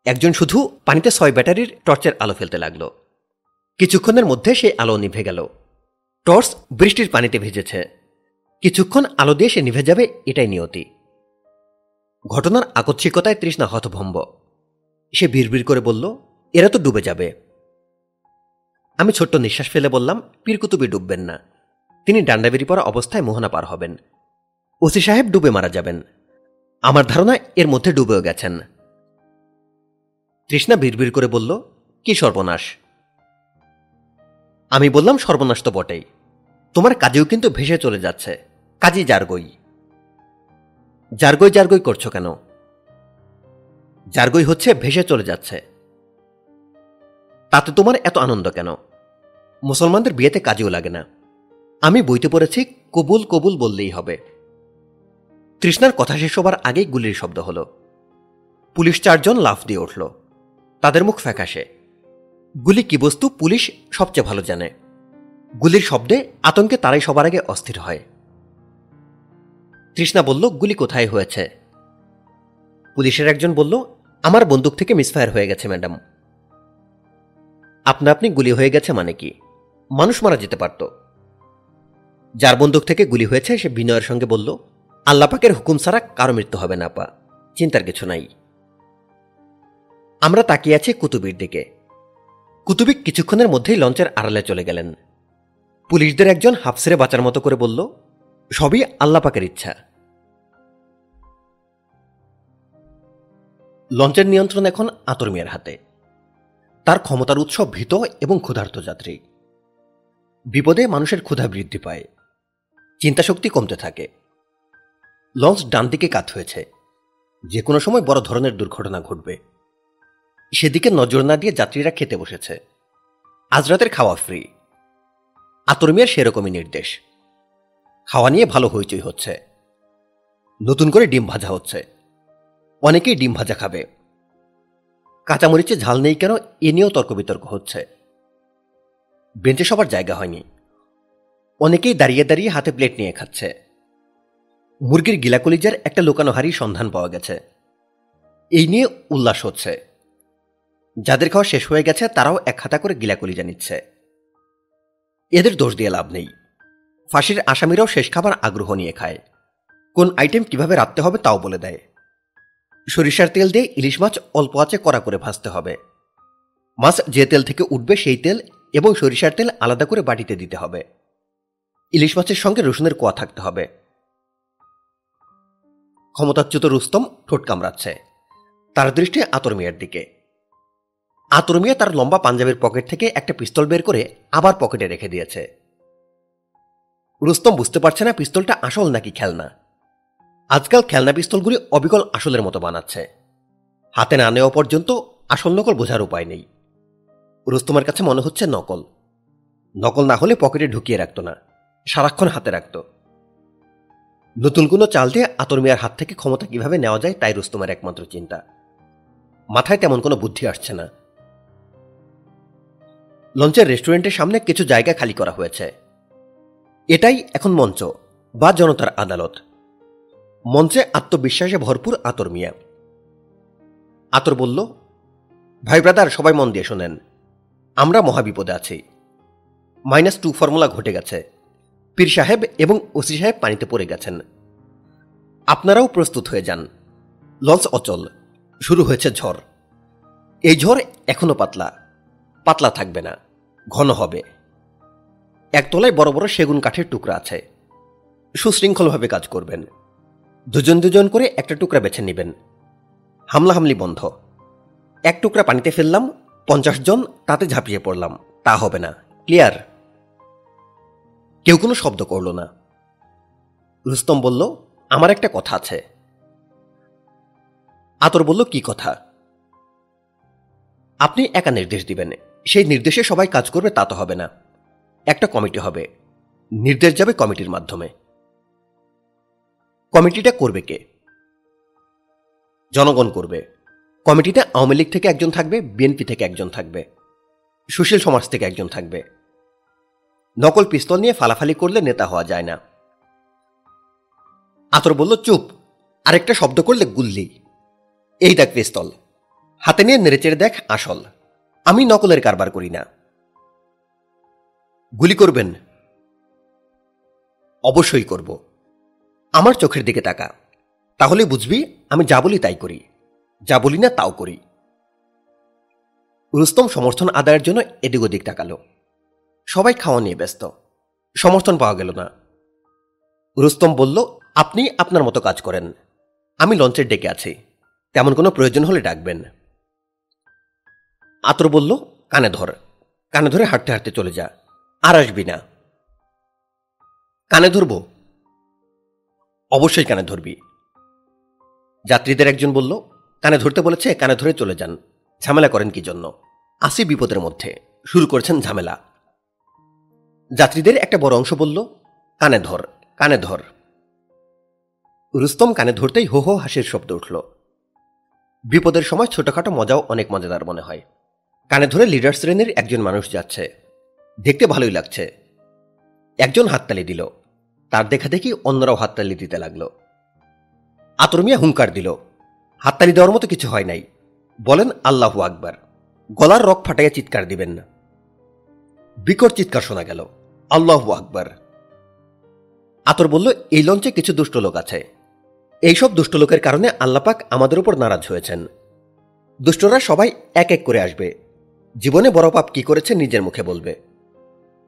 একজন শুধু পানিতে ছয় ব্যাটারির টর্চের আলো ফেলতে লাগল। কিছুক্ষণের মধ্যে সেই আলো নিভে গেল। টর্চ বৃষ্টির পানিতে ভিজেছে। কিছুক্ষণ আলো দিয়ে সে নিভে যাবে এটাই নিয়তি। ঘটনার আকস্মিকতায় তৃষ্ণা হতভম্ব। সে বিড়বিড় করে বলল, এরা তো ডুবে যাবে। আমি ছোট্ট নিঃশ্বাস ফেলে বললাম, পীরকুতুবি ডুববেন না। তিনি ডান্ডাবেরি পরা অবস্থায় মোহনা পার হবেন। ওসি সাহেব ডুবে মারা যাবেন। আমার ধারণা এর মধ্যে ডুবেও গেছেন। তৃষ্ণা বিড়বিড় করে বলল, কি সর্বনাশ? আমি বললাম, সর্বনাশ তো বটেই। তোমার কাজেও কিন্তু ভেসে চলে যাচ্ছে। কাজী জারগই। জারগই জারগই করছ কেন? জারগই হচ্ছে ভেসে চলে যাচ্ছে। তাতে তোমার এত আনন্দ কেন? মুসলমানদের বিয়েতে কাজেও লাগে না। আমি বইতে পড়েছি, কবুল কবুল বললেই হবে। তৃষ্ণার কথা শেষ হবার আগেই গুলির শব্দ হলো। পুলিশ চারজন লাফ দিয়ে উঠল। তাদের মুখ ফ্যাকাশে। গুলি কি বস্তু পুলিশ সবচেয়ে ভালো জানে। গুলির শব্দে আতঙ্কে তারাই সবার আগে অস্থির হয়। তৃষ্ণা বলল, গুলি কোথায় হয়েছে? পুলিশের একজন বলল, আমার বন্দুক থেকে মিসফায়ার হয়ে গেছে, ম্যাডাম। আপনা আপনি গুলি হয়ে গেছে মানে কি? মানুষ মারা যেতে পারত। যার বন্দুক থেকে গুলি হয়েছে, সে বিনয়ের সঙ্গে বলল আল্লাপাকের হুকুম ছাড়া কারও মৃত্যু হবে না পা চিন্তার কিছু নাই। আমরা তাকিয়ে আছি কুতুবির দিকে। কুতুবিক কিছুক্ষণের মধ্যেই লঞ্চের আড়ালে চলে গেলেন। পুলিশদের একজন হাফসেরে বাঁচার মতো করে বলল, সবই আল্লাপাকের ইচ্ছা। লঞ্চের নিয়ন্ত্রণ এখন আতর মিয়ার হাতে। তার ক্ষমতার উৎস ভীত এবং ক্ষুধার্ত যাত্রী। বিপদে মানুষের ক্ষুধা বৃদ্ধি পায়। চিন্তাশক্তি কমতে থাকে। লঞ্চ ডান দিকে কাত হয়েছে। যে কোনো সময় বড় ধরনের দুর্ঘটনা ঘটবে। সেদিকে নজর না দিয়ে যাত্রীরা খেতে বসেছে। আজ রাতের খাওয়া ফ্রি আতর মিয়ার সেরকমই নির্দেশ। খাওয়া নিয়ে ভালো হইচই হচ্ছে। নতুন করে ডিম ভাজা হচ্ছে। অনেকেই ডিম ভাজা খাবে। কাঁচামরিচে ঝাল নেই কেন এ নিয়েও তর্ক বিতর্ক হচ্ছে। বেঞ্চে সবার জায়গা হয়নি। অনেকেই দাঁড়িয়ে দাঁড়িয়ে হাতে প্লেট নিয়ে খাচ্ছে। মুরগির গিলাকলিজার একটা লোকানো সন্ধান পাওয়া গেছে। এই নিয়ে উল্লাস হচ্ছে। যাদের খাওয়া শেষ হয়ে গেছে, তারাও এক খাতা করে গিলাকলিজা নিচ্ছে। এদের দোষ দিয়ে লাভ নেই। ফাঁসির আসামিরাও শেষ খাবার আগ্রহ নিয়ে খায়। কোন আইটেম কীভাবে রাখতে হবে তাও বলে দেয়। সরিষার তেল দিয়ে ইলিশ মাছ অল্প আঁচে কড়া করে ভাজতে হবে। মাছ যে তেল থেকে উঠবে, সেই তেল এবং সরিষার তেল আলাদা করে বাটিতে দিতে হবে। ইলিশ মাছের সঙ্গে রসুনের কোয়া থাকতে হবে। ক্ষমতাচ্যুত রুস্তম ঠোঁট কামড়াচ্ছে। তার দৃষ্টি আতর মিয়ার দিকে। আতর মিয়া তার লম্বা পাঞ্জাবের পকেট থেকে একটা পিস্তল বের করে আবার পকেটে রেখে দিয়েছে। রুস্তম বুঝতে পারছে না পিস্তলটা আসল নাকি খেলনা। আজকাল খেলনা পিস্তলগুলি অবিকল আসলের মতো বানাচ্ছে। হাতে না নেওয়া পর্যন্ত আসল নকল বোঝার উপায় নেই। রুস্তমের কাছে মনে হচ্ছে নকল। নকল না হলে পকেটে ঢুকিয়ে রাখত না। সারাক্ষণ হাতে রাখত। নতুন কোনো চাল দিয়ে আতর মিয়ার হাত থেকে ক্ষমতা কীভাবে নেওয়া যায় তাই রুস্তমের একমাত্র চিন্তা। মাথায় তেমন কোনো বুদ্ধি আসছে না। লঞ্চের রেস্টুরেন্টের সামনে কিছু জায়গা খালি করা হয়েছে। এটাই এখন মঞ্চ বা জনতার আদালত। মঞ্চে আত্মবিশ্বাসে ভরপুর আতর মিয়া। আতর বলল, ভাই ব্রাদার, সবাই মন দিয়ে শোনেন। আমরা মহাবিপদে আছি। মাইনাস টু ফর্মুলা ঘটে গেছে। পীর সাহেব এবং ওসি সাহেব পানিতে পড়ে গেছেন। আপনারাও প্রস্তুত হয়ে যান। লঞ্চ অচল। শুরু হয়েছে ঝড়। এই ঝড় এখনও পাতলা। পাতলা থাকবে না। ঘন হবে। একতলায় বড় বড় সেগুন কাঠের টুকরা আছে। সুশৃঙ্খলভাবে কাজ করবেন। দুজন দুজন করে একটা টুকরা বেছে নেবেন। হামলাহামলি বন্ধ। এক টুকরা পানিতে ফেললাম, পঞ্চাশ জন তাতে ঝাঁপিয়ে পড়লাম। তা হবে না। ক্লিয়ার? কেউ কোনো শব্দ করল না। রুস্তম বলল, আমার একটা কথা আছে। আতর বলল, কি কথা? আপনি একা নির্দেশ দিবেন। সেই নির্দেশে সবাই কাজ করবে, তা তো হবে না। একটা কমিটি হবে। নির্দেশ যাবে কমিটির মাধ্যমে। কমিটিটা করবে কে? জনগণ করবে। কমিটিতে আওয়ামী লীগ থেকে একজন থাকবে, বিএনপি থেকে একজন থাকবে। সুশীল সমাজ থেকে একজন থাকবে। নকল পিস্তল নিয়ে ফালাফালি করলে নেতা হওয়া যায় না। আতর বলল, চুপ, আরেকটা শব্দ করলে গুল্লি। এই দেখ পিস্তল, হাতে নিয়ে নেড়েচেড়ে দেখ আসল। আমি নকলের কারবার করি না। গুলি করবেন? অবশ্যই করব। আমার চোখের দিকে তাকা। তাহলে বুঝবি, আমি যা বলি তাই করি, যা বলি না তাও করি। রুস্তম সমর্থন আদায়ের জন্য এদিক ওদিক তাকালো। সবাই খাওয়া নিয়ে ব্যস্ত। সমর্থন পাওয়া গেল না। রুস্তম বলল, আপনি আপনার মতো কাজ করেন। আমি লঞ্চের ডেকে আছি। তেমন কোনো প্রয়োজন হলে ডাকবেন। আতর বলল, কানে ধর। কানে ধরে হাঁটতে হাঁটতে চলে যা। আর আসবি না। কানে ধরব? অবশ্যই কানে ধরবি। যাত্রীদের একজন বলল, কানে ধরতে বলেছে, কানে ধরে চলে যান। ঝামেলা করেন কি জন্য? আসি বিপদের মধ্যে। শুরু করেছেন ঝামেলা। যাত্রীদের একটা বড় অংশ বলল, কানে ধর কানে ধর। রুস্তম কানে ধরতেই হো হো হাসির শব্দ উঠল। বিপদের সময় ছোটখাটো মজাও অনেক মজাদার মনে হয়। কানে ধরে লিডার শ্রেণির একজন মানুষ যাচ্ছে। দেখতে ভালোই লাগছে। একজন হাততালি দিল। তার দেখা দেখি অন্যরাও হাততালি দিতে লাগল। আতর মিয়া হুঙ্কার দিল, হাততালি দেওয়ার মতো কিছু হয় নাই। বলেন আল্লাহু আকবার। গলার রক ফাটাইয়া চিৎকার দিবেন না। বিকট চিৎকার শোনা গেল। আল্লাহু আকবার। আতর বলল, এই লঞ্চে কিছু দুষ্ট লোক আছে। এইসব দুষ্ট লোকের কারণে আল্লাপাক আমাদের উপর নারাজ হয়েছেন। দুষ্টরা সবাই এক এক করে আসবে। জীবনে বড় পাপ কি করেছে নিজের মুখে বলবে।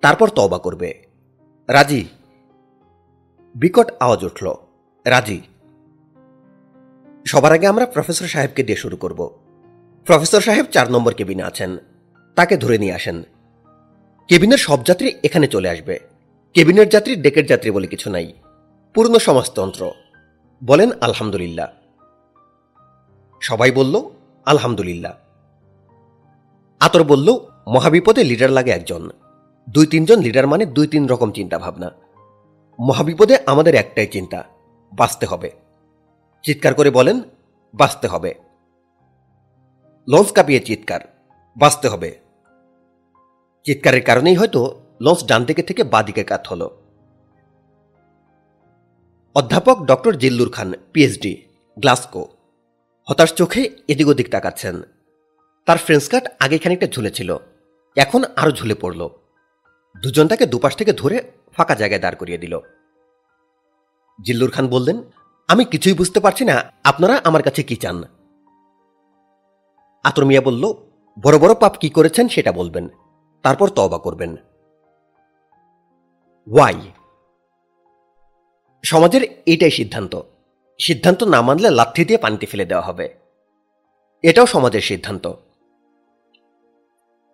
তারপর তওবা করবে। রাজি? বিকট আওয়াজ উঠল, রাজি। সবার আগে আমরা প্রফেসর সাহেবকে দিয়ে শুরু করব। প্রফেসর সাহেব চার নম্বর কেবিনে আছেন। তাকে ধরে নিয়ে আসেন। কেবিনের সব যাত্রী এখানে চলে আসবে। কেবিনের যাত্রী ডেকের যাত্রী বলে কিছু নাই। পূর্ণ সমাজতন্ত্র। বলেন, আলহামদুলিল্লাহ। সবাই বলল, আলহামদুলিল্লাহ। আতর বলল, মহাবিপদে লিডার লাগে একজন। দুই তিনজন লিডার মানে দুই তিন রকম চিন্তা ভাবনা মহাবিপদে আমাদের একটাই চিন্তা, বাঁচতে হবে। চিৎকার করে বলেন, বাঁচতে হবে। লঞ্চ কাঁপিয়ে চিৎকার, বাঁচতে হবে। চিৎকারের কারণেই হয়তো লঞ্চ ডান দিকে থেকে বাদিকে কাত হল। অধ্যাপক doctor Zillur Khan PhD Glasgow হতাশ চোখে এদিক ওদিক তাকাচ্ছেন। তার ফ্রেন্স কাট আগে খানিকটা ঝুলেছিল, এখন আরও ঝুলে পড়ল। দুজন তাকে দুপাশ থেকে ধরে ফাঁকা জায়গায় দাঁড় করিয়ে দিল। জিল্লুর খান বললেন, আমি কিছুই বুঝতে পারছি না, আপনারা আমার কাছে কি চান? আতর মিয়া বলল, বড় বড় পাপ কি করেছেন সেটা বলবেন। তারপর তবা করবেন। ওয়াই সমাজের এটাই সিদ্ধান্ত। সিদ্ধান্ত না মানলে লাথি দিয়ে পানিতে ফেলে দেওয়া হবে। এটাও সমাজের সিদ্ধান্ত।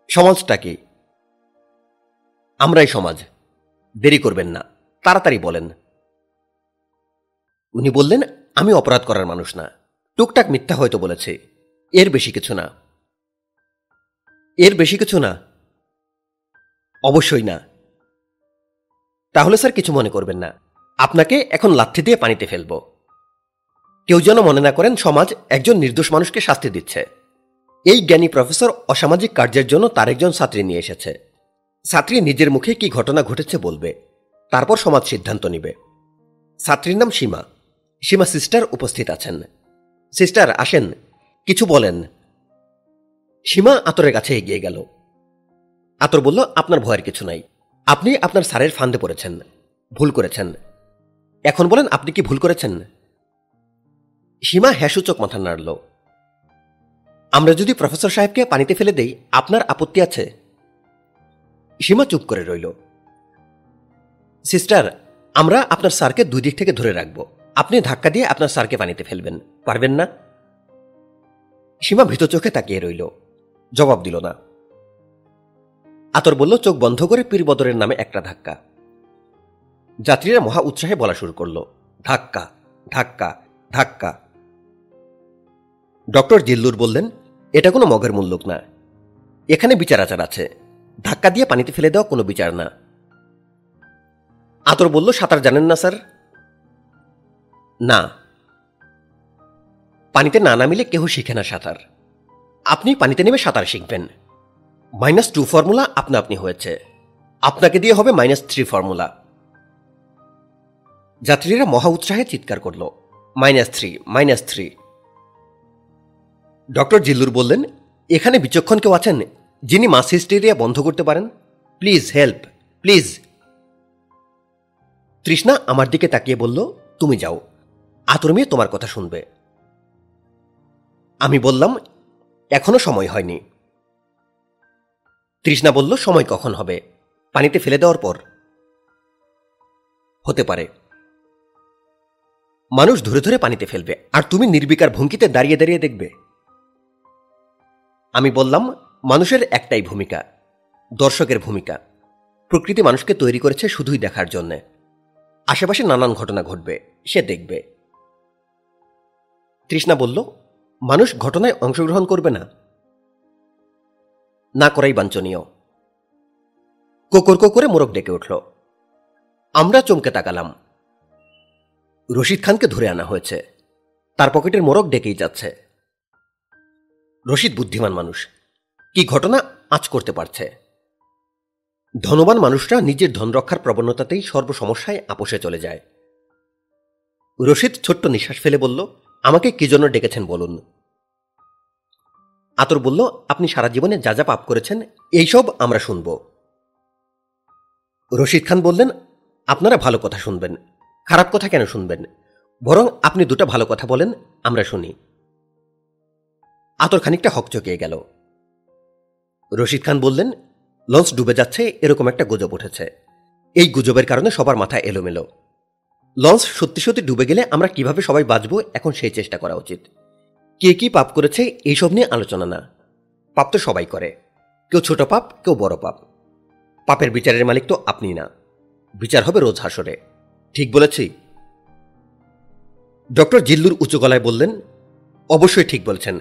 সমাজটা কি? আমরাই সমাজ। দেরি করবেন না। তাড়াতাড়ি বলেন। উনি বললেন, আমি অপরাধ করার মানুষ না। টুকটাক মিথ্যা হয়তো বলেছে। এর বেশি কিছু না। এর বেশি কিছু না। অবশ্যই না। তাহলে স্যার কিছু মনে করবেন না। আপনাকে এখন লাথি দিয়ে পানিতে ফেলব। কেউ যেন মনে না করেন সমাজ একজন নির্দোষ মানুষকে শাস্তি দিচ্ছে। এই জ্ঞানী প্রফেসর অসামাজিক কার্যের জন্য তার একজন ছাত্রী নিয়ে এসেছে। ছাত্রী নিজের মুখে কি ঘটনা ঘটেছে বলবে। তারপর সমাজ সিদ্ধান্ত নিবে। ছাত্রীর নাম সীমা। সীমা সিস্টার উপস্থিত আছেন। সিস্টার, আসেন। কিছু বলেন। সীমা আতরের কাছে এগিয়ে গেল। আতর বলল, আপনার ভয়ের কিছু নাই। আপনি আপনার স্যারের ফান্দে পড়েছেন। ভুল করেছেন। এখন বলেন, আপনি কি ভুল করেছেন? সীমা হ্যাসূচক মাথা নাড়ল। আমরা যদি প্রফেসর সাহেবকে পানিতে ফেলে দেই, আপনার আপত্তি আছে? সীমা চুপ করে রইল। সিস্টার, আমরা আপনার স্যারকে দুই দিক থেকে ধরে রাখব। আপনি ধাক্কা দিয়ে আপনার স্যারকে পানিতে ফেলবেন। পারবেন না? সীমা ভীত চোখে তাকিয়ে রইল। জবাব দিল না। আতর বলল, চোখ বন্ধ করে পীরবদরের নামে একটা ধাক্কা। যাত্রীরা মহা উৎসাহে বলা শুরু করল, ধাক্কা ধাক্কা ধাক্কা। ডক্টর জিল্লুর বললেন, এটা কোনো মগের মুল্লুক না। এখানে বিচার আচার আছে। ধাক্কা দিয়ে পানিতে ফেলে দেওয়া কোনো বিচার না। আতর বলল, সাঁতার জানেন না, স্যার? না। পানিতে না নামিলে কেউ শিখে না সাঁতার। আপনি পানিতে নেমে সাঁতার শিখবেন। মাইনাস টু ফর্মুলা আপনা আপনি হয়েছে। আপনাকে দিয়ে হবে মাইনাস থ্রি ফর্মুলা। যাত্রীরা মহা উৎসাহে চিৎকার করল, minus three minus three. Doctor Zillur বললেন, এখানে বিচক্ষণ কেউ আছেন যিনি মাস হিস্টেরিয়া বন্ধ করতে পারেন? Please help, please. তৃষ্ণা আমার দিকে তাকিয়ে বলল, তুমি যাও, আতর মেয়ে তোমার কথা শুনবে। আমি বললাম, এখনও সময় হয়নি। তৃষ্ণা বলল, সময় কখন হবে? পানিতে ফেলে দেওয়ার পর? হতে পারে। মানুষ ধরে ধরে পানিতে ফেলবে, আর তুমি নির্বিকার ভঙ্গিতে দাঁড়িয়ে দাঁড়িয়ে দেখবে। আমি বললাম, মানুষের একটাই ভূমিকা, দর্শকের ভূমিকা। প্রকৃতি মানুষকে তৈরি করেছে শুধুই দেখার জন্যে। আশেপাশে নানান ঘটনা ঘটবে, সে দেখবে। তৃষ্ণা বলল, মানুষ ঘটনায় অংশগ্রহণ করবে না। না করাই বাঞ্ছনীয়। কোকর করে মোরগ ডেকে উঠল। আমরা চমকে তাকালাম। রশিদ খানকে ধরে আনা হয়েছে। তার পকেটের মোরগ ডেকেই যাচ্ছে। রশিদ বুদ্ধিমান মানুষ। কি ঘটনা আজ করতে পারছে? ধনবান মানুষরা নিজের ধন রক্ষার প্রবণতাতেই সর্বসমস্যায় আপোষে চলে যায়। রশিদ ছোট্ট নিঃশ্বাস ফেলে বলল, আমাকে কি জন্য ডেকেছেন বলুন? আতর বলল, আপনি সারা জীবনে যা যা পাপ করেছেন, এইসব আমরা শুনব। রশিদ খান বললেন, আপনারা ভালো কথা শুনবেন। খারাপ কথা কেন শুনবেন? বরং আপনি দুটা ভালো কথা বলেন, আমরা শুনি। আতর খানিকটা হকচকিয়ে গেল। রশিদ খান বললেন, লঞ্চ ডুবে যাচ্ছে, এরকম একটা গুজব উঠেছে। এই গুজবের কারণে সবার মাথা এলোমেলো। লঞ্চ সত্যি সত্যি ডুবে গেলে আমরা কীভাবে সবাই বাঁচব, এখন সেই চেষ্টা করা উচিত। কে কি পাপ করেছে এইসব নিয়ে আলোচনা না। পাপ তো সবাই করে। কেউ ছোট পাপ, কেউ বড় পাপ। পাপের বিচারের মালিক তো আপনি না। বিচার হবে রোজ হাসরে। ঠিক বলেছি? ডক্টর জিল্লুর উঁচু গলায় বললেন, অবশ্যই ঠিক বলছেন।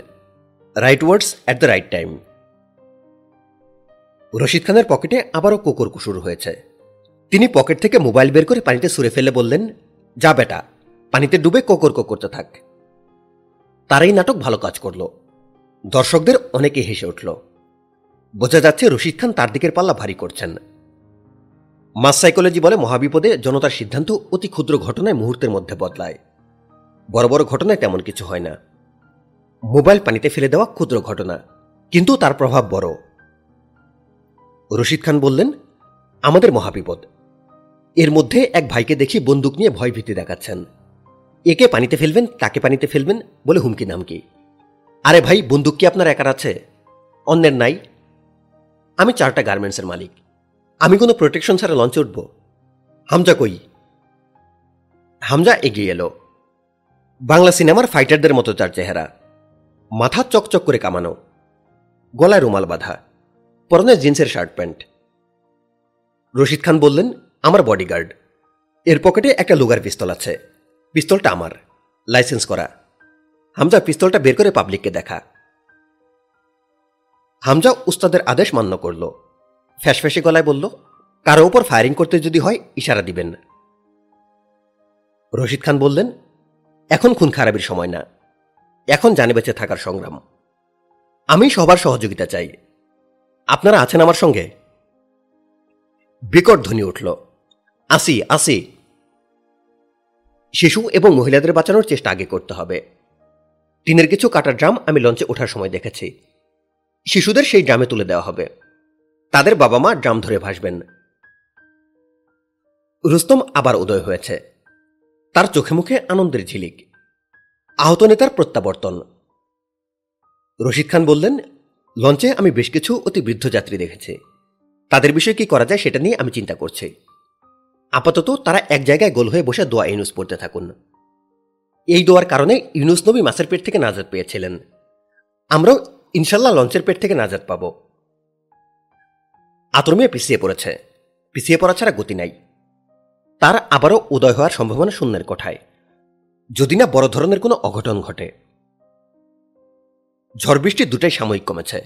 Right words at the right time Rashid খানের পকেটে আবারও কুকুর কুসুর হয়েছে। তিনি পকেট থেকে মোবাইল বের করে পানিতে সুরে ফেলে বললেন, যা বেটা, পানিতে ডুবে কোকর করতে থাক। তারাই নাটক ভালো কাজ করল। দর্শকদের অনেকে হেসে উঠল। বোঝা যাচ্ছে রশিদ খান তার দিকের পাল্লা ভারী করছেন। মাস সাইকোলজি বলে মহাবিপদে জনতার সিদ্ধান্ত অতি ক্ষুদ্র ঘটনায় মুহূর্তের মধ্যে বদলায়। বড় বড় ঘটনায় তেমন কিছু হয় না। মোবাইল পানিতে ফেলে দেওয়া ক্ষুদ্র ঘটনা, কিন্তু তার প্রভাব বড়। রশিদ খান বললেন, আমাদের মহাবিপদ। এর মধ্যে এক ভাইকে দেখি বন্দুক নিয়ে ভয়ভীতি দেখাচ্ছেন। একে পানিতে ফেলবেন, তাকে পানিতে ফেলবেন বলে হুমকি নামকি আরে ভাই, বন্দুক কি আপনার একার আছে? অন্যের নাই। আমি চারটা গার্মেন্টসের মালিক। আমি কোনো প্রোটেকশন ছাড়া লঞ্চে উঠব। হামজা কই? হামজা এগিয়ে এলো। বাংলা সিনেমার ফাইটারদের মতো তার চেহারা। মাথা চকচক করে কামানো। গলায় রুমাল বাঁধা। পরনে জিন্সের শার্ট প্যান্ট। রশিদ খান বললেন, আমার বডিগার্ড এর পকেটে একটা লুগার পিস্তল আছে। পিস্তলটা আমার, লাইসেন্স করা। হামজা পিস্তলটা বের করে পাবলিককে দেখা। হামজা উস্তাদের আদেশ মান্য করল। ফ্যাসফ্যাসে গলায় বলল, কারও ওপর ফায়ারিং করতে যদি হয়, ইশারা দিবেন রশিদ খান বললেন, এখন খুন খারাপের সময় না। এখন জানে বেঁচে থাকার সংগ্রাম। আমি সবার সহযোগিতা চাই। আপনারা আছেন আমার সঙ্গে? বিকট ধ্বনি উঠল। আসি আসি। শিশু এবং মহিলাদের বাঁচানোর চেষ্টা আগে করতে হবে। টিনের কিছু কাটার ড্রাম আমি লঞ্চে ওঠার সময় দেখেছি। শিশুদের সেই ড্রামে তুলে দেওয়া হবে। তাদের বাবা মা ড্রাম ধরে ভাসবেন। রুস্তম আবার উদয় হয়েছে। তার চোখে মুখে আনন্দের ঝিলিক। আহত নেতার প্রত্যাবর্তন। রশিদ খান বললেন, লঞ্চে আমি বেশ কিছু অতি বৃদ্ধ যাত্রী দেখেছি। তাদের বিষয়ে কি করা যায় সেটা নিয়ে আমি চিন্তা করছি। আপাতত তারা এক জায়গায় গোল হয়ে বসে দোয়া ইউনুস পড়তে থাকুন। এই দোয়ার কারণে ইউনুস নবী মাছের পেট থেকে নাজাদ পেয়েছিলেন। আমরাও ইনশাল্লাহ লঞ্চের পেট থেকে নাজাদ পাব। আতরমিয়া পিছিয়ে পড়েছে। পিছিয়ে পড়া ছাড়া গতি নাই। তার আবারও উদয় হওয়ার সম্ভাবনা শূন্যের কোঠায়। যদি না বড় ধরনের কোনো অঘটন ঘটে। ঝড় বৃষ্টি দুটাই সাময়িক কমেছে।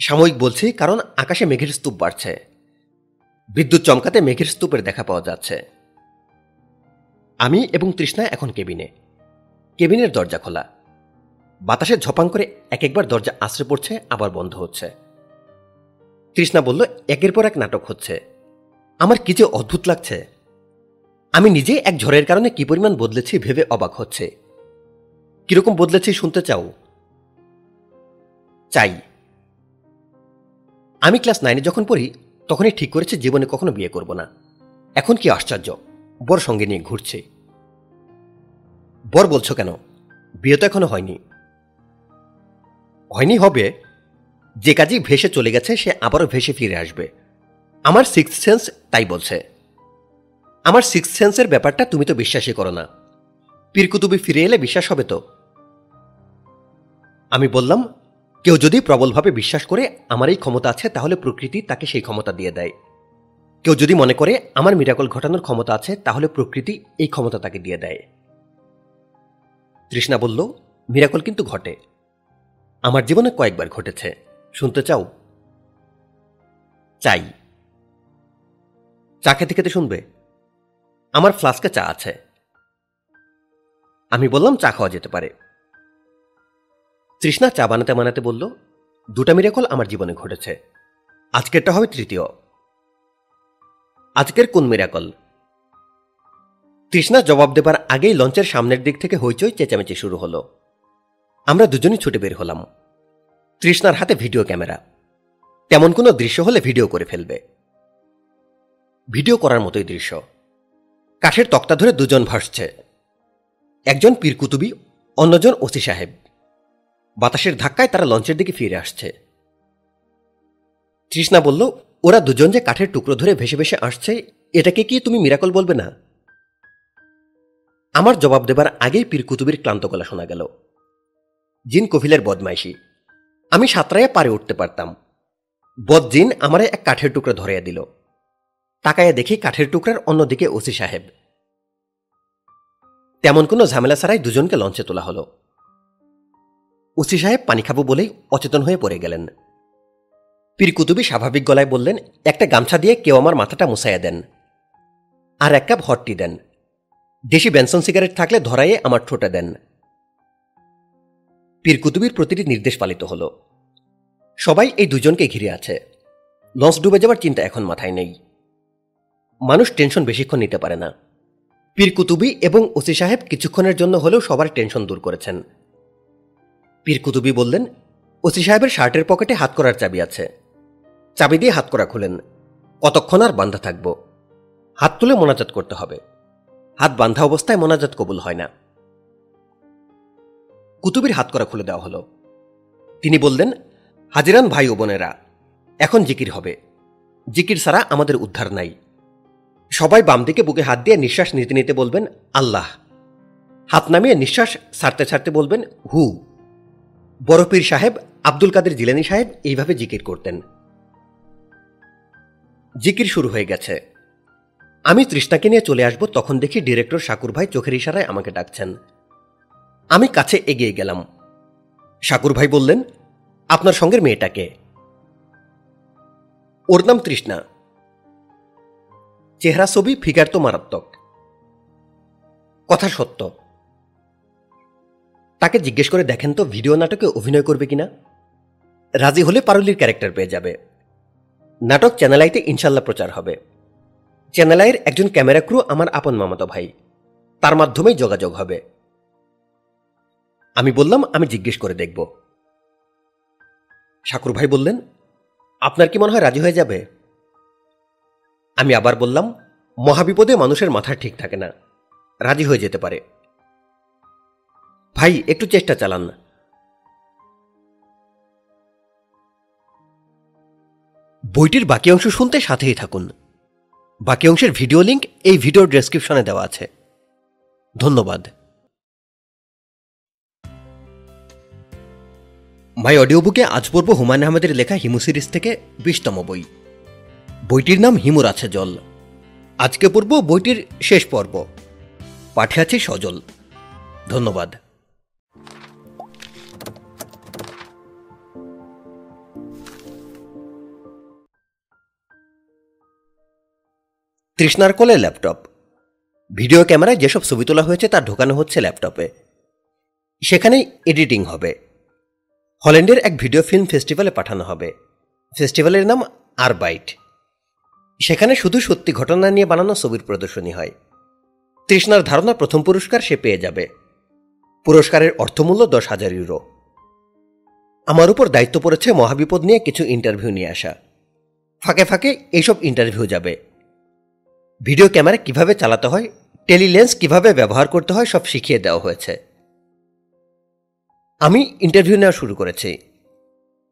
সাময়িক বলছি কারণ আকাশে মেঘের স্তূপ বাড়ছে। বিদ্যুৎ চমকাতে মেঘের স্তূপের দেখা পাওয়া যাচ্ছে। আমি এবং তৃষ্ণা এখন কেবিনে। কেবিনের দরজা খোলা। বাতাসে ঝপাং করে এক একবার দরজা আশ্রে পড়ছে, আবার বন্ধ হচ্ছে। তৃষ্ণা বলল, একের পর এক নাটক হচ্ছে। আমার কি যে অদ্ভুত লাগছে। আমি নিজে এক ঝড়ের কারণে কি পরিমাণ বদলেছি ভেবে অবাক হচ্ছে। কীরকম বদলেছি শুনতে চাও? চাই। আমি ক্লাস নাইনে যখন পড়ি তখনই ঠিক করেছি জীবনে কখনো বিয়ে করব না। এখন কি আশ্চর্য, বর সঙ্গে নিয়ে ঘুরছে। বর বলছো কেন? বিয়ে তো এখনও হয়নি। হয়নি হবে, যে কাজই ভেসে চলে গেছে, সে আবারও ভেসে ফিরে আসবে। আমার সিক্স সেন্স তাই বলছে। আমার সিক্স সেন্সের ব্যাপারটা তুমি তো বিশ্বাসই করো না। পীরকুতুবি ফিরে এলে বিশ্বাস হবে তো? আমি বললাম কেউ যদি প্রবলভাবে বিশ্বাস করে আমার এই ক্ষমতা আছে, তাহলে প্রকৃতি তাকে সেই ক্ষমতা দিয়ে দেয়। কেউ যদি মনে করে আমার মিরাকল ঘটানোর ক্ষমতা আছে, তাহলে প্রকৃতি এই ক্ষমতা তাকে দিয়ে দেয়। তৃষ্ণা বলল, মিরাকল কিন্তু ঘটে। আমার জীবনে কয়েকবার ঘটেছে। শুনতে চাও? চাই। চা খেতে খেতে শুনবে? আমার ফ্লাস্কে চা আছে। আমি বললাম চা খাওয়া যেতে পারে। তৃষ্ণা চা বানাতে বানাতে বলল, দুটা মিরাকল আমার জীবনে ঘটেছে। আজকেরটা হবে তৃতীয়। আজকের কোন মিরাকল? তৃষ্ণা জবাব দেবার আগেই লঞ্চের সামনের দিক থেকে হইচই চেঁচামেচি শুরু হলো। আমরা দুজনই ছুটে বের হলাম। তৃষ্ণার হাতে ভিডিও ক্যামেরা। তেমন কোনো দৃশ্য হলে ভিডিও করে ফেলবে। ভিডিও করার মতোই দৃশ্য। কাঠের তক্তা ধরে দুজন ভাসছে। একজন পীরকুতুবি, অন্যজন ওসি সাহেব। বাতাসের ধাক্কায় তারা লঞ্চের দিকে ফিরে আসছে। তৃষ্ণা বলল, ওরা দুজন যে কাঠের টুকরো ধরে ভেসে ভেসে আসছে, এটাকে কি তুমি মিরাকল বলবে না? আমার জবাব দেবার আগেই পীর কুতুবির ক্লান্ত গলা শোনা গেল। জিন কফিলের বদমাইশি। আমি সাঁতরাইয়া পারে উঠতে পারতাম। বদ জিন আমারে এক কাঠের টুকরো ধরাইয়া দিল। তাকাইয়া দেখি কাঠের টুকরার অন্যদিকে ওসি সাহেব। তেমন কোনো ঝামেলা ছাড়াই দুজনকে লঞ্চে তোলা হলো। ওসি সাহেব পানি খাব বলেই অচেতন হয়ে পড়ে গেলেন। পীর কুতুবি স্বাভাবিক গলায় বললেন, একটা গামছা দিয়ে কেউ আমার মাথাটা মুছাইয়া দেন আর এক কাপ হট টি দেন। দেশি বেনসন সিগারেট থাকলে ধরাইয়ে আমার ঠোঁটে দেন। পীর কুতুবির প্রতিটি নির্দেশ পালিত হল। সবাই এই দুজনকে ঘিরে আছে। লঞ্চ ডুবে যাওয়ার চিন্তা এখন মাথায় নেই। মানুষ টেনশন বেশিক্ষণ নিতে পারে না। পীর কুতুবি এবং ওসি সাহেব কিছুক্ষণের জন্য হলেও সবার টেনশন দূর করেছেন। পীর কুতুবি বললেন, ওসি সাহেবের শার্টের পকেটে হাত করার চাবি আছে। চাবি দিয়ে হাত করা খুলেন। কতক্ষণ আর বান্ধা থাকব? হাত তুলে মোনাজাত করতে হবে। হাত বান্ধা অবস্থায় মোনাজাত কবুল হয় না। কুতুবির হাত করা খুলে দেওয়া হলো। তিনি বললেন, হাজিরান ভাই ও বোনেরা, এখন জিকির হবে। জিকির ছাড়া আমাদের উদ্ধার নাই। সবাই বাম দিকে বুকে হাত দিয়ে নিঃশ্বাস নিতে নিতে বলবেন, আল্লাহ। হাত নামিয়ে নিঃশ্বাস ছাড়তে ছাড়তে বলবেন, হু। বড়পীর সাহেব আব্দুল কাদের জিলানি সাহেব এইভাবে জিকির করতেন। জিকির শুরু হয়ে গেছে। আমি তৃষ্ণাকে নিয়ে চলে আসব, তখন দেখি ডিরেক্টর শাকুর ভাই চোখের ইশারায় আমাকে ডাকছেন। আমি কাছে এগিয়ে গেলাম। শাকুর ভাই বললেন, আপনার সঙ্গের মেয়েটাকে। ওর নাম তৃষ্ণা। চেহারা ছবি ফিগার তো মারাত্মক। কথা সত্য। তাকে জিজ্ঞেস করে দেখেন তো ভিডিও নাটকে অভিনয় করবে কিনা? রাজি হলে পারুলির ক্যারেক্টার পেয়ে যাবে। নাটক চ্যানেল আইতে ইনশাল্লাহ প্রচার হবে। চ্যানেল আইয়ের একজন ক্যামেরা ক্রু আমার আপন মামাতো ভাই। তার মাধ্যমেই যোগাযোগ হবে। আমি বললাম, আমি জিজ্ঞেস করে দেখব। শাকুর ভাই বললেন, আপনার কি মনে হয় রাজি হয়ে যাবে? আমি আবার বললাম, মহাবিপদে মানুষের মাথা ঠিক থাকে না। রাজি হয়ে যেতে পারে। ভাই, একটু চেষ্টা চালান। না বইটির বাকি অংশ শুনতে সাথেই থাকুন। বাকি অংশের ভিডিও লিংক এই ভিডিওর ডেসক্রিপশনে দেওয়া আছে। ধন্যবাদ। মাই অডিও বুকে আজ পড়ব হুমায়ুন আহমেদের লেখা হিমু সিরিজ থেকে বিশতম বই। বইটির নাম হিমুর আছে জল। আজকে পড়ব বইটির শেষ পর্ব। পাঠে আছে সজল। ধন্যবাদ। তৃষ্ণার কোলে ল্যাপটপ। ভিডিও ক্যামেরায় যেসব ছবি তোলা হয়েছে তা ঢোকানো হচ্ছে ল্যাপটপে। সেখানেই এডিটিং হবে। হল্যান্ডের এক ভিডিও ফিল্ম ফেস্টিভ্যালে পাঠানো হবে। ফেস্টিভ্যালের নাম আরবাইট। সেখানে শুধু সত্যি ঘটনা নিয়ে বানানো ছবির প্রদর্শনী হয়। তৃষ্ণার ধারণা প্রথম পুরস্কার সে পেয়ে যাবে। পুরস্কারের অর্থমূল্য দশ হাজার ইউরো। আমার উপর দায়িত্ব পড়েছে মহাবিপদ নিয়ে কিছু ইন্টারভিউ নিয়ে আসা। ফাঁকে ফাঁকে এইসব ইন্টারভিউ যাবে। ভিডিও ক্যামেরা কীভাবে চালাতে হয়, টেলিলেন্স কীভাবে ব্যবহার করতে হয়, সব শিখিয়ে দেওয়া হয়েছে। আমি ইন্টারভিউ নেওয়া শুরু করেছি।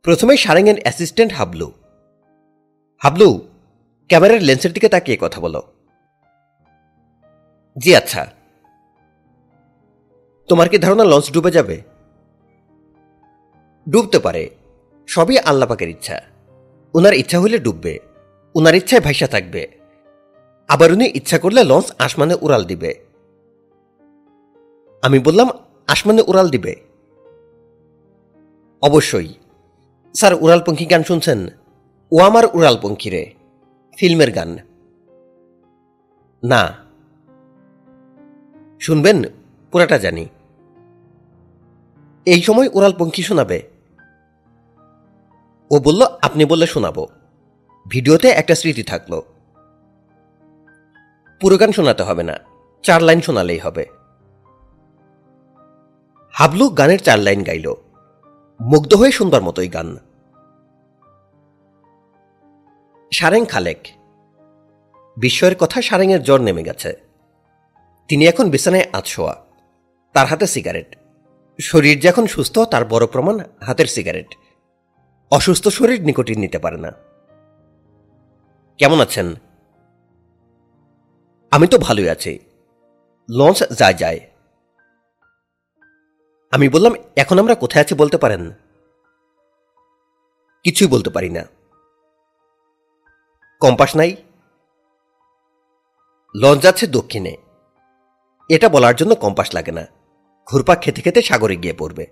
প্রথমেই সারেঙ্গের অ্যাসিস্ট্যান্ট হাবলু। হাবলু, ক্যামেরার লেন্সের দিকে তাকিয়ে কথা বলো। জি আচ্ছা। তোমার কি ধারণা লঞ্চ ডুবে যাবে? ডুবতে পারে। সবই আল্লাপাকের ইচ্ছা। উনার ইচ্ছা হলে ডুববে। উনার ইচ্ছায় ভাইসা থাকবে। আবার উনি ইচ্ছা করলে লঞ্চ আসমানে উড়াল দিবে। আমি বললাম, আসমানে উড়াল দিবে? অবশ্যই। স্যার, উড়ালপঙ্খী গান শুনছেন? ও আমার উড়ালপঙ্খী রে, ফিল্মের গান। না। শুনবেন, পুরাটা জানি। এই সময় উড়ালপঙ্খী শোনাবে। ও বলল, আপনি বললে শোনাবো। ভিডিওতে একটা স্মৃতি থাকল। পুরো গান শোনাতে হবে না, চার লাইন শোনালেই হবে। হাবলু গানের চার লাইন গাইল, মুগ্ধ হয়ে শুনবার মতোই গান। সারেং খালেক, বিস্ময়ের কথা সারেংয়ের জ্বর নেমে গেছে। তিনি এখন বিছানায় আতশোয়া তার হাতে সিগারেট। শরীর যে এখন সুস্থ, তার বড় প্রমাণ হাতের সিগারেট। অসুস্থ শরীর নিকটিন নিতে পারে না। কেমন আছেন? আমি তো ভালোই আছি। লঞ্চ যায় যায়। আমি বললাম, এখন আমরা কোথায় আছি বলতে পারেন? কিছুই বলতে পারি না। কম্পাস নাই। লঞ্চ যাচ্ছে দক্ষিণে। এটা বলার জন্য কম্পাস লাগে না। ঘুরপাক খেতে খেতে সাগরে গিয়ে পড়বে।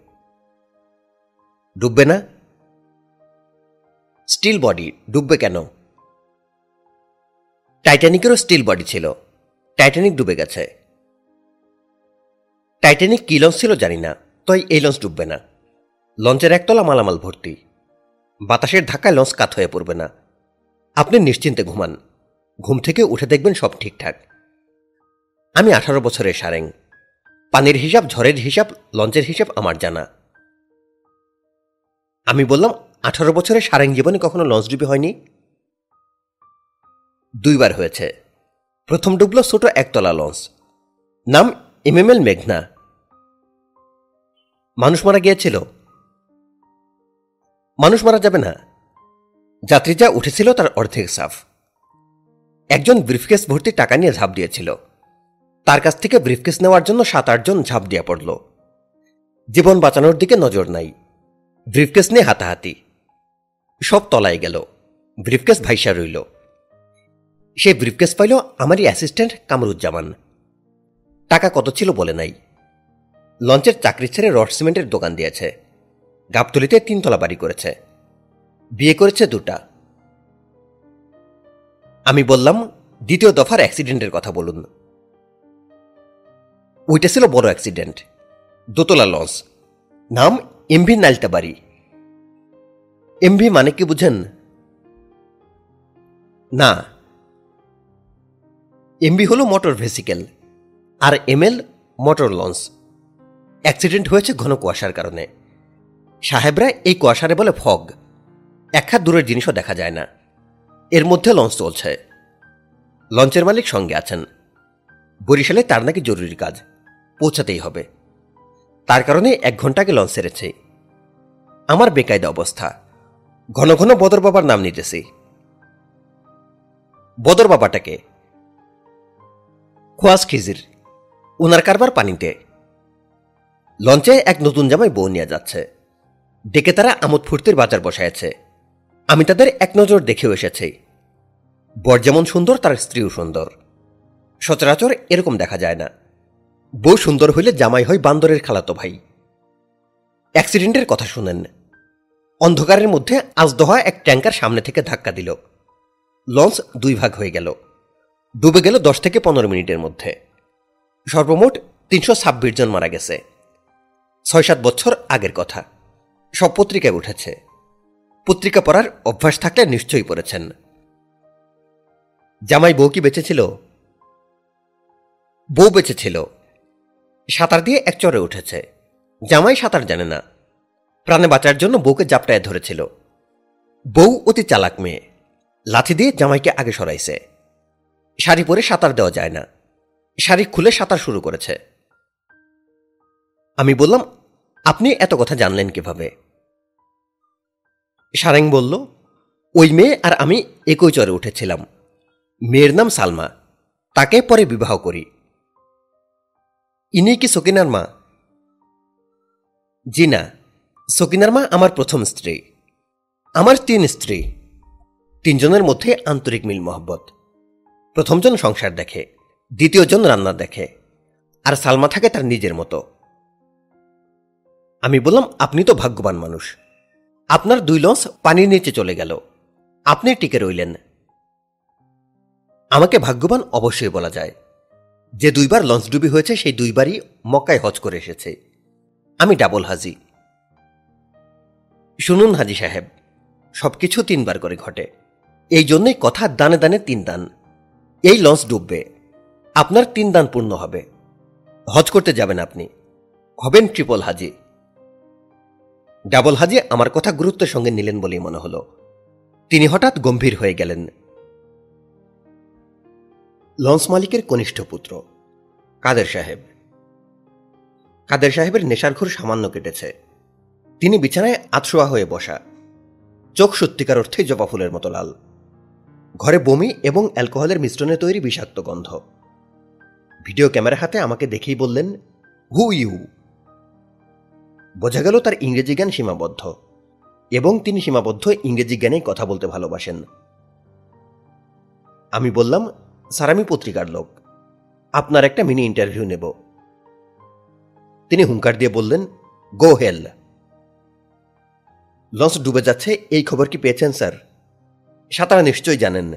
ডুববে না? স্টিল বডি, ডুববে কেন? টাইটানিকেরও স্টিল বডি ছিল। টাইটানিক ডুবে গেছে। টাইটানিক কি লঞ্চ ছিল জানি না, তাই এই লঞ্চ ডুববে না। লঞ্চের একতলা মালামাল ভর্তি। বাতাসের ধাক্কায় লঞ্চ কাত হয়ে পড়বে না। আপনি নিশ্চিন্তে ঘুমান। ঘুম থেকে উঠে দেখবেন সব ঠিকঠাক। আমি আঠারো বছরের সারেং। পানির হিসাব, ঝড়ের হিসাব লঞ্চের হিসাব আমার জানা। আমি বললাম, আঠারো বছরের সারেং জীবনে কখনো লঞ্চ ডুবি হয়নি? দুইবার হয়েছে। প্রথম ডুবল ছোট একতলা লঞ্চ। নাম এমএমএল মেঘনা। মানুষ মারা গিয়েছিল। মানুষ মারা যাবে না। যাত্রী যা উঠেছিল তার অর্ধেক সাফ। একজন ব্রিফকেস ভর্তি টাকা নিয়ে ঝাঁপ দিয়েছিল। তার কাছ থেকে ব্রিফকেস নেওয়ার জন্য সাত আটজন ঝাঁপ দিয়ে পড়ল। জীবন বাঁচানোর দিকে নজর নাই। ব্রিফকেস নিয়ে হাতাহাতি। সব তলায় গেল। ব্রিফকেস ভাইসা রইল। সে ব্রিফকেস পাইল আমারই অ্যাসিস্ট্যান্ট কামরুজ্জামান। টাকা কত ছিল বলে নাই। লঞ্চের চাকরি ছেড়ে রড সিমেন্টের দোকান দিয়েছে। গাবতলিতে তিনতলা বাড়ি করেছে। বিয়ে করেছে দুটা। আমি বললাম, দ্বিতীয় দফার অ্যাক্সিডেন্টের কথা বলুন। ওইটা ছিল বড় অ্যাক্সিডেন্ট দোতলা লঞ্চ। নাম এমভি নাইলতা বাড়ি। এমভি মানে কি বুঝেন? না এমবি হলো মোটর ভেসিকেল আর এমএল মোটর লঞ্চ অ্যাক্সিডেন্ট হয়েছে ঘন কুয়াশার কারণে। সাহেবরা এই কুয়াশারে বলে ফগ এক হাত দূরের জিনিসও দেখা যায় না। এর মধ্যে লঞ্চ চলছে। লঞ্চের মালিক সঙ্গে আছেন। বরিশালে তার নাকি জরুরি কাজ। পৌঁছাতেই হবে। তার কারণে এক ঘণ্টা আগে লঞ্চ ছেড়েছে আমার বেকায়দা অবস্থা। ঘন ঘন বদর বাবার নাম নিতেছি। বদর বাবাটাকে খোয়াজ খিজির। উনার কারবার পানিতে। লঞ্চে এক নতুন জামাই বউ নিয়ে যাচ্ছে। ডেকে তারা আমোদ ফুর্তির বাজার বসায়ছে আমি তাদের এক নজর দেখেও এসেছি। বর যেমন সুন্দর, তার স্ত্রীও সুন্দর। সচরাচর এরকম দেখা যায় না। বউ সুন্দর হইলে জামাই হয় বান্দরের খালাতো ভাই। অ্যাক্সিডেন্টের কথা শুনেন। অন্ধকারের মধ্যে আজদহা এক ট্যাঙ্কার সামনে থেকে ধাক্কা দিল। লঞ্চ দুই ভাগ হয়ে গেল। ডুবে গেল দশ থেকে পনেরো মিনিটের মধ্যে। সর্বমোট তিনশো ছাব্বিশ জন মারা গেছে। ছয় সাত বছর আগের কথা। সব পত্রিকায় উঠেছে। পত্রিকা পড়ার অভ্যাস থাকলে নিশ্চয়ই পড়েছেন। জামাই বউ কি বেঁচেছিল বউ বেঁচেছিল সাঁতার দিয়ে এক চরে উঠেছে। জামাই সাঁতার জানে না। প্রাণে বাঁচার জন্য বউকে জাপটায় ধরেছিল। বউ অতি চালাক মেয়ে। লাথি দিয়ে জামাইকে আগে সরাইছে। শাড়ি পরে সাঁতার দেওয়া যায় না। শাড়ি খুলে সাঁতার শুরু করেছে। আমি বললাম, আপনি এত কথা জানলেন কীভাবে? সারেং বলল, ওই মেয়ে আর আমি একই চরে উঠেছিলাম। মেয়ের নাম সালমা। তাকে পরে বিবাহ করি। ইনি কি সকিনার মা? জি না। সকিনার মা আমার প্রথম স্ত্রী। আমার তিন স্ত্রী। তিনজনের মধ্যে আন্তরিক মিল মহব্বত প্রথমজন সংসার দেখে, দ্বিতীয়জন রান্না দেখে, আর সালমা থাকে তার নিজের মতো। আমি বললাম, আপনি তো ভাগ্যবান মানুষ। আপনার দুই লঞ্চ পানির নিচে চলে গেল। আপনি টিকে রইলেন। আমাকে ভাগ্যবান অবশ্যই বলা যায়, যে দুইবার লঞ্চ ডুবি হয়েছে, সেই দুইবারই মক্কায় হজ করে এসেছে। আমি ডাবল হাজি। শুনুন হাজি সাহেব, সবকিছু তিনবার করে ঘটে। এই জন্যই কথা দানে দানে তিন দান। এই লঞ্চ ডুববে। আপনার তিন দান পূর্ণ হবে। হজ করতে যাবেন আপনি। হবেন ট্রিপল হাজি। ডাবল হাজি আমার কথা গুরুত্বের সঙ্গে নিলেন বলেই মনে হলো। তিনি হঠাৎ গম্ভীর হয়ে গেলেন। লঞ্চ মালিকের কনিষ্ঠ পুত্র, কাদের সাহেব? কাদের সাহেবের নেশার ঘোর সামান্য কেটেছে। তিনি বিছানায় আতশোয়া হয়ে বসা। চোখ সত্যিকার অর্থে জবা ফুলের মতো লাল। ঘরে বমি এবং অ্যালকোহলের মিশ্রণে তৈরি বিষাক্ত গন্ধ। ভিডিও ক্যামেরা হাতে আমাকে দেখেই বললেন, হু ইউ। বোঝা গেল তার ইংরেজি জ্ঞান সীমাবদ্ধ এবং তিনি সীমাবদ্ধ ইংরেজি জ্ঞানেই কথা বলতে ভালোবাসেন। আমি বললাম, স্যার, আমি পত্রিকার লোক। আপনার একটা মিনি ইন্টারভিউ নেব। তিনি হুঙ্কার দিয়ে বললেন, গো হেল। লঞ্চ ডুবে যাচ্ছে, এই খবর কি পেয়েছেন, স্যার? সাঁতারা নিশ্চয়ই জানেন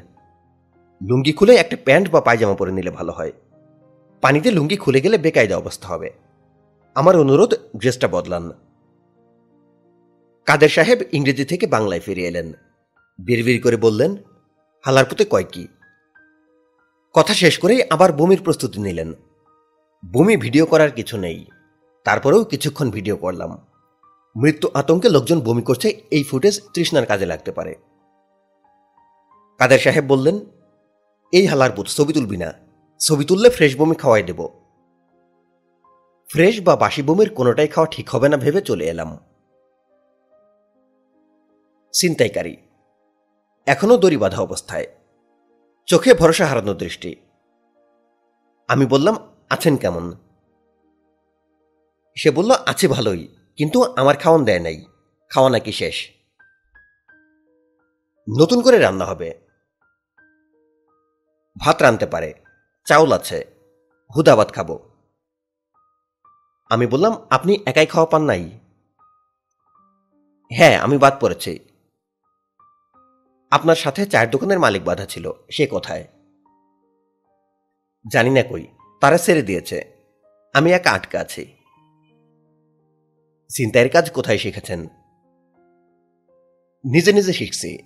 লুঙ্গি খুলে একটা প্যান্ট বা পায়জামা পরে নিলে ভালো হয়। পানিতে লুঙ্গি খুলে গেলে বেকায়দা অবস্থা হবে। আমার অনুরোধ, ড্রেসটা বদলান। কাদের সাহেব ইংরেজি থেকে বাংলায় ফিরে এলেন। বিড়বিড় করে বললেন, হালার পুতে কয় কি? কথা শেষ করেই আবার বমির প্রস্তুতি নিলেন। বমি ভিডিও করার কিছু নেই। তারপরেও কিছুক্ষণ ভিডিও করলাম। মৃত্যু আতঙ্কে লোকজন বমি করছে, এই ফুটেজ তৃষ্ণার কাজে লাগতে পারে। কাদের সাহেব বললেন, এই হালার পুত ছবি তুলবি না, ছবি তুললে ফ্রেশ বমি খাওয়াই দেব। ফ্রেশ বা বাসি বমির কোনোটাই খাওয়া ঠিক হবে না ভেবে চলে এলাম। ছিনতাইকারী এখনও দড়ি বাঁধা অবস্থায়। চোখে ভরসা হারানো দৃষ্টি। আমি বললাম, আছেন কেমন? সে বলল, আছে ভালোই, কিন্তু আমার খাওয়ান দেয় নাই, খাওয়া নাকি শেষ। নতুন করে রান্না হবে। ভাত রানতে পারে, চাউল আছে, হুদাবাদ খাব। আমি বললাম, আপনি একাই খাওয়া পান নাই? হ্যাঁ আমি বাদ পড়েছি। আপনার সাথে চায়ের দোকানের মালিক বাধা ছিল, সে কোথায়? জানি না কই, তারা ছেড়ে দিয়েছে, আমি একা আটকা আছি। চিন্তায়ের কাজ কোথায় শিখেছেন? নিজে নিজে শিখছি,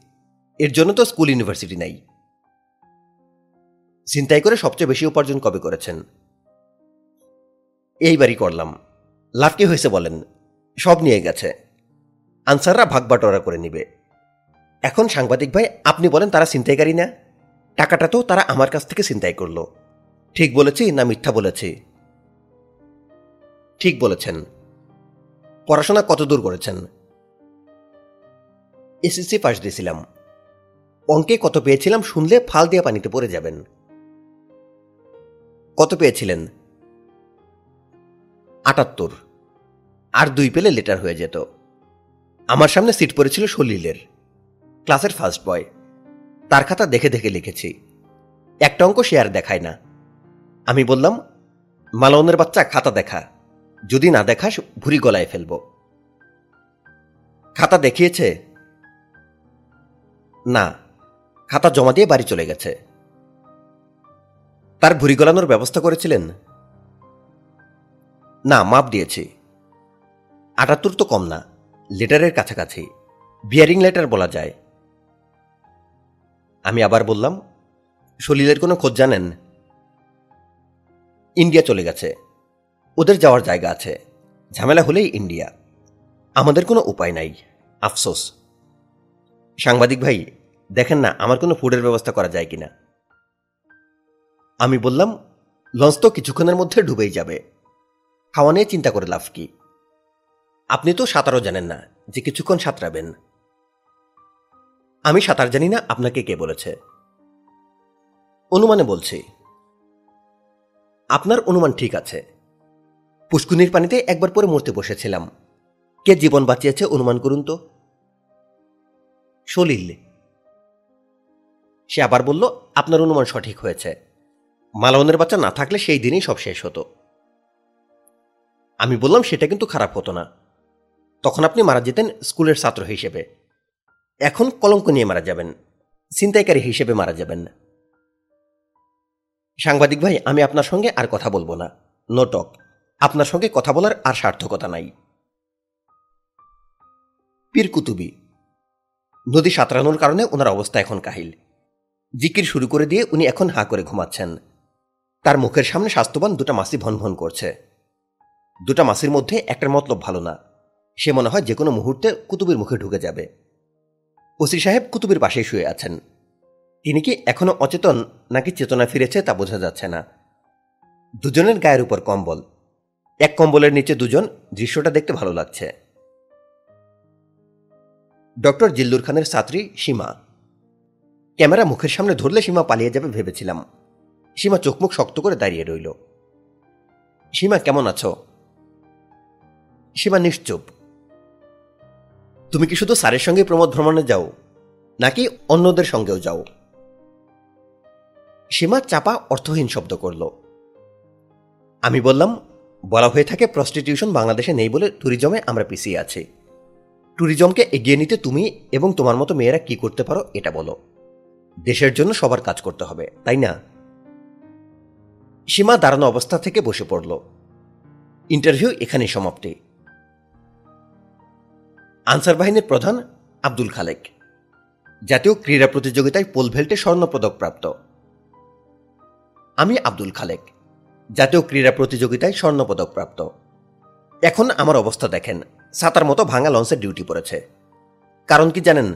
এর জন্য তো স্কুল ইউনিভার্সিটি নাই। চিন্তাই করে সবচেয়ে বেশি উপার্জন কবে করেছেন? এইবারই করলাম। লাভ কি হয়েছে বলেন? সব নিয়ে গেছে। আনসাররা ভাগ বাটোয়ারা করে নিবে। এখন সাংবাদিক ভাই, আপনি বলেন তারা ছিনতাইকারী না? টাকাটা তো তারা আমার কাছ থেকে চিন্তাই করল। ঠিক বলেছি না মিথ্যা বলেছি? ঠিক বলেছেন। পড়াশোনা কত দূর করেছেন? এসএসসি পাশ দিয়েছিলাম। অঙ্কে কত পেয়েছিলাম শুনলে ফাল দিয়ে পানিতে পড়ে যাবেন। কত পেয়েছিলেন? আটাত্তর। আর দুই পেলে লেটার হয়ে যেত। আমার সামনে সিট পড়েছিল সলিলের। ক্লাসের ফার্স্ট বয়। তার খাতা দেখে দেখে লিখেছি। একটা অঙ্ক শেয়ার দেখায় না। আমি বললাম মালনের বাচ্চা, খাতা দেখা। যদি না দেখাস, ভুরি গলায় ফেলব। খাতা দেখিয়েছে, না, খাতা জমা দিয়ে বাড়ি চলে গেছে। তার ভুরি গলানোর ব্যবস্থা করেছিলেন? না, মাপ দিয়েছি। আটাত্তর তো কম না, লেটারের কাছাকাছি। বিয়ারিং লেটার বলা যায়। আমি আবার বললাম, সলিলের কোনো খোঁজ জানেন? ইন্ডিয়া চলে গেছে। ওদের যাওয়ার জায়গা আছে। ঝামেলা হলেই ইন্ডিয়া। আমাদের কোনো উপায় নাই, আফসোস। সাংবাদিক ভাই, দেখেন না, আমার কোনো ফুডের ব্যবস্থা করা যায় কিনা। আমি বললাম, লঞ্চ তো কিছুক্ষণের মধ্যে ডুবেই যাবে। খাওয়া নিয়ে চিন্তা করে লাভ কি? আপনি তো সাঁতারও জানেন না যে কিছুক্ষণ সাঁতরাবেন। আমি সাঁতার জানি না আপনাকে কে বলেছে। অনুমানে বলছি, আপনার অনুমান ঠিক আছে। পুষ্কুনির পানিতে একবার পরে মরতে বসেছিলাম। কে জীবন বাঁচিয়েছে অনুমান করুন তো। সলিল। সে আবার বলল, আপনার অনুমান সঠিক হয়েছে। মালবনের বাচ্চা না থাকলে সেই দিনই সব শেষ হতো। আমি বললাম, সেটা কিন্তু খারাপ হতো না। তখন আপনি মারা যেতেন স্কুলের ছাত্র হিসেবে। এখন কলঙ্ক নিয়ে মারা যাবেন, ছিনতাইকারী হিসেবে মারা যাবেন। সাংবাদিক ভাই, আমি আপনার সঙ্গে আর কথা বলব না। নোটক আপনার সঙ্গে কথা বলার আর সার্থকতা নাই। পীরকুতুবি নদী সাঁতরানোর কারণে ওনার অবস্থা এখন কাহিল। জিকির শুরু করে দিয়ে উনি এখন হাঁ করে ঘুমাচ্ছেন। তার মুখের সামনে স্বাস্থ্যবান দুটা মাসি ভন ভন করছে। দুটা মাসির মধ্যে একটার মতলব ভালো না। সে মনে হয় যে কোনো মুহূর্তে কুতুবের মুখে ঢুকে যাবে। ওসি সাহেব কুতুবের পাশেই শুয়ে আছেন। তিনি কি এখনও অচেতন নাকি চেতনা ফিরেছে তা বোঝা যাচ্ছে না। দুজনের গায়ের উপর কম্বল। এক কম্বলের নিচে দুজন দৃশ্যটা দেখতে ভালো লাগছে। ডক্টর জিল্লুর খানের ছাত্রী সীমা। ক্যামেরা মুখের সামনে ধরলে সীমা পালিয়ে যাবে ভেবেছিলাম। সীমা চোখমুখ শক্ত করে দাঁড়িয়ে রইল। সীমা, কেমন আছো? সীমা নিশ্চুপ। তুমি কি শুধু স্যারের সঙ্গে প্রমোদ ভ্রমণে যাও, নাকি অন্যদের সঙ্গেও যাও? সীমা চাপা, অর্থহীন শব্দ করল। আমি বললাম, বলা হয়ে থাকে প্রস্টিটিউশন বাংলাদেশে নেই বলে ট্যুরিজমে আমরা পিছিয়ে আছি। ট্যুরিজমকে এগিয়ে নিতে তুমি এবং তোমার মতো মেয়েরা কি করতে পারো এটা বলো। দেশের জন্য সবার কাজ করতে হবে, তাই না? সীমা দাঁড়ানো অবস্থা থেকে বসে পড়ল। ইন্টারভিউ এখানে সমাপ্তি। আনসার বাহিনীর প্রধান আব্দুল খালেক। জাতীয় ক্রীড়া প্রতিযোগিতায় পোল ভেল্টে স্বর্ণপদক প্রাপ্ত। আমি আব্দুল খালেক। জাতীয় ক্রীড়া প্রতিযোগিতায় স্বর্ণপদক প্রাপ্ত। এখন আমার অবস্থা দেখেন, সাতার মতো ভাঙা লঞ্চের ডিউটি পড়েছে। কারণ কি জানেন?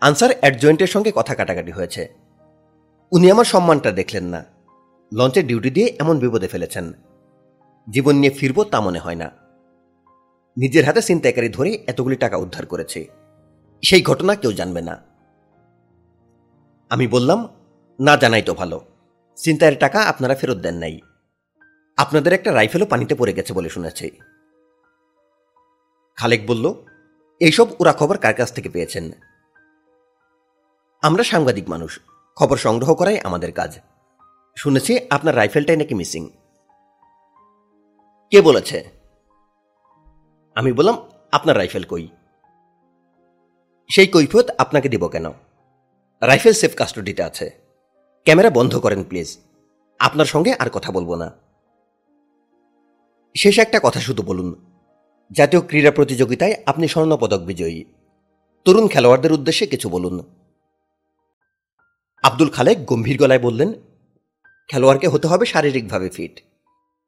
আনসার অ্যাডজয়েন্টের সঙ্গে কথা কাটাকাটি হয়েছে। উনি আমার সম্মানটা দেখলেন না। লঞ্চের ডিউটি দিয়ে এমন বিপদে ফেলেছেন। জীবন নিয়ে ফিরব তা মনে হয় না। নিজের হাতে ছিনতাইকারী ধরে এতগুলি টাকা উদ্ধার করেছে। সেই ঘটনা কেউ জানবে না। আমি বললাম, না জানাই তো ভালো। চিন্তায়ের টাকা আপনারা ফেরত দেন নাই। আপনাদের একটা রাইফেলও পানিতে পড়ে গেছে বলে শুনেছি। খালেক বলল, এইসব ওরা খবর কার কাছ থেকে পেয়েছেন? আমরা সাংবাদিক মানুষ। খবর সংগ্রহ করাই আমাদের কাজ। শুনেছি আপনার রাইফেলটাই নাকি মিসিং। কে বলেছে? আমি বললাম, আপনার রাইফেল কই? সেই কৈফিয়ত আপনাকে দিব কেন? রাইফেল সেফ কাস্টডিতে আছে। ক্যামেরা বন্ধ করেন, প্লিজ। আপনার সঙ্গে আর কথা বলব না। শেষ একটা কথা শুধু বলুন। জাতীয় ক্রীড়া প্রতিযোগিতায় আপনি স্বর্ণপদক বিজয়ী। তরুণ খেলোয়াড়দের উদ্দেশ্যে কিছু বলুন। আব্দুল খালেক গম্ভীর গলায় বললেন খেলোয়াড়কে হতে হবে শারীরিকভাবে ফিট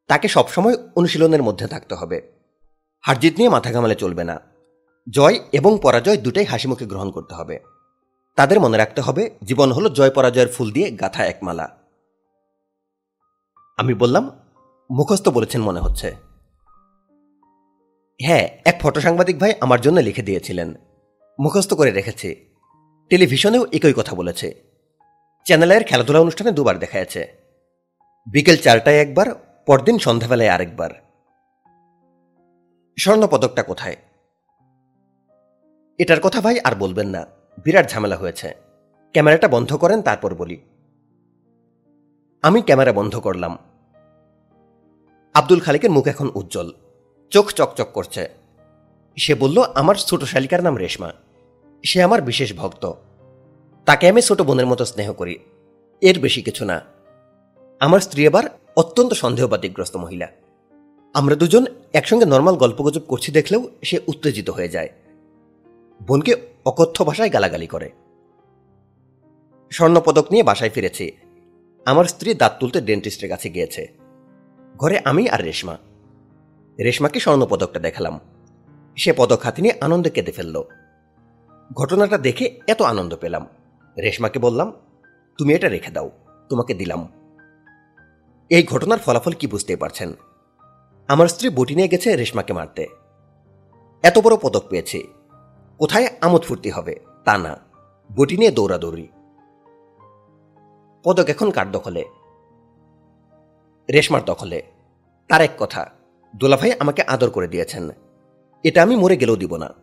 তাকে সবসময় অনুশীলনের মধ্যে থাকতে হবে। হারজিত নিয়ে মাথা ঘামালে চলবে না। জয় এবং পরাজয় দুটাই হাসিমুখে গ্রহণ করতে হবে। তাদের মনে রাখতে হবে, জীবন হলো জয় পরাজয়ের ফুল দিয়ে গাথা এক মালা আমি বললাম, মুখস্থ বলেছেন মনে হচ্ছে। হ্যাঁ এক ফটো সাংবাদিক ভাই আমার জন্য লিখে দিয়েছিলেন। মুখস্থ করে রেখেছি। টেলিভিশনেও একই কথা বলেছে। চ্যানেলের খেলাধুলা অনুষ্ঠানে দুবার দেখাচ্ছে বিকেল চারটায় একবার, পরদিন সন্ধ্যাবেলায় আরেকবার। স্বর্ণপদকটা কোথায়? এটার কথা ভাই আর বলবেন না। বিরাট ঝামেলা হয়েছে। ক্যামেরাটা বন্ধ করেন, তারপর বলি। আমি ক্যামেরা বন্ধ করলাম। আব্দুল খালিকের মুখ এখন উজ্জ্বল। চোখ চকচক করছে। সে বলল, আমার ছোট শালিকার নাম রেশমা। সে আমার বিশেষ ভক্ত। তাকে আমি ছোট বোনের মতো স্নেহ করি। এর বেশি কিছু না। আমার স্ত্রী এবার অত্যন্ত সন্দেহবাদীগ্রস্ত মহিলা। আমরা দুজন একসঙ্গে নর্মাল গল্পগুজব করছি দেখলেও সে উত্তেজিত হয়ে যায়। বোনকে অকথ্য ভাষায় গালাগালি করে। স্বর্ণপদক নিয়ে বাসায় ফিরেছি। আমার স্ত্রী দাঁত তুলতে ডেন্টিস্টের কাছে গিয়েছে। ঘরে আমি আর রেশমা। রেশমাকে স্বর্ণপদকটা দেখালাম। সে পদক হাতে নিয়ে আনন্দে কেঁদে ফেলল। ঘটনাটা দেখে এত আনন্দ পেলাম। রেশমাকে বললাম, তুমি এটা রেখে দাও। তোমাকে দিলাম। এই ঘটনার ফলাফল কি বুঝতে পারছেন? আমার স্ত্রী বটি নিয়ে গেছে রেশমাকে মারতে। এত বড় পদক পেয়েছে। কোথায় আমোদ ফুর্তি হবে? তা না। বটি নিয়ে দৌড়াদৌড়ি। পদক এখন কার দখলে? রেশমার দখলে। তার এক কথা দোলাভাই আমাকে আদর করে দিয়েছেন। এটা আমি মরে গেলেও দিব না।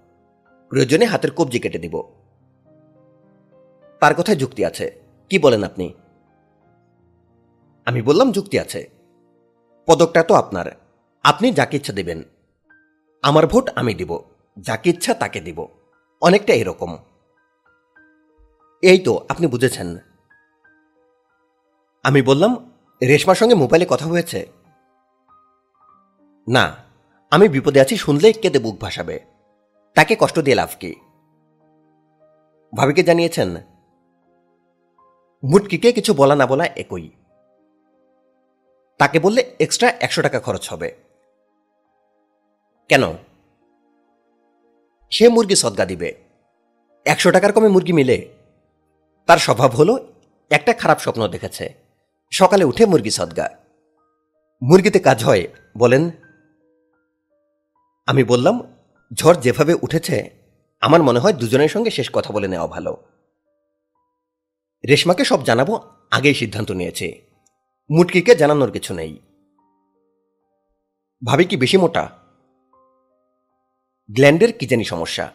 প্রয়োজনে হাতের কবজি কেটে দিব। তার কথায় যুক্তি আছে। কি বলেন আপনি? আমি বললাম, যুক্তি আছে। পদকটা তো আপনার। আপনি যাকে ইচ্ছা দেবেন। আমার ভোট আমি দিব। যাকে ইচ্ছা তাকে দিব। অনেকটা এরকম। এই তো, আপনি বুঝেছেন। আমি বললাম, রেশমার সঙ্গে মোবাইলে কথা হয়েছে? না, আমি বিপদে আছি, শুনলেই কেঁদে বুক ভাসাবে। তাকে কষ্ট দিয়ে লাভ কি? ভাবিকে জানিয়েছেন? মুটকিকে কিছু বলা না বলা একই। তাকে বললে এক্সট্রা একশো টাকা খরচ হবে। কেন? সে মুরগি সদ্গা দিবে। একশো টাকার কমে মুরগি মিলে। তার স্বভাব হলো, একটা খারাপ স্বপ্ন দেখেছে। সকালে উঠে মুরগি সদ্গা। মুরগিতে কাজ হয়, বলেন, আমি বললাম, ঝড় যেভাবে উঠেছে, আমার মনে হয় দুজনের সঙ্গে শেষ কথা বলে নেওয়া ভালো। রেশমাকে সব জানাব, আগেই সিদ্ধান্ত নিয়েছে। মুটকিকে জানানোর কিছু নেই। ভাবি কি বেশি মোটা? গ্ল্যান্ডের কি জানি সমস্যা?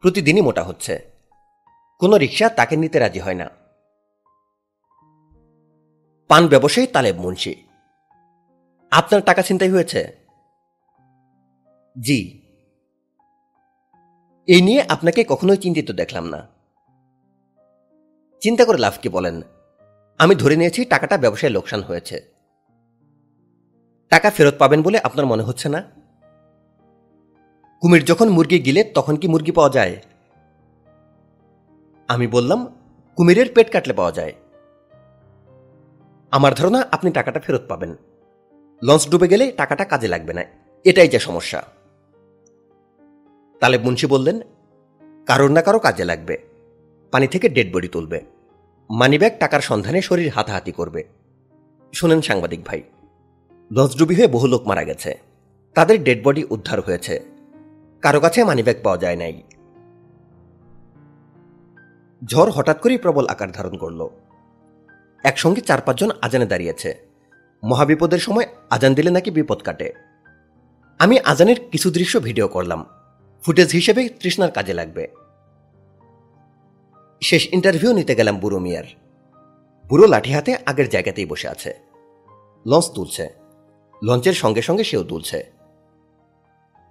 প্রতিদিনই মোটা হচ্ছে। কোনো রিক্সা তাকে নিতে রাজি হয় না। পান ব্যবসায়ী তালেব মুন্সি। আপনার টাকা ছিনতাই হয়েছে? জি। এই নিয়ে আপনাকে কখনোই চিন্তিত দেখলাম না। চিন্তা করে লাভ কি বলেন? আমি ধরে নিয়েছি টাকাটা ব্যবসায় লোকসান হয়েছে। টাকা ফেরত পাবেন বলে আপনার মনে হচ্ছে না? কুমির যখন মুরগি গিলে তখন কি মুরগি পাওয়া যায়? আমি বললাম, কুমিরের পেট কাটলে পাওয়া যায়। আমার ধারণা আপনি টাকাটা ফেরত পাবেন। লঞ্চ ডুবে গেলে টাকাটা কাজে লাগবে না। এটাই যে সমস্যা। তালেব মুন্সি বললেন, কারোর না কারও কাজে লাগবে। পানি থেকে ডেড বডি তুলবে। মানিব্যাগ টাকার সন্ধানে শরীর হাতাহাতি করবে। শুনেন সাংবাদিক ভাই লঞ্চ ডুবি হয়ে বহু লোক মারা গেছে। তাদের ডেড বডি উদ্ধার হয়েছে। কারও কাছে মানিব্যাগ পাওয়া যায় নাই। ঝড় হঠাৎ করেই প্রবল আকার ধারণ করল। একসঙ্গে চার পাঁচজন আজানে দাঁড়িয়েছে। মহাবিপদের সময় আজান দিলে নাকি বিপদ কাটে। আমি আজানের কিছু দৃশ্য ভিডিও করলাম। ফুটেজ হিসেবে তৃষ্ণার কাজে লাগবে। শেষ ইন্টারভিউ নিতে গেলাম বুড়ো মিয়ার। বুড়ো লাঠি হাতে আগের জায়গাতেই বসে আছে। লঞ্চ তুলছে। লঞ্চের সঙ্গে সঙ্গে সেও তুলছে।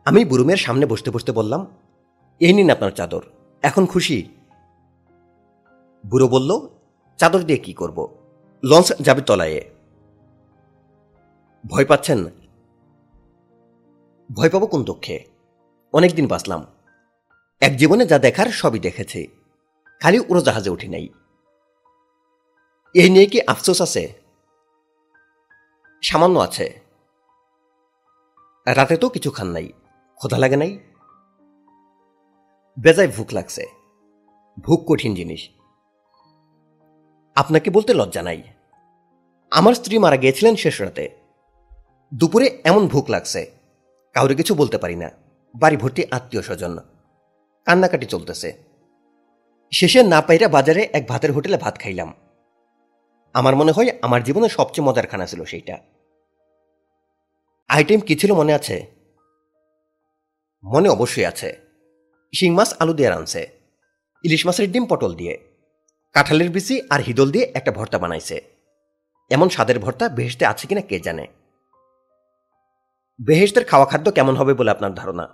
আমি বুড়ো মিয়ার সামনে বসতে বসতে বললাম, এই নিন আপনার চাদর, এখন খুশি? বুড়ো বলল, চাদর দিয়ে কি করব? লঞ্চ যাবে তলায়ে। ভয় পাচ্ছেন? ভয় পাবো কোন দুঃখে? অনেকদিন বাঁচলাম। এক জীবনে যা দেখার সবই দেখেছি। খালি উড়োজাহাজে উঠি নাই। এই নিয়ে কি আফসোস আছে? সামান্য আছে। রাতে তো কিছু খান নাই। ক্ষোধা লাগে নাই। বেজায় ভুক লাগছে। ভুক কঠিন জিনিস। আপনাকে বলতে লজ্জা নাই। আমার স্ত্রী মারা গিয়েছিলেন শেষ রাতে। দুপুরে এমন ভুক লাগছে। কাউরে কিছু বলতে পারি না। বাড়ি ভর্তি আত্মীয় স্বজন। কান্নাকাটি চলতেছে। শেষে না পাইরা বাজারে এক ভাতের হোটেলে ভাত খাইলাম। আমার মনে হয় আমার জীবনে সবচেয়ে মজার খানা ছিল সেইটা। আইটেম কি ছিল মনে আছে? মনে অবশ্যই আছে। শিং মাছ, আলু দিয়ে রানছে ইলিশ মাছের ডিম, পটল দিয়ে। কাঁঠালের বিচি আর হিদল দিয়ে একটা ভর্তা বানাইছে। এমন স্বাদের ভর্তা বেহেশতে আছে কিনা কে জানে? বেহেশতের খাওয়া খাদ্য কেমন হবে বলে আপনার ধারণা?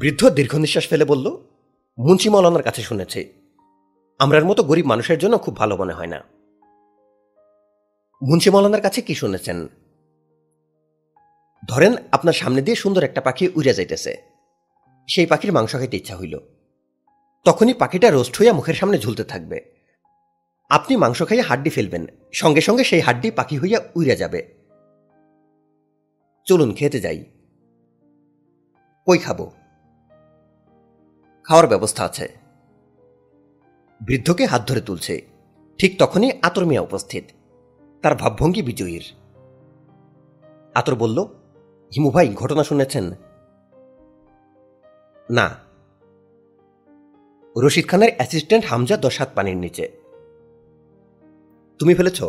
বৃদ্ধ দীর্ঘ নিঃশ্বাস ফেলে বলল মুন্সি মৌলানার কাছে শুনেছি। আমরার মতো গরিব মানুষের জন্য খুব ভালো মনে হয় না। মুন্সি মৌলানার কাছে কি শুনেছেন? ধরেন আপনার সামনে দিয়ে সুন্দর একটা পাখি উড়ে যাইতেছে। সেই পাখির মাংস খাইতে ইচ্ছা হইল। তখনই পাখিটা রোস্ট হইয়া মুখের সামনে ঝুলতে থাকবে। আপনি মাংস খাইয়ে হাড্ডি ফেলবেন। সঙ্গে সঙ্গে সেই হাড্ডি পাখি হইয়া উড়ে যাবে। চলুন খেতে যাই। কই খাব? খাওয়ার ব্যবস্থা আছে। বৃদ্ধকে হাত ধরে তুলছে। ঠিক তখনই আতর মিয়া উপস্থিত। তার ভাবভঙ্গি বিজয়ীর। আতর বলল, হিমু ভাই, ঘটনা শুনেছেন? না। রশিদ খানের অ্যাসিস্ট্যান্ট হামজা দশ হাত পানির নিচে। তুমি ফেলেছ?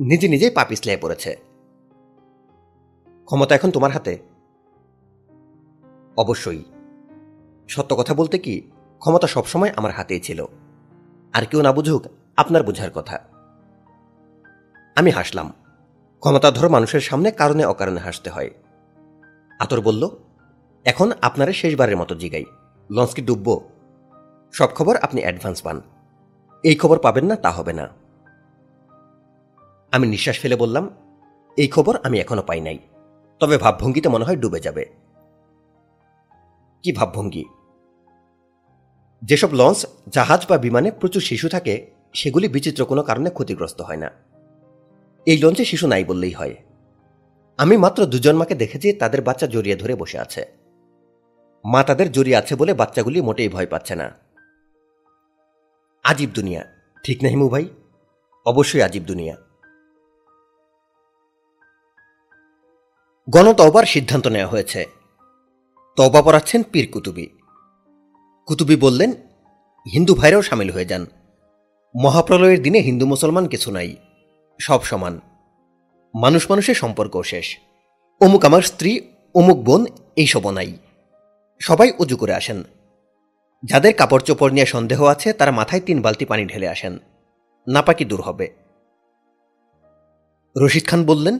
নিজে নিজেই পা পিছলে পড়েছে। ক্ষমতা এখন তোমার হাতে? অবশ্যই। সত্য কথা বলতে কি, ক্ষমতা সবসময় আমার হাতেই ছিল। আর কেউ না বুঝুক, আপনার বোঝার কথা। আমি হাসলাম। ক্ষমতাধর মানুষের সামনে কারণে অকারণে হাসতে হয়। আতর বলল, এখন আপনারা শেষবারের মতো জিগাই। লঞ্চ কি ডুবব। সব খবর আপনি অ্যাডভান্স পান। এই খবর পাবেন না, তা হবে না। আমি নিঃশ্বাস ফেলে বললাম, এই খবর আমি এখনও পাই নাই। তবে ভাবভঙ্গিতে মনে হয় ডুবে যাবে। কি ভাবভঙ্গি? যেসব লঞ্চ, জাহাজ বা বিমানে প্রচুর শিশু থাকে, সেগুলি বিচিত্র কোনো কারণে ক্ষতিগ্রস্ত হয় না। এই লঞ্চে শিশু নাই বললেই হয়। আমি মাত্র দুজন মাকে দেখেছি, তাদের বাচ্চা জড়িয়ে ধরে বসে আছে। মা তাদের জড়িয়ে আছে বলে বাচ্চাগুলি মোটেই ভয় পাচ্ছে না। আজীব দুনিয়া, ঠিক না হিমু ভাই? অবশ্যই আজীব দুনিয়া। গণতবার সিদ্ধান্ত নেওয়া হয়েছে। তবা পড়াচ্ছেন পীর কুতুবি। কুতুবি বললেন, হিন্দু ভাইরাও সামিল হয়ে যান। মহাপ্রলয়ের দিনে হিন্দু মুসলমান কিছু নাই, সব সমান। মানুষ মানুষের সম্পর্ক শেষ। অমুক আমার স্ত্রী, অমুক বোন এইসবও নাই। সবাই উজু করে আসেন। যাদের কাপড় চোপড় নিয়ে সন্দেহ আছে, তারা মাথায় তিন বালতি পানি ঢেলে আসেন। নাপাকি দূর হবে। রশিদ খান বললেন,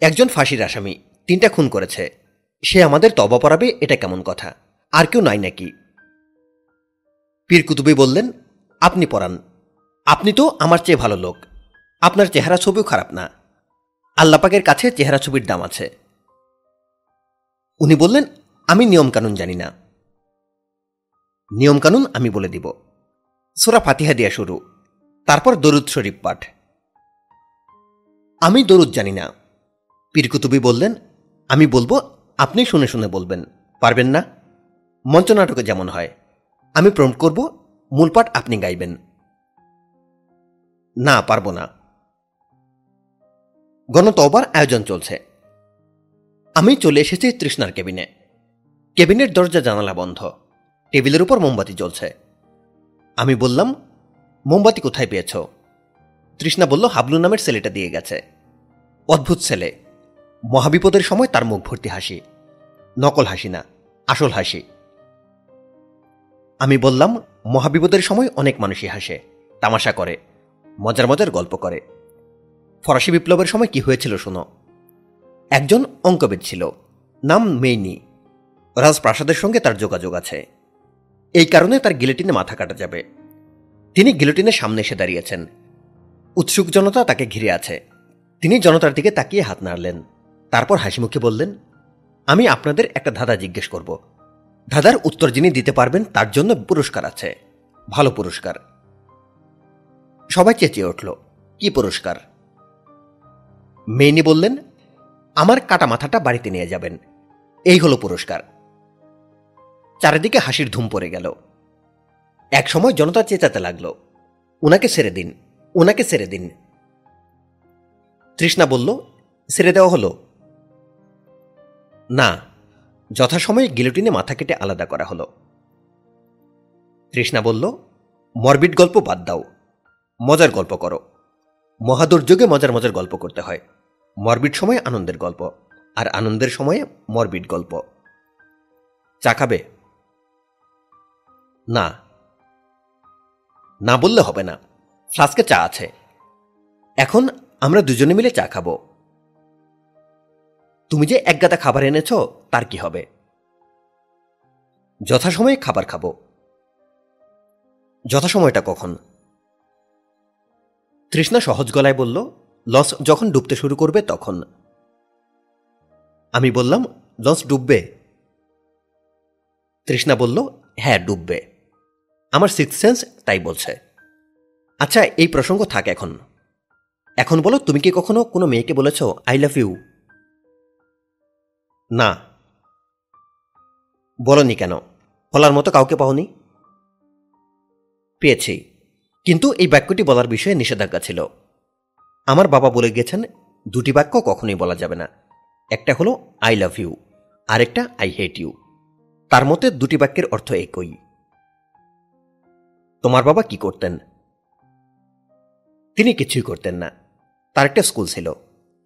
একজন ফাঁসির আসামি, তিনটা খুন করেছে। সে আমাদের তবা পড়াবে, এটা কেমন কথা? আর কেউ নাই নাকি? পীর কুতুবি বললেন, আপনি পড়ান। আপনি তো আমার চেয়ে ভালো লোক। আপনার চেহারা ছবিও খারাপ না। আল্লাপাকের কাছে চেহারা ছবির দাম আছে। উনি বললেন, আমি নিয়মকানুন জানি না। নিয়মকানুন আমি বলে দিব। সোরা ফাতিহা দিয়া শুরু। তারপর দরুদ শরীফ পাঠ। আমি দরুদ জানি না। পীরকুতুবি বললেন, আমি বলব আপনি শুনে শুনে বলবেন, পারবেন না? মঞ্চনাটকে যেমন হয়। আমি প্রম্পট করব, মূল পাঠ আপনি গাইবেন। না, পারব না। গণতবার আয়োজন চলছে। আমি চলে এসেছি তৃষ্ণার কেবিনে। কেবিনের দরজা জানালা বন্ধ। টেবিলের উপর মোমবাতি জ্বলছে। আমি বললাম, মোমবাতি কোথায় পেয়েছ? তৃষ্ণা বলল, হাবলু নামের ছেলেটা দিয়ে গেছে। অদ্ভুত ছেলে। মহাবিপদের সময় তার মুখ ভর্তি হাসি। নকল হাসি না, আসল হাসি। আমি বললাম, মহাবিপদের সময় অনেক মানুষই হাসে, তামাশা করে, মজার মজার গল্প করে। ফরাসি বিপ্লবের সময় কি হয়েছিল শোনো। একজন অঙ্কবিদ ছিল, নাম মেইনি। রাজপ্রাসাদের সঙ্গে তার যোগাযোগ আছে। এই কারণে তার গিলেটিনে মাথা কাটা যাবে। তিনি গিলোটিনের সামনে এসে দাঁড়িয়েছেন। উৎসুক জনতা তাকে ঘিরে আছে। তিনি জনতার দিকে তাকিয়ে হাত নাড়লেন। তারপর হাসিমুখে বললেন, আমি আপনাদের একটা ধাঁধা জিজ্ঞেস করব। ধাঁধার উত্তর যিনি দিতে পারবেন তার জন্য পুরস্কার আছে। ভালো পুরস্কার। সবাই চেঁচিয়ে উঠল, কি পুরস্কার? মেইনি বললেন, আমার কাটা মাথাটা বাড়িতে নিয়ে যাবেন। এই হলো পুরস্কার। চারিদিকে হাসির ধুম পড়ে গেল। এক সময় জনতা চেঁচাতে লাগল ওনাকে ছেড়ে দিন ওনাকে ছেড়ে দিন। তৃষ্ণা বলল, ছেড়ে দেওয়া হলো? না, যথাসময়ে গিলোটিনে মাথা কেটে আলাদা করা হলো। তৃষ্ণা বলল, মরবিট গল্প বাদ দাও। মজার গল্প করো। মহাদুর্যোগে মজার মজার গল্প করতে হয়। মরবিট সময়ে আনন্দের গল্প, আর আনন্দের সময়ে মরবিট গল্প। চা খাবে? না। না বললে হবে না। ফ্লাস্কে চা আছে। এখন আমরা দুজনে মিলে চা খাব। তুমি যে এক গাদা খাবার এনেছ, তার কি হবে? যথাসময়ে খাবার খাব। যথাসময়টা কখন? তৃষ্ণা সহজ গলায় বলল লঞ্চ যখন ডুবতে শুরু করবে তখন। আমি বললাম লঞ্চ ডুববে? তৃষ্ণা বলল হ্যাঁ ডুববে। আমার সিক্স সেন্স তাই বলছে। আচ্ছা এই প্রসঙ্গ থাক এখন। এখন বলো, তুমি কি কখনো কোনো মেয়েকে বলেছ আই লাভ ইউ না। বলনি কেন? বলার মতো কাউকে পাওনি? পেয়েছি। কিন্তু এই বাক্যটি বলার বিষয়ে নিষেধাজ্ঞা ছিল। আমার বাবা বলে গেছেন দুটি বাক্য কখনোই বলা যাবে না। একটা হলো, আই লাভ ইউ আরেকটা, আই হেট ইউ তার মতে দুটি বাক্যের অর্থ একই। তোমার বাবা কি করতেন? তিনি কিছুই করতেন না। তার একটা স্কুল ছিল।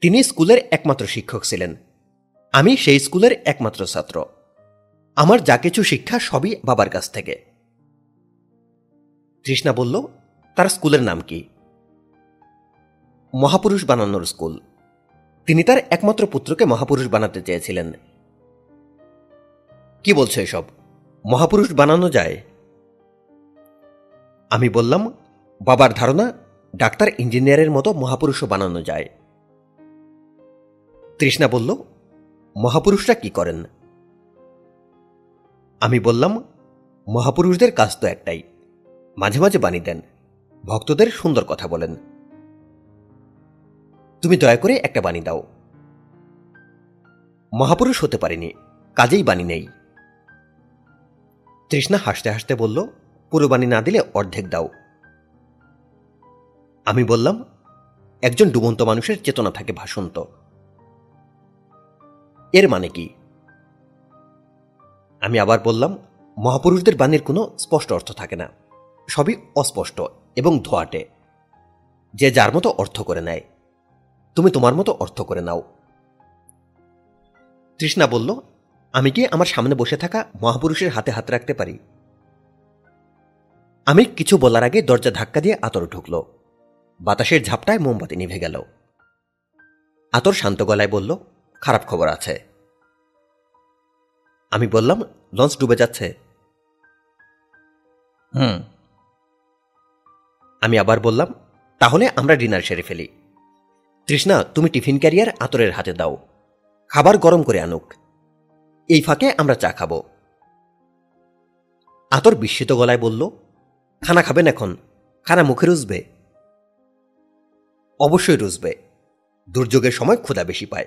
তিনি স্কুলের একমাত্র শিক্ষক ছিলেন। আমি সেই স্কুলের একমাত্র ছাত্র। আমার যা কিছু শিক্ষা সবই বাবার কাছ থেকে। তৃষ্ণা বলল, তার স্কুলের নাম কি? মহাপুরুষ বানানোর স্কুল। তিনি তার একমাত্র পুত্রকে মহাপুরুষ বানাতে চেয়েছিলেন। কি বলছো এসব? মহাপুরুষ বানানো যায়? আমি বললাম, বাবার ধারণা, ডাক্তার ইঞ্জিনিয়ারের মতো মহাপুরুষও বানানো যায়। তৃষ্ণা বলল মহাপুরুষরা কি করেন? আমি বললাম, মহাপুরুষদের কাজ তো একটাই। মাঝে মাঝে বাণী দেন। ভক্তদের সুন্দর কথা বলেন। তুমি দয়া করে একটা বাণী দাও। মহাপুরুষ হতে পারিনি, কাজেই বাণী নেই। তৃষ্ণা হাসতে হাসতে বলল, পুরো বাণী না দিলে অর্ধেক দাও। আমি বললাম, একজন ডুবন্ত মানুষের চেতনা থাকে ভাসন্ত। এর মানে কি? আমি আবার বললাম, মহাপুরুষদের বাণীর কোনো স্পষ্ট অর্থ থাকে না। সবই অস্পষ্ট এবং ধোয়াটে। যে যার মতো অর্থ করে নেয়। তুমি তোমার মতো অর্থ করে নাও। তৃষ্ণা বলল, আমি কি আমার সামনে বসে থাকা মহাপুরুষের হাতে হাত রাখতে পারি? আমি কিছু বলার আগে দরজা ধাক্কা দিয়ে আতর ঢুকল। বাতাসের ঝাপটায় মোমবাতি নিভে গেল। আতর শান্ত গলায় বলল খারাপ খবর আছে। আমি বললাম, লঞ্চ ডুবে যাচ্ছে। হুম। আমি আবার বললাম, তাহলে আমরা ডিনার সেরে ফেলি। তৃষ্ণা, তুমি টিফিন ক্যারিয়ার আতরের হাতে দাও। খাবার গরম করে আনুক। এই ফাঁকে আমরা চা খাব। আতর বিস্মিত গলায় বলল, খানা খাবেন এখন। খানা মুখে রুজবে। অবশ্যই রুজবে। দুর্যোগের সময় ক্ষুধা বেশি পায়।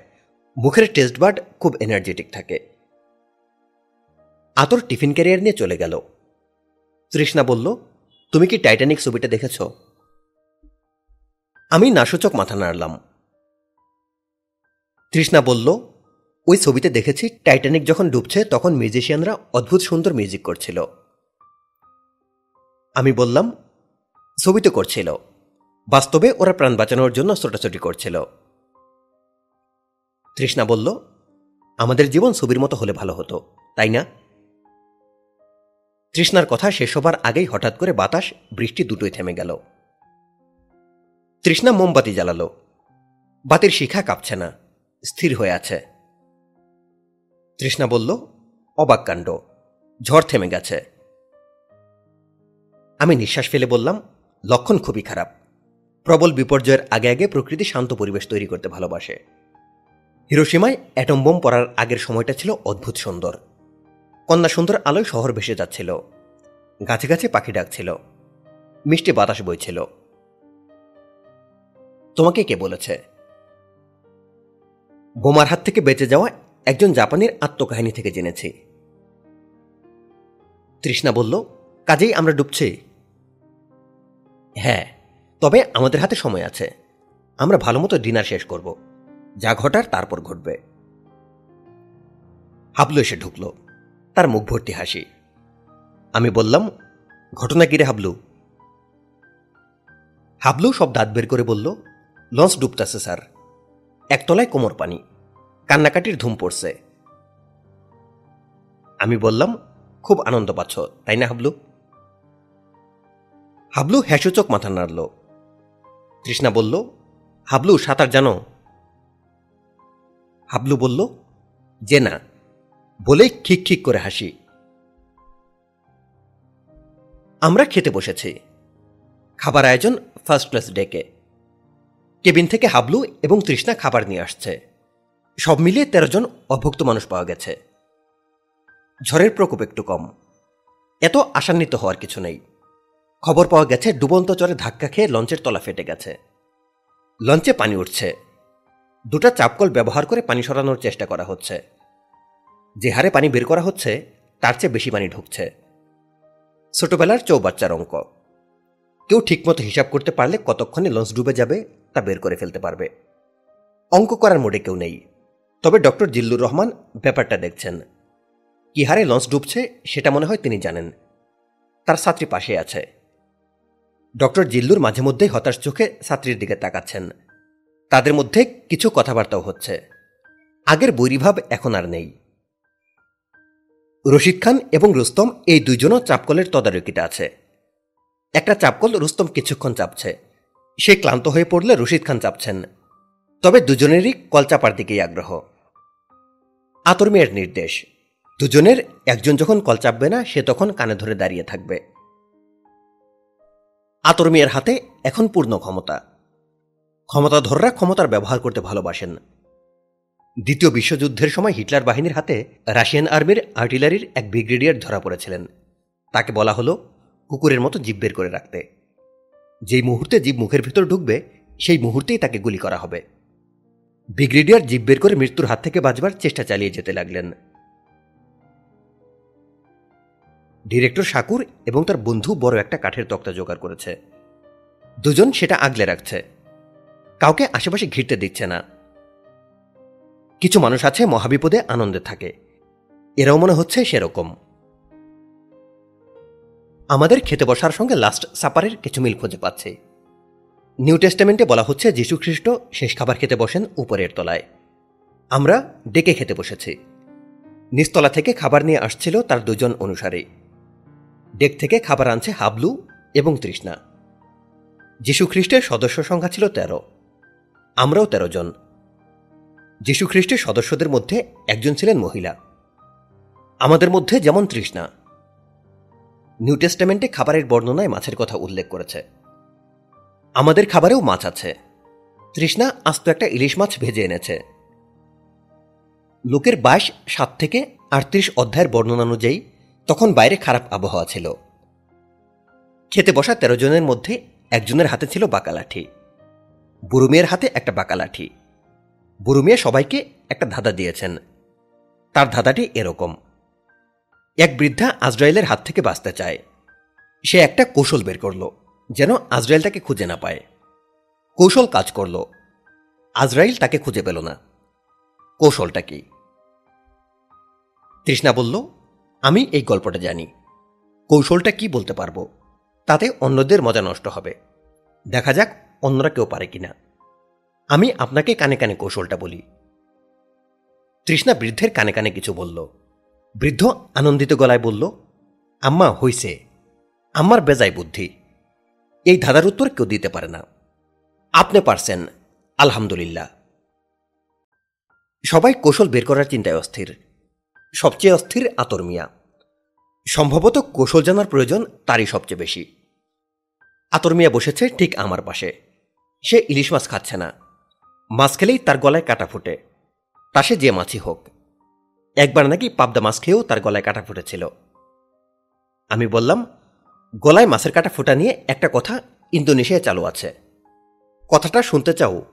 মুখের টেস্ট বার্ড খুব এনার্জেটিক থাকে। আতর টিফিন ক্যারিয়ার নিয়ে চলে গেল। তৃষ্ণা বলল, তুমি কি টাইটানিক ছবিটা দেখেছ? আমি নাসূচক মাথা নাড়লাম। তৃষ্ণা বলল, ওই ছবিতে দেখেছি টাইটানিক যখন ডুবছে তখন মিউজিশিয়ানরা অদ্ভুত সুন্দর মিউজিক করছিল। আমি বললাম ছবিতে করছিল। বাস্তবে ওরা প্রাণ বাঁচানোর জন্য ছোটাছুটি করছিল। তৃষ্ণা বলল, আমাদের জীবন ছবির মতো হলে ভালো হতো, তাই না? তৃষ্ণার কথা শেষ হবার আগেই হঠাৎ করে বাতাস, বৃষ্টি দুটোই থেমে গেল। তৃষ্ণা মোমবাতি জ্বালালো। বাতির শিখা কাঁপছে না, স্থির হয়ে আছে। তৃষ্ণা বলল, অবাক কাণ্ড, ঝড় থেমে গেছে। আমি নিঃশ্বাস ফেলে বললাম, লক্ষণ খুবই খারাপ। প্রবল বিপর্যয়ের আগে আগে প্রকৃতি শান্ত পরিবেশ তৈরি করতে ভালোবাসে। হিরোসীমায় অ্যাটম বোম পড়ার আগের সময়টা ছিল অদ্ভুত সুন্দর। কন্যা সুন্দর আলোয় শহর ভেসে যাচ্ছিল। গাছে গাছে পাখি ডাকছিল। মিষ্টি বাতাস বইছিল। তোমাকে কে বলেছে? বোমার হাত থেকে বেঁচে যাওয়া একজন জাপানের আত্মকাহিনী থেকে জেনেছি। তৃষ্ণা বলল, কাজেই আমরা ডুবছি। হ্যাঁ তবে আমাদের হাতে সময় আছে। আমরা ভালো মতো ডিনার শেষ করব। যা ঘটার তারপর ঘটবে। হাবলু এসে ঢুকল। তার মুখ ভর্তি হাসি। আমি বললাম, ঘটনা কিরে হাবলু? হাবলু সব দাঁত বের করে বলল, লঞ্চ ডুবতেছে স্যার। একতলায় কোমর পানি। কান্নাকাটির ধুম পড়ছে। আমি বললাম, খুব আনন্দ পাচ্ছ, তাই না হাবলু? হাবলু হ্যাসূচক মাথা নাড়ল। তৃষ্ণা বলল, হাবলু, সাঁতার জানো? হাবলু বলল, যে না। খিক খিক করে হাসি। আমরা খেতে বসেছি। খাবার আয়োজন ফার্স্ট ক্লাস ডেকে। কেবিন থেকে হাবলু এবং তৃষ্ণা খাবার নিয়ে আসছে। সব মিলিয়ে তেরো জন অভুক্ত মানুষ পাওয়া গেছে। ঝড়ের প্রকোপ একটু কম। এত আশান্বিত হওয়ার কিছু নেই। খবর পাওয়া গেছে ডুবন্ত চরে ধাক্কা খেয়ে লঞ্চের তলা ফেটে গেছে। লঞ্চে পানি উঠছে। দুটা চাপকল ব্যবহার করে পানি সরানোর চেষ্টা করা হচ্ছে। যে হারে পানি বের করা হচ্ছে, তার চেয়ে বেশি পানি ঢুকছে। ছোটবেলার চৌবাচ্চার অঙ্ক। কেউ ঠিকমতো হিসাব করতে পারলে কতক্ষণে লঞ্চ ডুবে যাবে, তা বের করে ফেলতে পারবে। অঙ্ক করার মোডে কেউ নেই। তবে ডক্টর জিল্লুর রহমান ব্যাপারটা দেখছেন। কি হারে লঞ্চ ডুবছে, সেটা মনে হয় তিনি জানেন। তার ছাত্রী পাশে আছে। ডক্টর জিল্লুর মাঝে মধ্যেই হতাশ চোখে ছাত্রীর দিকে তাকাচ্ছেন। তাদের মধ্যে কিছু কথাবার্তাও হচ্ছে। আগের বৈরিভাব এখন আর নেই। রশিদ খান এবং রুস্তম এই দুইজনও চাপকলের তদারকিতে আছে। একটা চাপকল রুস্তম কিছুক্ষণ চাপছে। সে ক্লান্ত হয়ে পড়লে রশিদ খান চাপছেন। তবে দুজনেরই কল চাপার দিকেই আগ্রহ। আতর মেয়ের নির্দেশ। দুজনের একজন যখন কল চাপবে না, সে তখন কানে ধরে দাঁড়িয়ে থাকবে। আতর মেয়ের হাতে এখন পূর্ণ ক্ষমতা। ক্ষমতাধররা ক্ষমতার ব্যবহার করতে ভালোবাসেন। দ্বিতীয় বিশ্বযুদ্ধের সময় হিটলার বাহিনীর হাতে রাশিয়ান আর্মির আর্টিলারির এক ব্রিগেডিয়ার ধরা পড়েছিলেন। তাকে বলা হলো কুকুরের মতো জীব বের করে রাখতে। যেই মুহূর্তে জীব মুখের ভিতর ঢুকবে, সেই মুহূর্তেই তাকে গুলি করা হবে। ব্রিগেডিয়ার জীব বের করে মৃত্যুর হাত থেকে বাঁচবার চেষ্টা চালিয়ে যেতে লাগলেন। ডিরেক্টর শাকুর এবং তার বন্ধু বড় একটা কাঠের তক্তা জোগাড় করেছে। দুজন সেটা আগলে রাখছে। কাউকে আশেপাশে ঘিরতে দিচ্ছে না। কিছু মানুষ আছে মহাবিপদে আনন্দে থাকে। এরাও মনে হচ্ছে সেরকম। আমাদের খেতে বসার সঙ্গে লাস্ট সাপারের কিছু মিল খুঁজে পাচ্ছে। নিউ টেস্টামেন্টে বলা হচ্ছে যীশু খ্রিস্ট শেষ খাবার খেতে বসেন উপরের তলায়। আমরা ডেকে খেতে বসেছি। নিচতলা থেকে খাবার নিয়ে আসছিল তার দুজন অনুসারী। ডেক থেকে খাবার আনছে হাবলু এবং তৃষ্ণা। যীশু খ্রিস্টের সদস্য সংখ্যা ছিল তেরো। আমরাও তেরো জন। যীশু খ্রিস্টের সদস্যদের মধ্যে একজন ছিলেন মহিলা। আমাদের মধ্যে যেমন তৃষ্ণা। নিউ টেস্টামেন্টে খাবারের বর্ণনায় মাছের কথা উল্লেখ করেছে। আমাদের খাবারেও মাছ আছে। তৃষ্ণা আস্ত একটা ইলিশ মাছ ভেজে এনেছে। লোকের বাইশ, সাত থেকে আটত্রিশ অধ্যায়ের বর্ণনা অনুযায়ী তখন বাইরে খারাপ আবহাওয়া ছিল। খেতে বসা তেরো জনের মধ্যে একজনের হাতে ছিল বাঁকালাঠি। বুড়ুমিয়ার হাতে একটা বাঁকা বাঁকালাঠি। বুড়ুমিয়া সবাইকে একটা ধাঁধা দিয়েছেন। তার ধাঁধাটি এরকম। এক বৃদ্ধা আজরায়েলের হাত থেকে বাঁচতে চায়। সে একটা কৌশল বের করল, যেন আজরায়েল তাকে খুঁজে না পায়। কৌশল কাজ করল। আজরাইল তাকে খুঁজে পেল না। কৌশলটা কি? তৃষ্ণা বলল, আমি এই গল্পটা জানি। কৌশলটা কি বলতে পারব? তাতে অন্যদের মজা নষ্ট হবে। দেখা যাক অন্যরা কেউ পারে কিনা। আমি আপনাকে কানে কানে কৌশলটা বলি। তৃষ্ণা বৃদ্ধের কানে কানে কিছু বলল। বৃদ্ধ আনন্দিত গলায় বলল, আম্মা, হইছে। আমার বেজায় বুদ্ধি। এই ধাঁধার উত্তর কেউ দিতে পারে না। আপনি পারছেন, আলহামদুলিল্লাহ। সবাই কৌশল বের করার চিন্তায় অস্থির। সবচেয়ে অস্থির আতর মিয়া। সম্ভবত কৌশল জানার প্রয়োজন তারই সবচেয়ে বেশি। আতর মিয়া বসেছে ঠিক আমার পাশে। সে ইলিশ মাছ খাচ্ছে না। মাছ খেলেই তার গলায় কাটা ফুটে। তা সে যে মাছি হোক। একবার নাকি পাবদা মাছ খেয়েও তার গলায় কাটা ফুটেছিল। আমি বললাম, গলায় মাছের কাটা ফুটা নিয়ে একটা কথা ইন্দোনেশিয়ায় চালু আছে। কথাটা শুনতে চাও?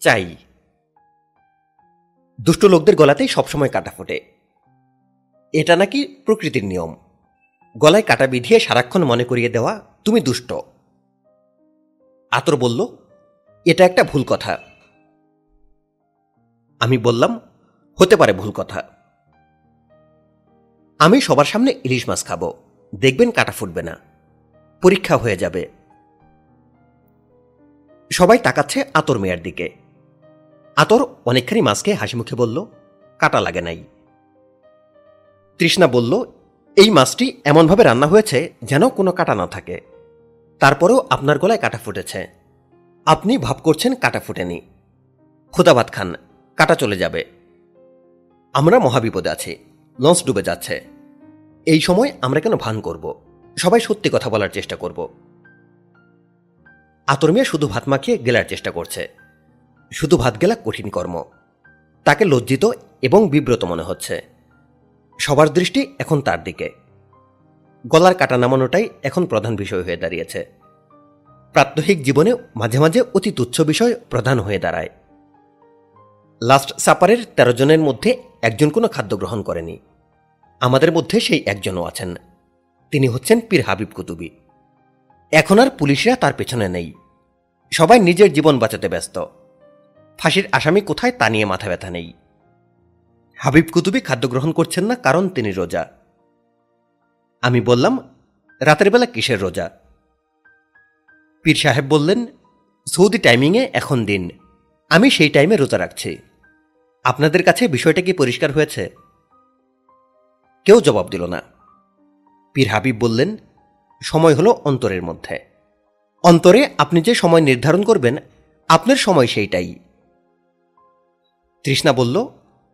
চাই। দুষ্ট লোকদের গলাতেই সবসময় কাটা ফোটে। এটা নাকি প্রকৃতির নিয়ম। গলায় কাটা বিধিয়ে সারাক্ষণ মনে করিয়ে দেওয়া, তুমি দুষ্ট। আতর বলল, এটা একটা ভুল কথা। আমি বললাম, হতে পারে ভুল কথা। আমি সবার সামনে ইলিশ মাছ খাব। দেখবেন কাটা ফুটবে না। পরীক্ষা হয়ে যাবে। সবাই তাকাচ্ছে আতর মেয়ের দিকে। আতর অনেকখানি মাছকে হাসি মুখে বলল, কাটা লাগে নাই। তৃষ্ণা বলল, এই মাছটি এমনভাবে রান্না হয়েছে যেন কোনো কাটা না থাকে। তারপরেও আপনার গলায় কাটা ফুটেছে। আপনি ভাব করছেন কাটা ফুটেনি। খুদাবাদ খান, কাটা চলে যাবে। আমরা মহাবিপদে আছি, লঞ্চ ডুবে যাচ্ছে। এই সময় আমরা কেন ভান করব? সবাই সত্যি কথা বলার চেষ্টা করব। আতর মেয়ে শুধু ভাত মাখিয়ে গেলার চেষ্টা করছে। শুধু ভাত গেলা কঠিন কর্ম। তাকে লজ্জিত এবং বিব্রত মনে হচ্ছে। সবার দৃষ্টি এখন তার দিকে। গলার কাটা নামানোটাই এখন প্রধান বিষয় হয়ে দাঁড়িয়েছে। প্রাত্যহিক জীবনে মাঝে মাঝে অতি তুচ্ছ বিষয় প্রধান হয়ে দাঁড়ায়। লাস্ট সাপারের তেরো জনের মধ্যে একজন কোনো খাদ্য গ্রহণ করেনি। আমাদের মধ্যে সেই একজনও আছেন। তিনি হচ্ছেন পীর হাবিব কুতুবি। এখন আর পুলিশরা তার পেছনে নেই। সবাই নিজের জীবন বাঁচাতে ব্যস্ত। ফাঁসির আসামি কোথায় তা নিয়ে মাথা ব্যথা নেই। হাবিব কুতুবি খাদ্য গ্রহণ করছেন না কারণ তিনি রোজা। আমি বললাম, রাতের বেলা কিসের রোজা? পীর সাহেব বললেন, সৌদি টাইমিংয়ে এখন দিন। আমি সেই টাইমে রোজা রাখছি। আপনাদের কাছে বিষয়টা কি পরিষ্কার হয়েছে? কেউ জবাব দিল না। পীর হাবিব বললেন, সময় হলো অন্তরের মধ্যে। অন্তরে আপনি যে সময় নির্ধারণ করবেন, আপনার সময় সেইটাই। তৃষ্ণা বলল,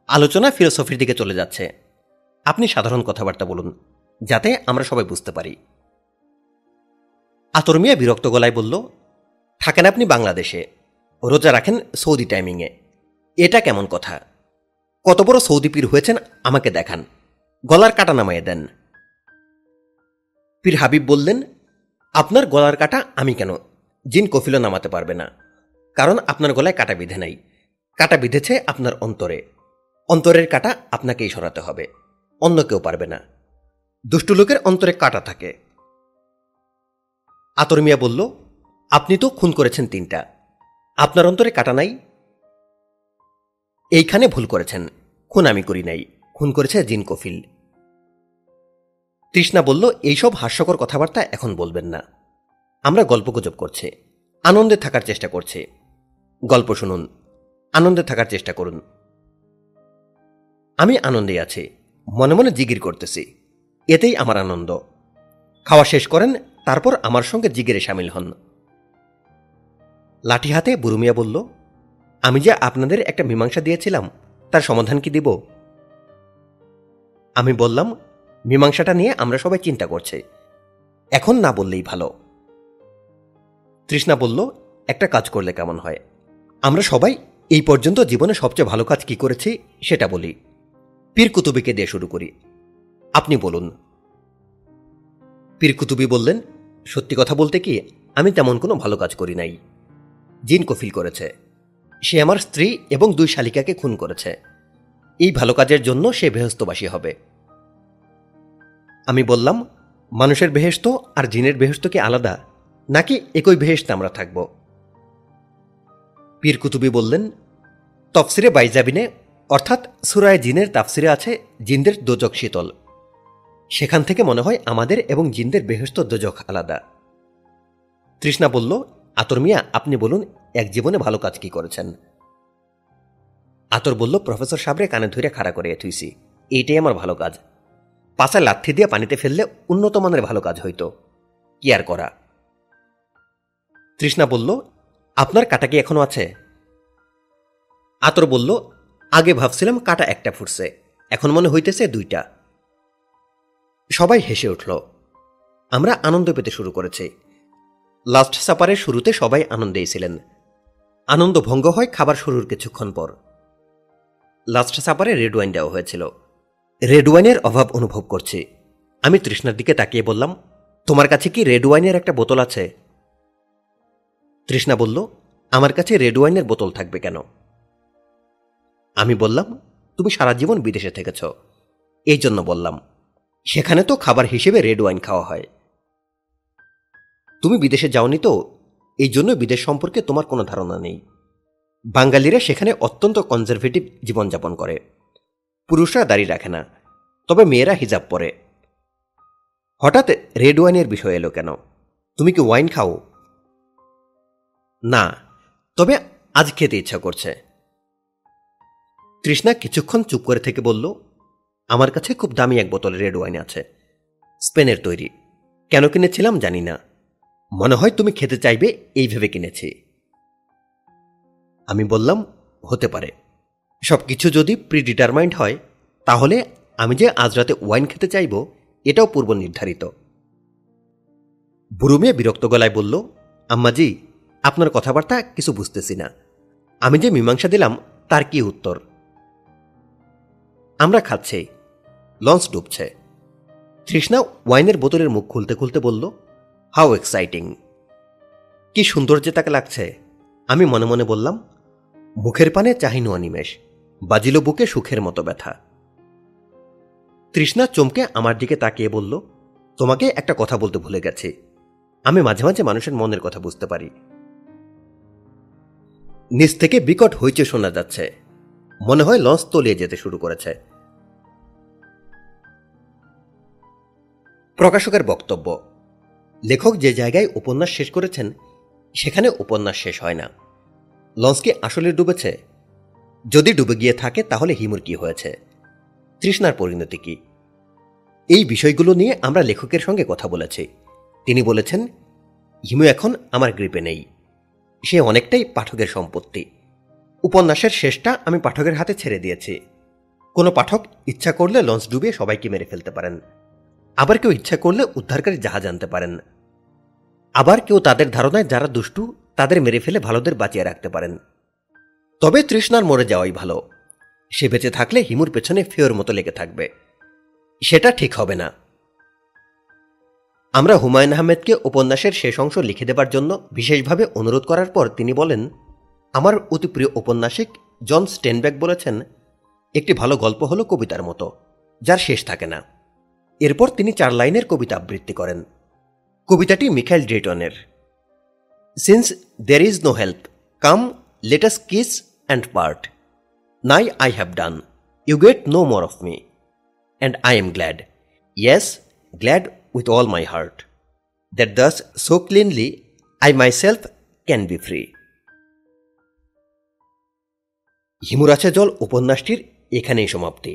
আলোচনা ফিলোসফির দিকে চলে যাচ্ছে। আপনি সাধারণ কথাবার্তা বলুন। যাতে আমরা সবাই বুঝতে পারি। আতর মিয়া বিরক্ত গলায় বলল, থাকেন আপনি বাংলাদেশে, রোজা রাখেন সৌদি টাইমিংয়ে এটা কেমন কথা? কত বড় সৌদি পীর হয়েছেন আমাকে দেখান, গলার কাটা নামাইয়ে দেন। পীর হাবিব বললেন, আপনার গলার কাটা আমি কেন? জিন কফিলও নামাতে পারবে না। কারণ আপনার গলায় কাটা বিধে নাই। কাটা বিধেছে আপনার অন্তরে। অন্তরের কাটা আপনাকেই সরাতে হবে। অন্য কেউ পারবে না। দুষ্টু লোকের অন্তরে কাটা থাকে। আতর মিয়া বলল, আপনি তো খুন করেছেন তিনটা। আপনার অন্তরে কাটা নাই। এইখানে ভুল করেছেন। খুন আমি করি নাই। খুন করেছে জিন কফিল। তৃষ্ণা বলল, এইসব হাস্যকর কথাবার্তা এখন বলবেন না। আমরা গল্পগুজব করছে। আনন্দে থাকার চেষ্টা করছে। গল্প শুনুন। আনন্দে থাকার চেষ্টা করুন। আমি আনন্দে আছি। মনে মনে জিগির করতেছি। এতেই আমার আনন্দ। খাওয়া শেষ করেন, তারপর আমার সঙ্গে জিগিরে সামিল হন। লাঠি হাতে বুরুমিয়া বলল, আমি যে আপনাদের একটা মীমাংসা দিয়েছিলাম, তার সমাধান কি দিব? আমি বললাম, মীমাংসাটা নিয়ে আমরা সবাই চিন্তা করছি। এখন না বললেই ভালো। তৃষ্ণা বলল, একটা কাজ করলে কেমন হয়? আমরা সবাই এই পর্যন্ত জীবনে সবচেয়ে ভালো কাজ কি করেছি, সেটা বলি। পীর কুতুবিকে দিয়ে শুরু করি। আপনি বলুন। পীরকুতুবি বললেন, সত্যি কথা বলতে কি, আমি তেমন কোনো ভালো কাজ করি নাই। জিন কফিল করেছে। সে আমার স্ত্রী এবং দুই শালিকাকে খুন করেছে। এই ভালো কাজের জন্য সে বেহস্তবাসী হবে। আমি বললাম, মানুষের বেহেস্ত আর জিনের বেহেস্ত কি আলাদা? নাকি একই বেহেস্তে আমরা থাকব? পীর কুতুবি বললেন, তফসিরে বাইজাবিনে, অর্থাৎ সুরায় জিনের তাফসিরে আছে জিনদের দোজক শীতল। সেখান থেকে মনে হয় আমাদের এবং জিনদের বেহস্ত দোজক আলাদা। তৃষ্ণা বলল, আতর মিয়া, আপনি বলুন, এক জীবনে ভালো কাজ কি করেছেন? আতর বলল, প্রফেসর সাবরে কানে ধরে খাড়া করে থুইছি। এইটাই আমার ভালো কাজ। পাশা লাথি দিয়ে পানিতে ফেললে উন্নত মানের ভালো কাজ হইতো। কি আর করা? তৃষ্ণা বলল, আপনার কাটা কি এখনও আছে? আতর বলল, আগে ভাবছিলাম কাটা একটা ফুটছে। এখন মনে হইতেছে দুইটা। সবাই হেসে উঠল। আমরা আনন্দ পেতে শুরু করেছি। লাস্ট সাপারের শুরুতে সবাই আনন্দেই ছিলেন। আনন্দ ভঙ্গ হয় খাবার শুরুর কিছুক্ষণ পর। লাস্ট সাপারে রেড ওয়াইন দেওয়া হয়েছিল। রেড ওয়াইনের অভাব অনুভব করছি। আমি তৃষ্ণার দিকে তাকিয়ে বললাম, তোমার কাছে কি রেড ওয়াইনের একটা বোতল আছে? তৃষ্ণা বলল, আমার কাছে রেড ওয়াইনের বোতল থাকবে কেন? আমি বললাম, তুমি সারা জীবন বিদেশে থেকেছ। এই জন্য বললাম সেখানে তো খাবার হিসেবে রেড ওয়াইন খাওয়া হয়। তুমি বিদেশে যাওনি তো, এই জন্য বিদেশ সম্পর্কে তোমার কোনো ধারণা নেই। বাঙালিরা সেখানে অত্যন্ত কনজারভেটিভ জীবনযাপন করে। পুরুষরা দাড়ি রাখে না, তবে মেয়েরা হিজাব পরে। হঠাৎ রেড ওয়াইনের বিষয় এলো কেন? তুমি কি ওয়াইন খাও? না, তবে আজ খেতে ইচ্ছা করছে। তৃষ্ণা কিছুক্ষণ চুপ করে থেকে বলল আমার কাছে খুব দামি এক বোতল রেড ওয়াইন আছে। স্পেনের তৈরি। কেন কিনেছিলাম জানি না। মনে হয় তুমি খেতে চাইবে, এই ভেবে কিনেছি। আমি বললাম, হতে পারে। সব কিছু যদি প্রিডিটারমাইন্ড হয়, তাহলে আমি যে আজ রাতে ওয়াইন খেতে চাইব, এটাও পূর্ব নির্ধারিত। বুড়ো মেয়ে বিরক্ত গলায় বলল আম্মাজি আপনার কথাবার্তা কিছু বুঝতেছি না। আমি যে মীমাংসা দিলাম, তার কি উত্তর? আমরা খাচ্ছি। লঞ্চ ডুবছে। তৃষ্ণা ওয়াইনের বোতলের মুখ খুলতে খুলতে বলল, হাউ এক্সাইটিং। কি সুন্দর যে তাকে লাগছে। আমি মনে মনে বললাম, মুখের পানে চাহিনু অনিমেষ, বাজিল বুকে সুখের মতো ব্যথা। তৃষ্ণা চমকে আমার দিকে তাকিয়ে বলল, তোমাকে একটা কথা বলতে ভুলে গেছি। আমি মাঝে মাঝে মানুষের মনের কথা বুঝতে পারি। নিচ থেকে বিকট হইচে শোনা যাচ্ছে। মনে হয় লঞ্চ তলিয়ে যেতে শুরু করেছে। প্রকাশকের বক্তব্য। লেখক যে জায়গায় উপন্যাস শেষ করেছেন, সেখানে উপন্যাস শেষ হয় না। লঞ্চ কি আসলে ডুবেছে। যদি ডুবে গিয়ে থাকে, তাহলে হিমুর কি হয়েছে? তৃষ্ণার পরিণতি কি? এই বিষয়গুলো নিয়ে আমরা লেখকের সঙ্গে কথা বলেছি। তিনি বলেছেন, হিমু এখন আমার গ্রিপে নেই। সে অনেকটাই পাঠকের সম্পত্তি। উপন্যাসের শেষটা আমি পাঠকের হাতে ছেড়ে দিয়েছি। কোনো পাঠক ইচ্ছা করলে লঞ্চ ডুবিয়ে সবাইকে মেরে ফেলতে পারেন। আবার কেউ ইচ্ছা করলে উদ্ধারকারী জাহাজ আনতে পারেন। আবার কেউ তাদের ধারণায় যারা দুষ্টু, তাদের মেরে ফেলে ভালোদের বাঁচিয়ে রাখতে পারেন। তবে তৃষ্ণার মরে যাওয়াই ভালো। সে বেঁচে থাকলে হিমুর পেছনে ফেওর মতো লেগে থাকবে। সেটা ঠিক হবে না। আমরা হুমায়ুন আহমেদকে উপন্যাসের শেষ অংশ লিখে দেবার জন্য বিশেষভাবে অনুরোধ করার পর তিনি বলেন, আমার অতি প্রিয় ঔপন্যাসিক জন স্টেনব্যাক বলেছেন, একটি ভালো গল্প হলো কবিতার মতো, যার শেষ থাকে না। এরপর তিনি চার লাইনের কবিতা আবৃত্তি করেন। কবিতাটি Michael ড্রেটনের since there is no help come let us kiss and part nay I have done you get no more of me and I am glad yes glad with all my heart that thus so cleanly I myself can be free হিমুরাছে জল উপন্যাসটির এখানেই সমাপ্তি।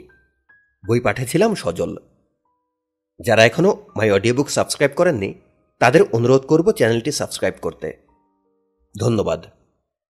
বই পাঠিয়েছিলাম সজল। যারা এখনও মাই audio book subscribe করেননি তাদের অনুরোধ করব চ্যানেলটি সাবস্ক্রাইব করতে। ধন্যবাদ।